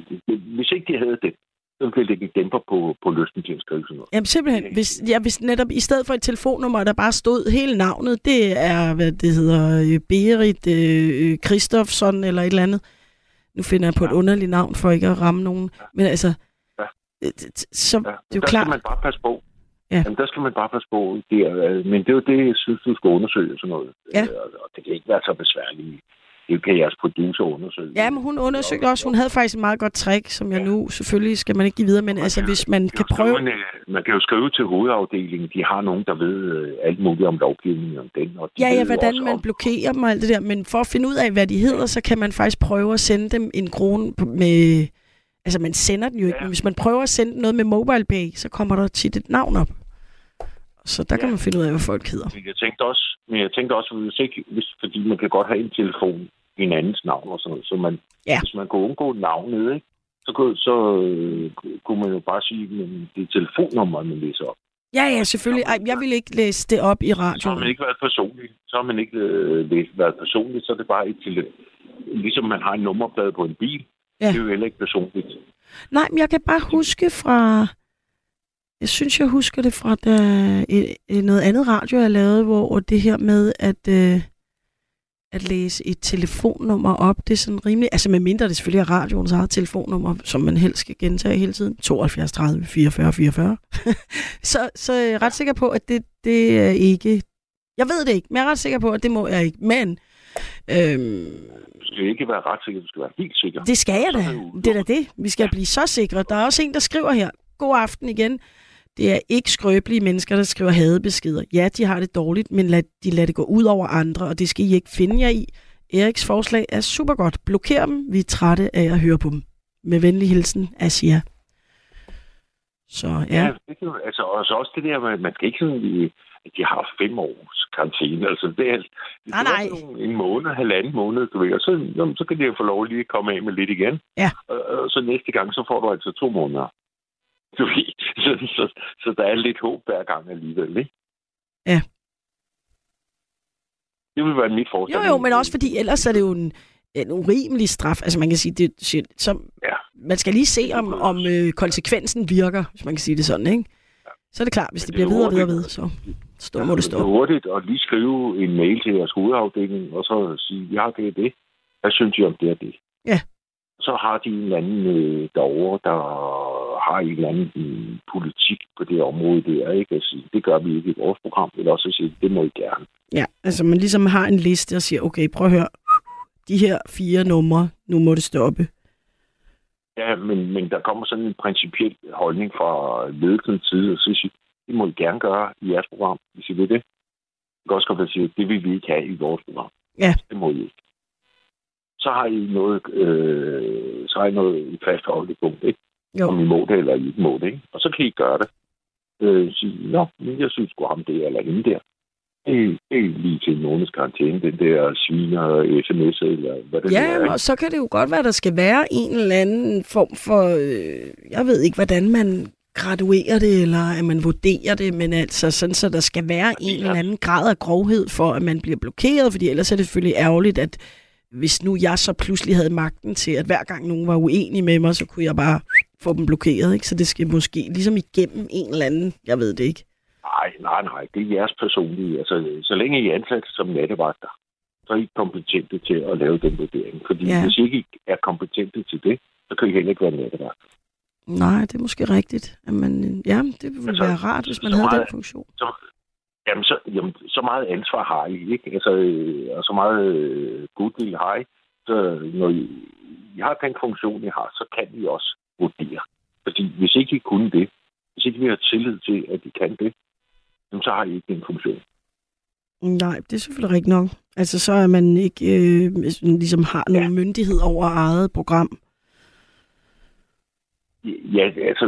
hvis ikke de havde det, så ville det ikke dæmper på, på lysten til at skrive sådan noget. Jamen simpelthen, hvis, ja, hvis netop i stedet for et telefonnummer, der bare stod hele navnet, det er, hvad det hedder, øh, Berit øh, Christofsson eller et eller andet. Nu finder jeg på et Ja. underligt navn for ikke at ramme nogen. Men altså, Ja. øh, så Ja, det er jo der klart. skal man bare passe på. Ja. Jamen, der skal man bare passe på. Det er, øh, men det er jo det, jeg synes, du skal undersøge sådan noget. Ja. Øh, Og det kan ikke være så besværligt. Det kan jeres producer undersøge. Ja, men hun undersøgte også, hun havde faktisk et meget godt trick, som jeg nu, selvfølgelig skal man ikke give videre, men altså hvis man kan prøve... Man, øh, man kan jo skrive til hovedafdelingen. De har nogen, der ved øh, alt muligt om lovgivningen om den. Og de Ja, ja, hvordan man om- blokerer dem og alt det der. Men for at finde ud af, hvad de hedder, så kan man faktisk prøve at sende dem en krone med... Altså, man sender den jo ikke, Ja. men hvis man prøver at sende noget med MobilePay, så kommer der tit et navn op. Så der kan Ja. man finde ud af, hvad folk hedder. Men jeg tænkte også, men jeg tænkte også hvis ikke, hvis, fordi man kan godt have en telefon i en andens navn og sådan noget, så man, Ja. hvis man kunne undgå navnet, ikke, så, kunne, så øh, kunne man jo bare sige, at det er telefonnummer, man læser op. Ja, ja, selvfølgelig. Ej, jeg vil ikke læse det op i Så har radioen. man ikke været personlig. Så har man ikke øh, været personlig, så er det bare et til Ligesom man har en nummerplade på en bil. Ja. Det er jo heller ikke personligt. Nej, men jeg kan bare huske fra... Jeg synes, jeg husker det fra da, et, et, noget andet radio, jeg lavede, hvor det her med at, øh, at læse et telefonnummer op, det er sådan rimelig... Altså med mindre det selvfølgelig er radioens eget telefonnummer, som man helst skal gentage hele tiden. 72 30 44 44. så, så er jeg ret sikker på, at det, det er ikke... Jeg ved det ikke, men jeg er ret sikker på, at det må jeg ikke. Men øhm, Du skal ikke være ret sikker, du skal være helt sikker. det skal jeg da. Er det er da det. Vi skal blive så sikre. Der er også en, der skriver her. God aften igen. Det er ikke skrøbelige mennesker, der skriver hadebeskeder. Ja, de har det dårligt, men lad, de lader det gå ud over andre, og det skal I ikke finde jer i. Eriks forslag er super godt. Blokér dem. Vi er trætte af at høre på dem. Med venlig hilsen, Asia. Så ja. Ja, det kan, altså, og så også det der med, at man skal ikke sådan, at de har fem års karantæne. Altså, det er, det Nej, nej. En måned, halvanden måned, du ved, og så, jamen, så kan de jo få lov lige at komme af med lidt igen. Ja. Og, og så næste gang, så får du altså to måneder. <laughs> Ved, så, så, så der er lidt håb hver gang alligevel, ikke? Ja. Det vil være mit forslag. Jo, jo, men også fordi ellers er det jo en, en urimelig straf. Altså man kan sige, det, som, Ja. man skal lige se, om, om øh, konsekvensen virker, hvis man kan sige det sådan, ikke? Så er det klart, hvis det det er bliver videre og videre ved, så stå må det Det er stå. hurtigt at lige skrive en mail til jeres hovedafdeling, og så sige, har det og det. Hvad synes I om det og det? Ja. Så har de en anden øh, derovre, der har en eller anden mm, politik på det område der, ikke? At sige, det gør vi ikke i vores program, eller også at sige, det må I gerne. Ja, altså man ligesom har en liste og siger, okay, prøv at høre, de her fire numre, nu må det stoppe. Ja, men, men der kommer sådan en principiel holdning fra ledelsens side, og så siger, det må I gerne gøre i jeres program, hvis I vil det. Det kan også godt være, at sige, det vil vi ikke have i vores program. Ja. Det må I ikke. Så har I noget, øh, så har I noget i fast holdepunkt, ikke? Jo. Om I må det, eller I ikke må det, ikke? Og så kan I gøre det. Øh, sige, nå, men jeg synes sgu ham det, eller hende der. Det er, lige til en måneds karantæne, den der sviner sms eller hvad det nu er. Ja, og så kan det jo godt være, at der skal være en eller anden form for... Øh, jeg ved ikke, hvordan man graduerer det, eller at man vurderer det, men altså sådan, så der skal være en eller anden grad af grovhed for, at man bliver blokeret, fordi ellers er det selvfølgelig ærgerligt, at hvis nu jeg så pludselig havde magten til, at hver gang nogen var uenige med mig, så kunne jeg bare få dem blokeret, ikke? Så det skal måske ligesom igennem en eller anden, jeg ved det ikke. Nej, nej, nej. Det er jeres personlige. Altså, så længe I er ansat som nattevagter, så er I kompetente til at lave den vurdering. Fordi Ja. hvis I ikke er kompetente til det, så kan I heller ikke være nattevagt. Nej, det er måske rigtigt. Jamen, ja, det ville Altså, være rart, hvis man havde den meget- funktion. Så, jamen, så, jamen, så meget ansvar har I, ikke? Altså, øh, og så meget øh, goodwill har I. Så når I, I har den funktion, I har, så kan I også vurdere. Fordi hvis ikke I kunne det, hvis ikke vi har tillid til, at I kan det, jamen, så har I ikke den funktion. Nej, det er selvfølgelig rigtigt nok. Altså, så er man ikke øh, ligesom har nogen Ja. myndighed over eget program. Ja, altså,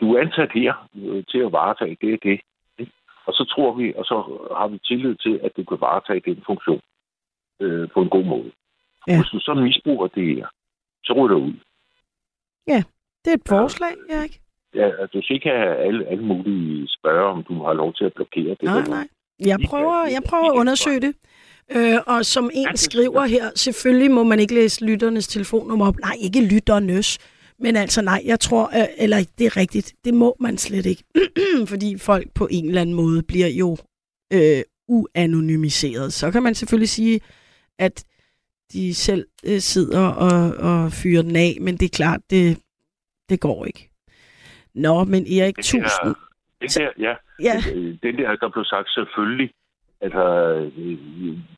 du er ansat her øh, til at varetage det og det. Ikke? Og så tror vi, og så har vi tillid til, at du kan varetage den funktion øh, på en god måde. Ja. Ja. Hvis du så misbruger det her, så ryger du ud. Det er et forslag. Ja, altså, du skal ikke have alle, alle mulige spørge, om du har lov til at blokere det. Nej, nej. Jeg Ikke- prøver, jeg ikke- prøver at ikke- undersøge det. Øh, og som en skriver her, selvfølgelig må man ikke læse lytternes telefonnummer op. Nej, ikke lytternes. Men altså nej, jeg tror, øh, eller det er rigtigt, det må man slet ikke. <clears throat> Fordi folk på en eller anden måde bliver jo øh, uanonymiseret. Så kan man selvfølgelig sige, at de selv øh, sidder og, og fyrer den af, men det er klart, det, det går ikke. Nå, men Erik, tusind. der, den der, ja, Ja, Øh, den der, der blev sagt selvfølgelig, altså, øh,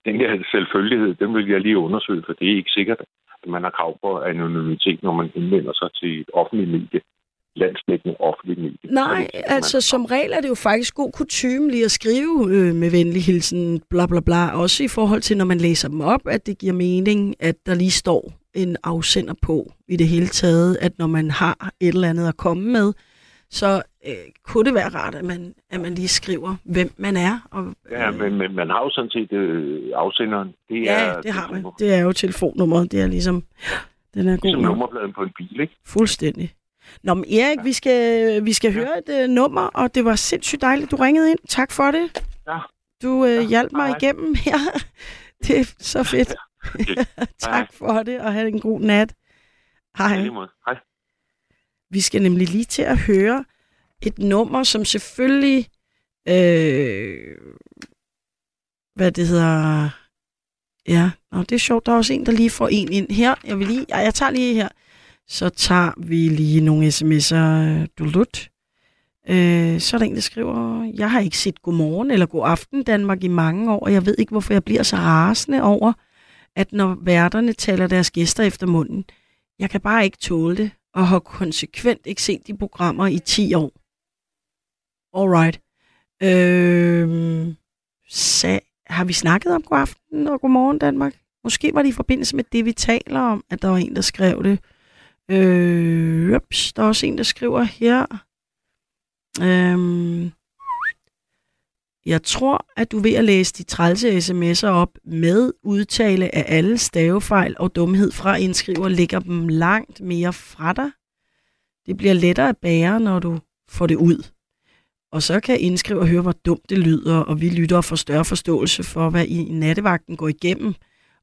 den der selvfølgelighed, den vil jeg lige undersøge, for det er ikke sikkert, man har krav på anonymitet, når man henvender sig til et offentligt medie, landsdækkende offentligt medie. Nej, altså som regel er det jo faktisk god kutume lige at skrive øh, med venlig hilsen, bla bla bla. Også i forhold til, når man læser dem op, at det giver mening, at der lige står en afsender på i det hele taget, at når man har et eller andet at komme med, så øh, kunne det være rart, at man, at man lige skriver, hvem man er. Og, Ja, men, men man har jo sådan set øh, afsenderen. Det ja, er, det har man. Det er jo telefonnummeret. Det er ligesom, den er god ligesom nummerpladen på en bil, ikke? Fuldstændig. Nå, men Erik, vi skal, vi skal Ja. høre et uh, nummer, og det var sindssygt dejligt, du ringede ind. Tak for det. Ja. Du uh, Ja, hjalp mig hej. igennem her. <laughs> Det er så fedt. Okay. <laughs> tak for det, og have en god nat. Ja, Hej. Hej. Vi skal nemlig lige til at høre et nummer, som selvfølgelig... Øh, hvad det hedder... Ja, Nå, det er sjovt. Der er også en, der lige får en ind her. Jeg, vil lige, ja, jeg tager lige her. Så tager vi lige nogle sms'er. Dulut. Øh, så er der en, der skriver, jeg har ikke set Godmorgen eller God Aften Danmark i mange år, og jeg ved ikke, hvorfor jeg bliver så rasende over, at når værterne taler deres gæster efter munden, jeg kan bare ikke tåle det, og har konsekvent ikke set de programmer i 10 år. Alright. Øh, sag, har vi snakket om God Aften og Godmorgen Danmark? Måske var det i forbindelse med det, vi taler om, at der var en, der skrev det. Øh, ups, der er også en, der skriver her. Øhm, jeg tror, at du er ved at læse de trælse sms'er op med udtale af alle stavefejl og dumhed fra indskriver, lægger dem langt mere fra dig. Det bliver lettere at bære, når du får det ud. Og så kan indskriver høre, hvor dumt det lyder, og vi lytter og får større forståelse for, hvad i nattevagten går igennem,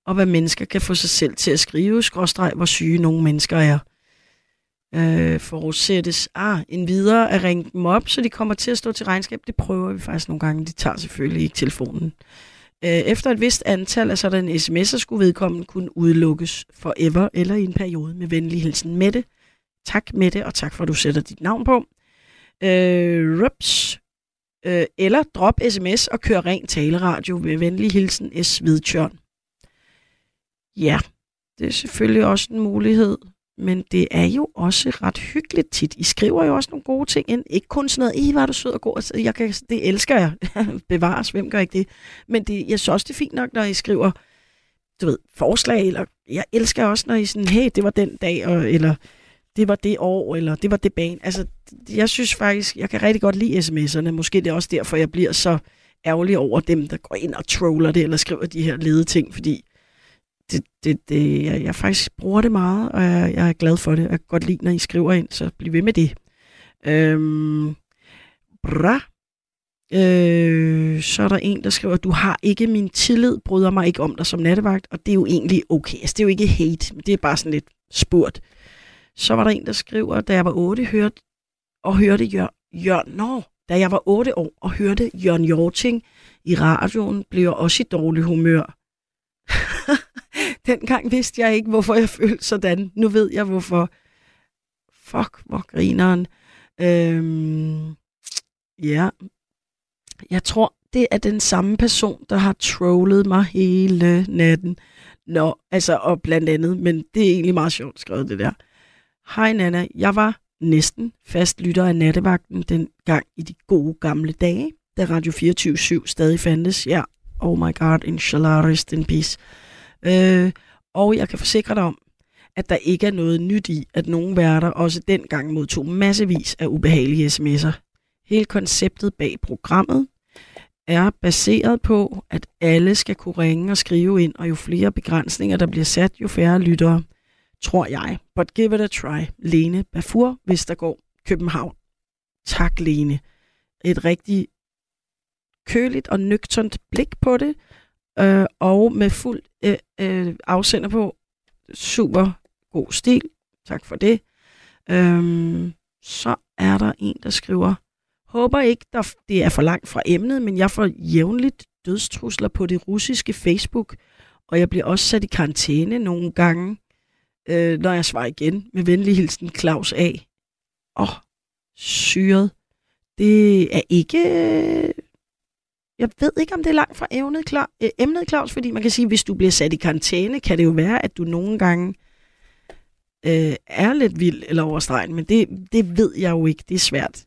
og hvad mennesker kan få sig selv til at skrive, skråstreg, hvor syge nogle mennesker er øh, forudsættes. Ah, en videre at ringe dem op, så de kommer til at stå til regnskab. Det prøver vi faktisk nogle gange. De tager selvfølgelig ikke telefonen. Øh, efter et vist antal af sådan en sms'er skulle vedkommende kunne udelukkes forever eller i en periode med venlig hilsen Mette. Tak Mette, og tak for at du sætter dit navn på. Øh, rups. Øh, eller drop sms og kør ren taleradio med venlig hilsen S. Hvidtjørn. Ja, det er selvfølgelig også en mulighed. Men det er jo også ret hyggeligt tit. I skriver jo også nogle gode ting ind. Ikke kun sådan noget, i var du sød og god. Altså, jeg kan, altså, det elsker jeg. <laughs> Bevares, hvem gør ikke det? Men det, jeg synes også, det er fint nok, når I skriver du ved, forslag. Eller jeg elsker også, når I sådan, hey, det var den dag, og, eller det var det år, eller det var det bane. Altså, jeg synes faktisk, jeg kan rigtig godt lide sms'erne. Måske det er også derfor, jeg bliver så ærgerlig over dem, der går ind og troller det, eller skriver de her lede ting, fordi det, det, det, jeg, jeg faktisk bruger det meget, og jeg, jeg er glad for det. Jeg kan godt lide, når I skriver ind, så bliv ved med det. Øhm, bra. Øh, så er der en, der skriver, du har ikke min tillid, bryder mig ikke om dig som nattevagt, og det er jo egentlig okay. Altså, det er jo ikke hate, men det er bare sådan lidt spurgt. Så var der en, der skriver, da jeg var 8 hørte, og hørte Jørgen, Jørgen Nå, da jeg var 8 år og hørte Jørgen Jorting i radioen, blev jeg også i dårlig humør. <laughs> Dengang vidste jeg ikke, hvorfor jeg <laughs> følte sådan. Nu ved jeg, hvorfor. Fuck, hvor grineren. Øhm, ja. Jeg tror, det er den samme person, der har trollet mig hele natten. Nå, altså, og blandt andet, men det er egentlig meget sjovt skrevet, det der. Hej Nana, jeg var næsten fast lytter af nattevagten den gang i de gode gamle dage, da Radio 24-7 stadig fandtes. Ja, oh my god, inshallah, rest in peace. Øh, og jeg kan forsikre dig om, at der ikke er noget nyt i, at nogle værter også dengang modtog massevis af ubehagelige sms'er. Hele konceptet bag programmet er baseret på, at alle skal kunne ringe og skrive ind, og jo flere begrænsninger, der bliver sat, jo færre lyttere, tror jeg. But give it a try. Lene Bafur, Vestergaard, København. Tak, Lene. Et rigtig køligt og nøgternt blik på det, øh, og med fuld øh, øh, afsender på. Super god stil. Tak for det. Øhm, så er der en, der skriver, håber ikke, der, det er for langt fra emnet, men jeg får jævnligt dødstrusler på det russiske Facebook, og jeg bliver også sat i karantæne nogle gange, øh, når jeg svarer igen med venlig hilsen Claus A. Åh, oh, syret. Det er ikke... Jeg ved ikke, om det er langt fra evnet, klar, øh, emnet, Claus, fordi man kan sige, at hvis du bliver sat i karantæne, kan det jo være, at du nogle gange øh, er lidt vild eller overstregen, men det, det ved jeg jo ikke. Det er svært.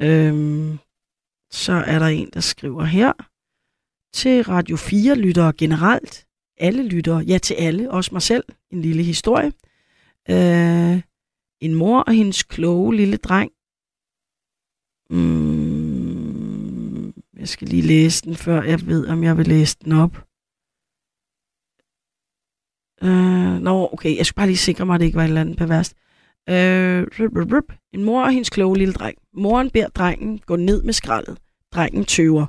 Øhm, så er der en, der skriver her. Til Radio 4 lyttere generelt. Alle lyttere. Ja, til alle. Også mig selv. En lille historie. Øh, en mor og hendes kloge lille dreng. Mm, jeg skal lige læse den, før jeg ved, om jeg vil læse den op. Øh, nå, okay. Jeg skal bare lige sikre mig, at det ikke var et eller andet perverst. Øh, rup, rup, rup. En mor og hendes kloge lille dreng. Moren beder drengen gå ned med skraldet. Drengen tøver.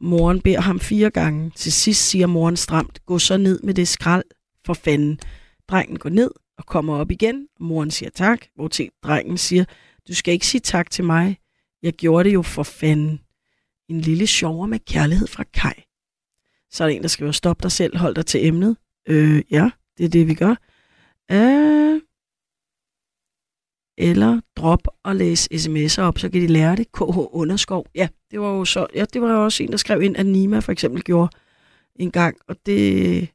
Moren beder ham fire gange. Til sidst siger moren stramt, gå så ned med det skrald for fanden. Drengen går ned og kommer op igen. Moren siger tak, hvor til drengen siger, du skal ikke sige tak til mig. Jeg gjorde det jo for fanden. En lille sjovere med kærlighed fra Kai. Så er der en, der skriver, stop dig selv, hold dig til emnet. Øh, ja, det er det, vi gør. Øh, eller drop og læse sms'er op, så kan de lære det. KH Underskov. Ja, det var jo så, ja, det var jo også en, der skrev ind, at Nima for eksempel gjorde en gang, og det,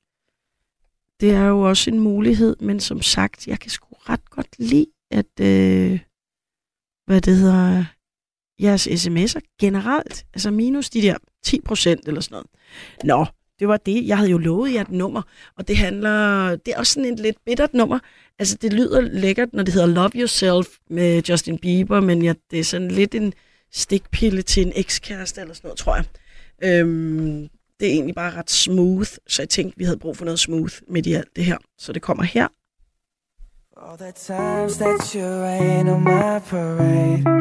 det er jo også en mulighed, men som sagt, jeg kan sgu ret godt lide, at, øh, hvad det hedder, jeres sms'er generelt, altså minus de der 10 procent eller sådan noget. Nå, det var det. Jeg havde jo lovet jer et nummer, og det handler, det er også sådan et lidt bittert nummer. Altså, det lyder lækkert, når det hedder Love Yourself med Justin Bieber, men ja, det er sådan lidt en stikpille til en ekskæreste eller sådan noget, tror jeg. Øhm, det er egentlig bare ret smooth, så jeg tænkte, vi havde brug for noget smooth midt i alt det her. Så det kommer her. All the times that you rain on my parade,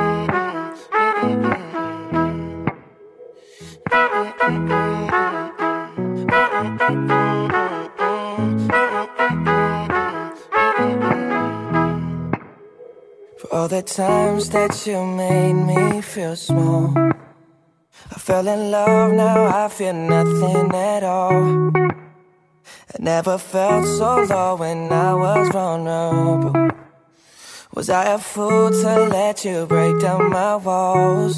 For all the times that you made me feel small. I fell in love, now I feel nothing at all. I never felt so low when I was vulnerable. Was I a fool to let you break down my walls?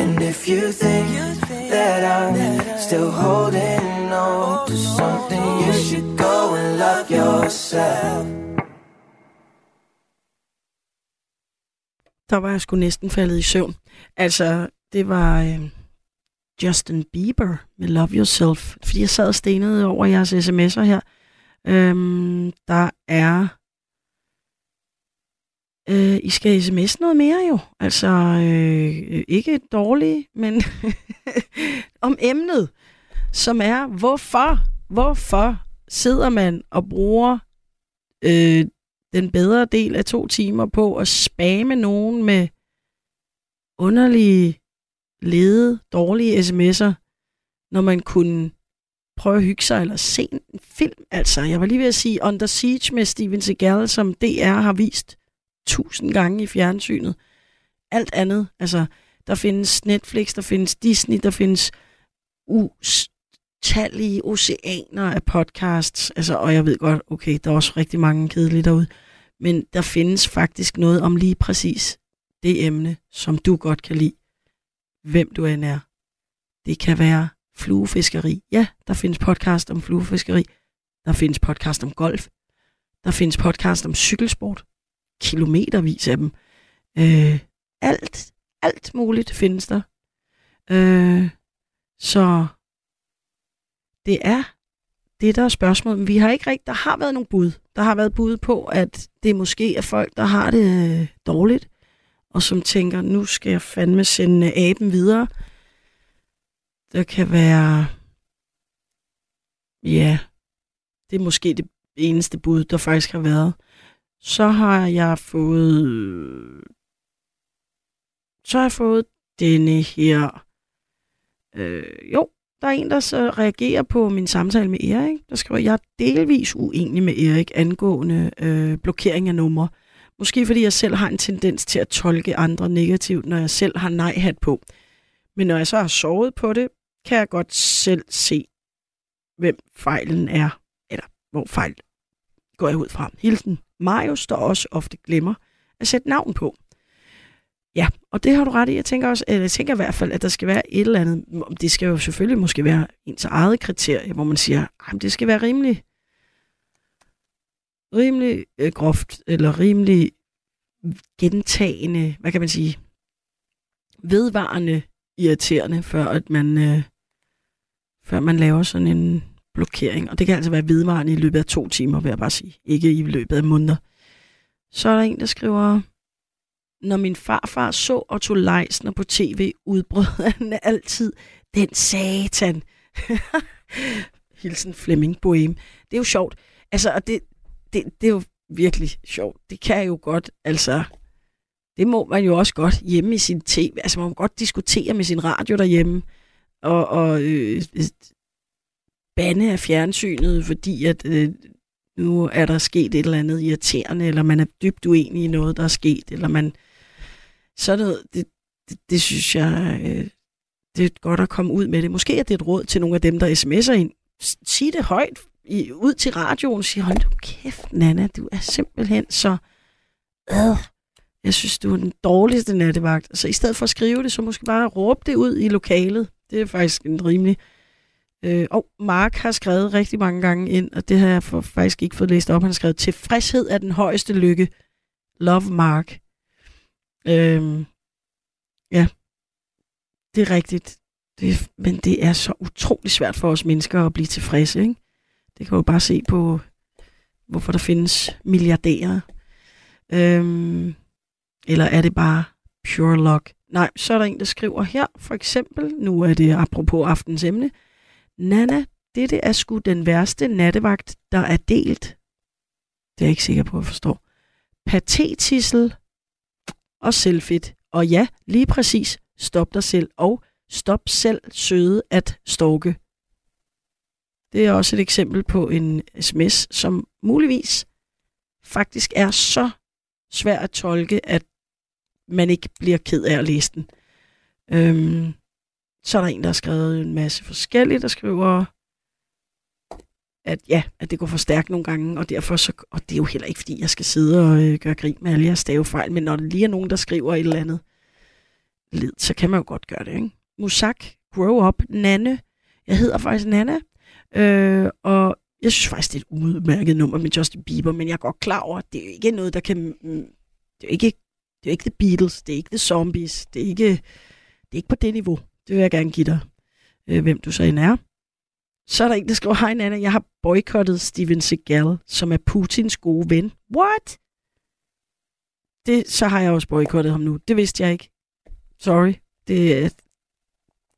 And if you think that I'm still holding on to something, you should go and love yourself. Der var jeg sgu næsten faldet i søvn. Altså, det var øh, Justin Bieber med Love Yourself. Fordi jeg sad og stenede over jeres sms'er her. Øhm, der er... Øh, I skal sms noget mere jo. Altså, øh, øh ikke dårligt, men <laughs> om emnet, som er, hvorfor, hvorfor sidder man og bruger øh, den bedre del af to timer på at spamme nogen med underlige, lede, dårlige sms'er, når man kunne prøve at hygge sig eller se en film. Altså, jeg var lige ved at sige Under Siege med Steven Seagal, som DR har vist tusind gange i fjernsynet. Alt andet, altså, der findes Netflix, der findes Disney, der findes utallige oceaner af podcasts, altså, og jeg ved godt, okay, der er også rigtig mange kedelige derude, men der findes faktisk noget om lige præcis det emne, som du godt kan lide, hvem du end er. Det kan være fluefiskeri. Ja, der findes podcast om fluefiskeri. Der findes podcast om golf. Der findes podcast om cykelsport. Kilometervis af dem. Øh, alt, alt muligt findes der. Øh, så det er det, der er spørgsmålet. Men vi har ikke rigtig, der har været nogle bud. Der har været bud på, at det måske er folk, der har det øh, dårligt, og som tænker, nu skal jeg fandme sende aben videre. Der kan være, ja, det er måske det eneste bud, der faktisk har været. Så har jeg fået, så har jeg fået denne her, øh, jo, der er en, der så reagerer på min samtale med Erik. Der skriver, jeg er delvis uenig med Erik angående øh, blokering af numre. Måske fordi jeg selv har en tendens til at tolke andre negativt, når jeg selv har nej-hat på. Men når jeg så har sovet på det, kan jeg godt selv se, hvem fejlen er, eller hvor fejl går jeg ud fra. Hilsen. Marius, der også ofte glemmer at sætte navn på. Ja, og det har du ret i. Jeg tænker også, eller jeg tænker i hvert fald, at der skal være et eller andet. Det skal jo selvfølgelig måske være ens eget kriterie, hvor man siger, at det skal være rimelig, rimelig øh, groft, eller rimelig gentagende, hvad kan man sige, vedvarende irriterende, før at man, øh, før man laver sådan en blokering. Og det kan altså være vedvarende i løbet af to timer, vil jeg bare sige. Ikke i løbet af måneder. Så er der en, der skriver, når min farfar så Otto Leisner på tv, udbrød han altid den satan. <laughs> Hilsen Flemming Bohem. Det er jo sjovt. Altså, og det, det, det er jo virkelig sjovt. Det kan jo godt, altså, det må man jo også godt hjemme i sin tv. Altså, man må godt diskutere med sin radio derhjemme, og, og øh, bande af fjernsynet, fordi at øh, nu er der sket et eller andet irriterende, eller man er dybt uenig i noget, der er sket, eller man... Så noget, det, det, det synes jeg, øh, det er godt at komme ud med det. Måske er det et råd til nogle af dem, der sms'er ind. Sig det højt i, ud til radioen. Sig, hold nu kæft, Nana, du er simpelthen så... Øh, jeg synes, du er den dårligste nattevagt. Så i stedet for at skrive det, så måske bare råbe det ud i lokalet. Det er faktisk en rimelig... Øh, og Mark har skrevet rigtig mange gange ind, og det har jeg for, faktisk ikke fået læst op. Han har skrevet, tilfredshed er den højeste lykke. Love Mark. Øh, ja, det er rigtigt. Det, men det er så utrolig svært for os mennesker at blive tilfredse. Ikke? Det kan jo bare se på, hvorfor der findes milliardærer. Øhm, eller er det bare pure luck? Nej, så er der en, der skriver her, for eksempel, nu er det apropos aftens emne, Nana, dette er sgu den værste nattevagt, der er delt. Det er jeg ikke sikker på at forstå. Patetissel og selvfedt. Og ja, lige præcis, stop dig selv, og stop selv søde at stalke. Det er også et eksempel på en sms, som muligvis faktisk er så svær at tolke, at man ikke bliver ked af at læse den. Øhm, så er der en, der har skrevet en masse forskelligt, der skriver, at ja, at det går for stærkt nogle gange, og derfor så, og det er jo heller ikke, fordi jeg skal sidde og øh, gøre grin med alle jeres stavefejl, men når der lige er nogen, der skriver et eller andet led, så kan man jo godt gøre det, ikke? Musak, Grow Up, Nanne. Jeg hedder faktisk Nana, øh, og jeg synes faktisk, det er et udmærket nummer med Justin Bieber, men jeg er godt klar over, at det er jo ikke noget, der kan... Mm, det er jo ikke, det er jo ikke The Beatles, det er ikke The Zombies, det er ikke, det er ikke på det niveau. Det vil jeg gerne give dig, øh, hvem du så end er. Så er der en, der skriver, hej Nana, jeg har boykottet Steven Seagal, som er Putins gode ven. What? Det, så har jeg også boykottet ham nu. Det vidste jeg ikke. Sorry. Det,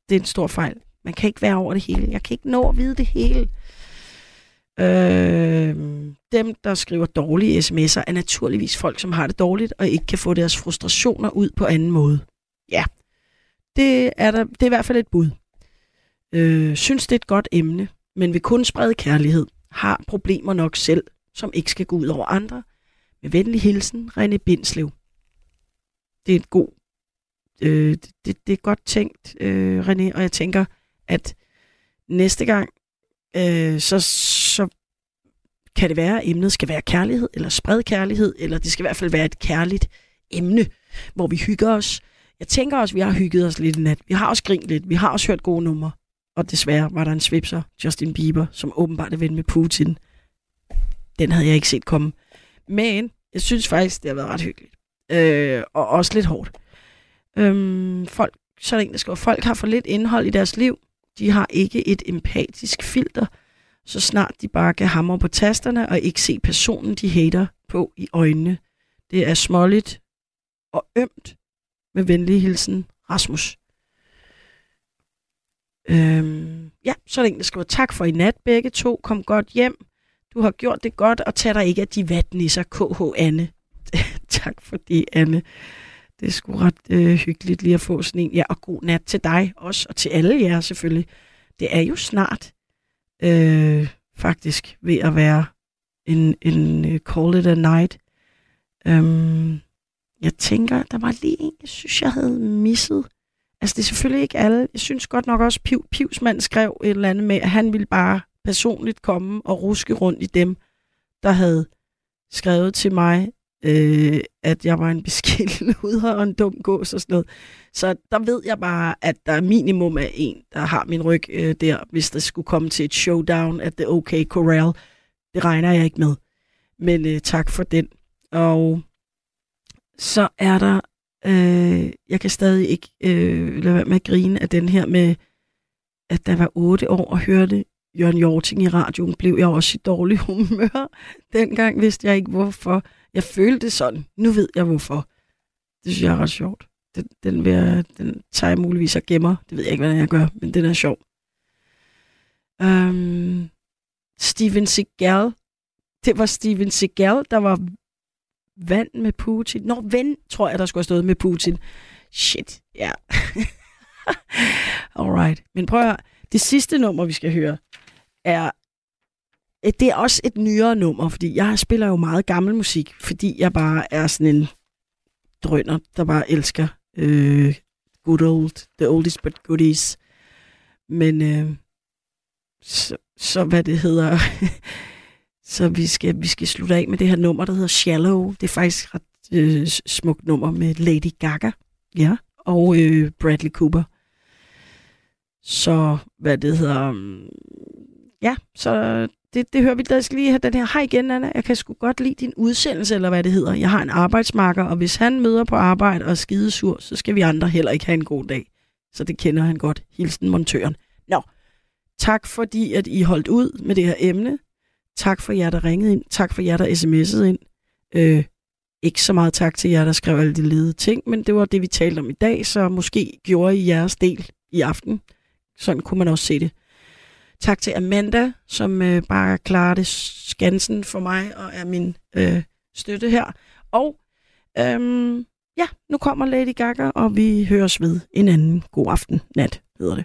det er en stor fejl. Man kan ikke være over det hele. Jeg kan ikke nå at vide det hele. Øh, dem, der skriver dårlige sms'er, er naturligvis folk, som har det dårligt, og ikke kan få deres frustrationer ud på anden måde. Det er, der, det er i hvert fald et bud. Øh, synes, det er et godt emne, men vil kun sprede kærlighed. Har problemer nok selv, som ikke skal gå ud over andre. Med venlig hilsen, René Bindslev. Det er et god øh, det, det er godt tænkt, øh, René, og jeg tænker, at næste gang, øh, så, så kan det være, at emnet skal være kærlighed, eller spred kærlighed, eller det skal i hvert fald være et kærligt emne, hvor vi hygger os. Jeg tænker også, at vi har hygget os lidt i nat. Vi har også grint lidt. Vi har også hørt gode numre. Og desværre var der en svipser, Justin Bieber, som åbenbart er ven med Putin. Den havde jeg ikke set komme. Men jeg synes faktisk, det har været ret hyggeligt. Øh, og også lidt hårdt. Øhm, folk, så er der en, der skriver, folk har for lidt indhold i deres liv. De har ikke et empatisk filter, så snart de bare kan hamre på tasterne og ikke se personen, de hater på i øjnene. Det er småligt og ømt med venlig hilsen, Rasmus. Øhm, ja, så er der en, der skriver, tak for i nat begge to, kom godt hjem. Du har gjort det godt, og tag dig ikke af de vatnisser, KH Anne. <laughs> tak for det, Anne. Det er sgu ret øh, hyggeligt lige at få sådan en. Ja, og god nat til dig også, og til alle jer selvfølgelig. Det er jo snart øh, faktisk ved at være en, en uh, call it a night. Øhm, jeg tænker, der var lige en, jeg synes, jeg havde misset. Altså, det er selvfølgelig ikke alle. Jeg synes godt nok også, Piv, Pivsmand skrev et eller andet med, at han ville bare personligt komme og ruske rundt i dem, der havde skrevet til mig øh, at jeg var en beskidt luder <laughs> og en dum gås og sådan noget. Så der ved jeg bare, at der er minimum af en, der har min ryg øh, der, hvis der skulle komme til et showdown at The OK Corral. Det regner jeg ikke med. Men øh, tak for den. Og så er der, øh, jeg kan stadig ikke øh, lade være med at grine af den her med, at der var otte år og hørte Jørgen Jorting i radioen, blev jeg også i dårlig <laughs> humør. Dengang vidste jeg ikke hvorfor. Jeg følte det sådan. Nu ved jeg hvorfor. Det synes jeg er ret sjovt. Den, den, vil jeg, den tager jeg muligvis og gemmer. Det ved jeg ikke, hvordan jeg gør, men den er sjov. Um, Steven Seagal. Det var Steven Seagal, der var vand med Putin. Nå, ven, tror jeg, der skulle have stået med Putin. Shit, ja. <laughs> Alright. Men prøv at høre. Det sidste nummer, vi skal høre, er øh, det er også et nyere nummer, fordi jeg spiller jo meget gammel musik, fordi jeg bare er sådan en drønner, der bare elsker øh, good old, the oldest but goodies. Men øh, så, så hvad det hedder, <laughs> så vi skal, vi skal slutte af med det her nummer, der hedder Shallow. Det er faktisk et ret øh, smukt nummer med Lady Gaga ja, og øh, Bradley Cooper. Så hvad det hedder, um, ja, så det, det hører vi. Der skal lige have den her. Hej igen, Anna. Jeg kan sgu godt lide din udsendelse, eller hvad det hedder. Jeg har en arbejdsmarker, og hvis han møder på arbejde og er skidesur, så skal vi andre heller ikke have en god dag. Så det kender han godt. Hilsen montøren. Nå, tak fordi, at I holdt ud med det her emne. Tak for jer, der ringede ind. Tak for jer, der sms'ede ind. Øh, ikke så meget tak til jer, der skrev alle de lede ting, men det var det, vi talte om i dag, så måske gjorde I jeres del i aften. Sådan kunne man også se det. Tak til Amanda, som øh, bare klarer det skansen for mig og er min øh, støtte her. Og øhm, ja, nu kommer Lady Gaga, og vi høres ved en anden god aften. Nat hedder det.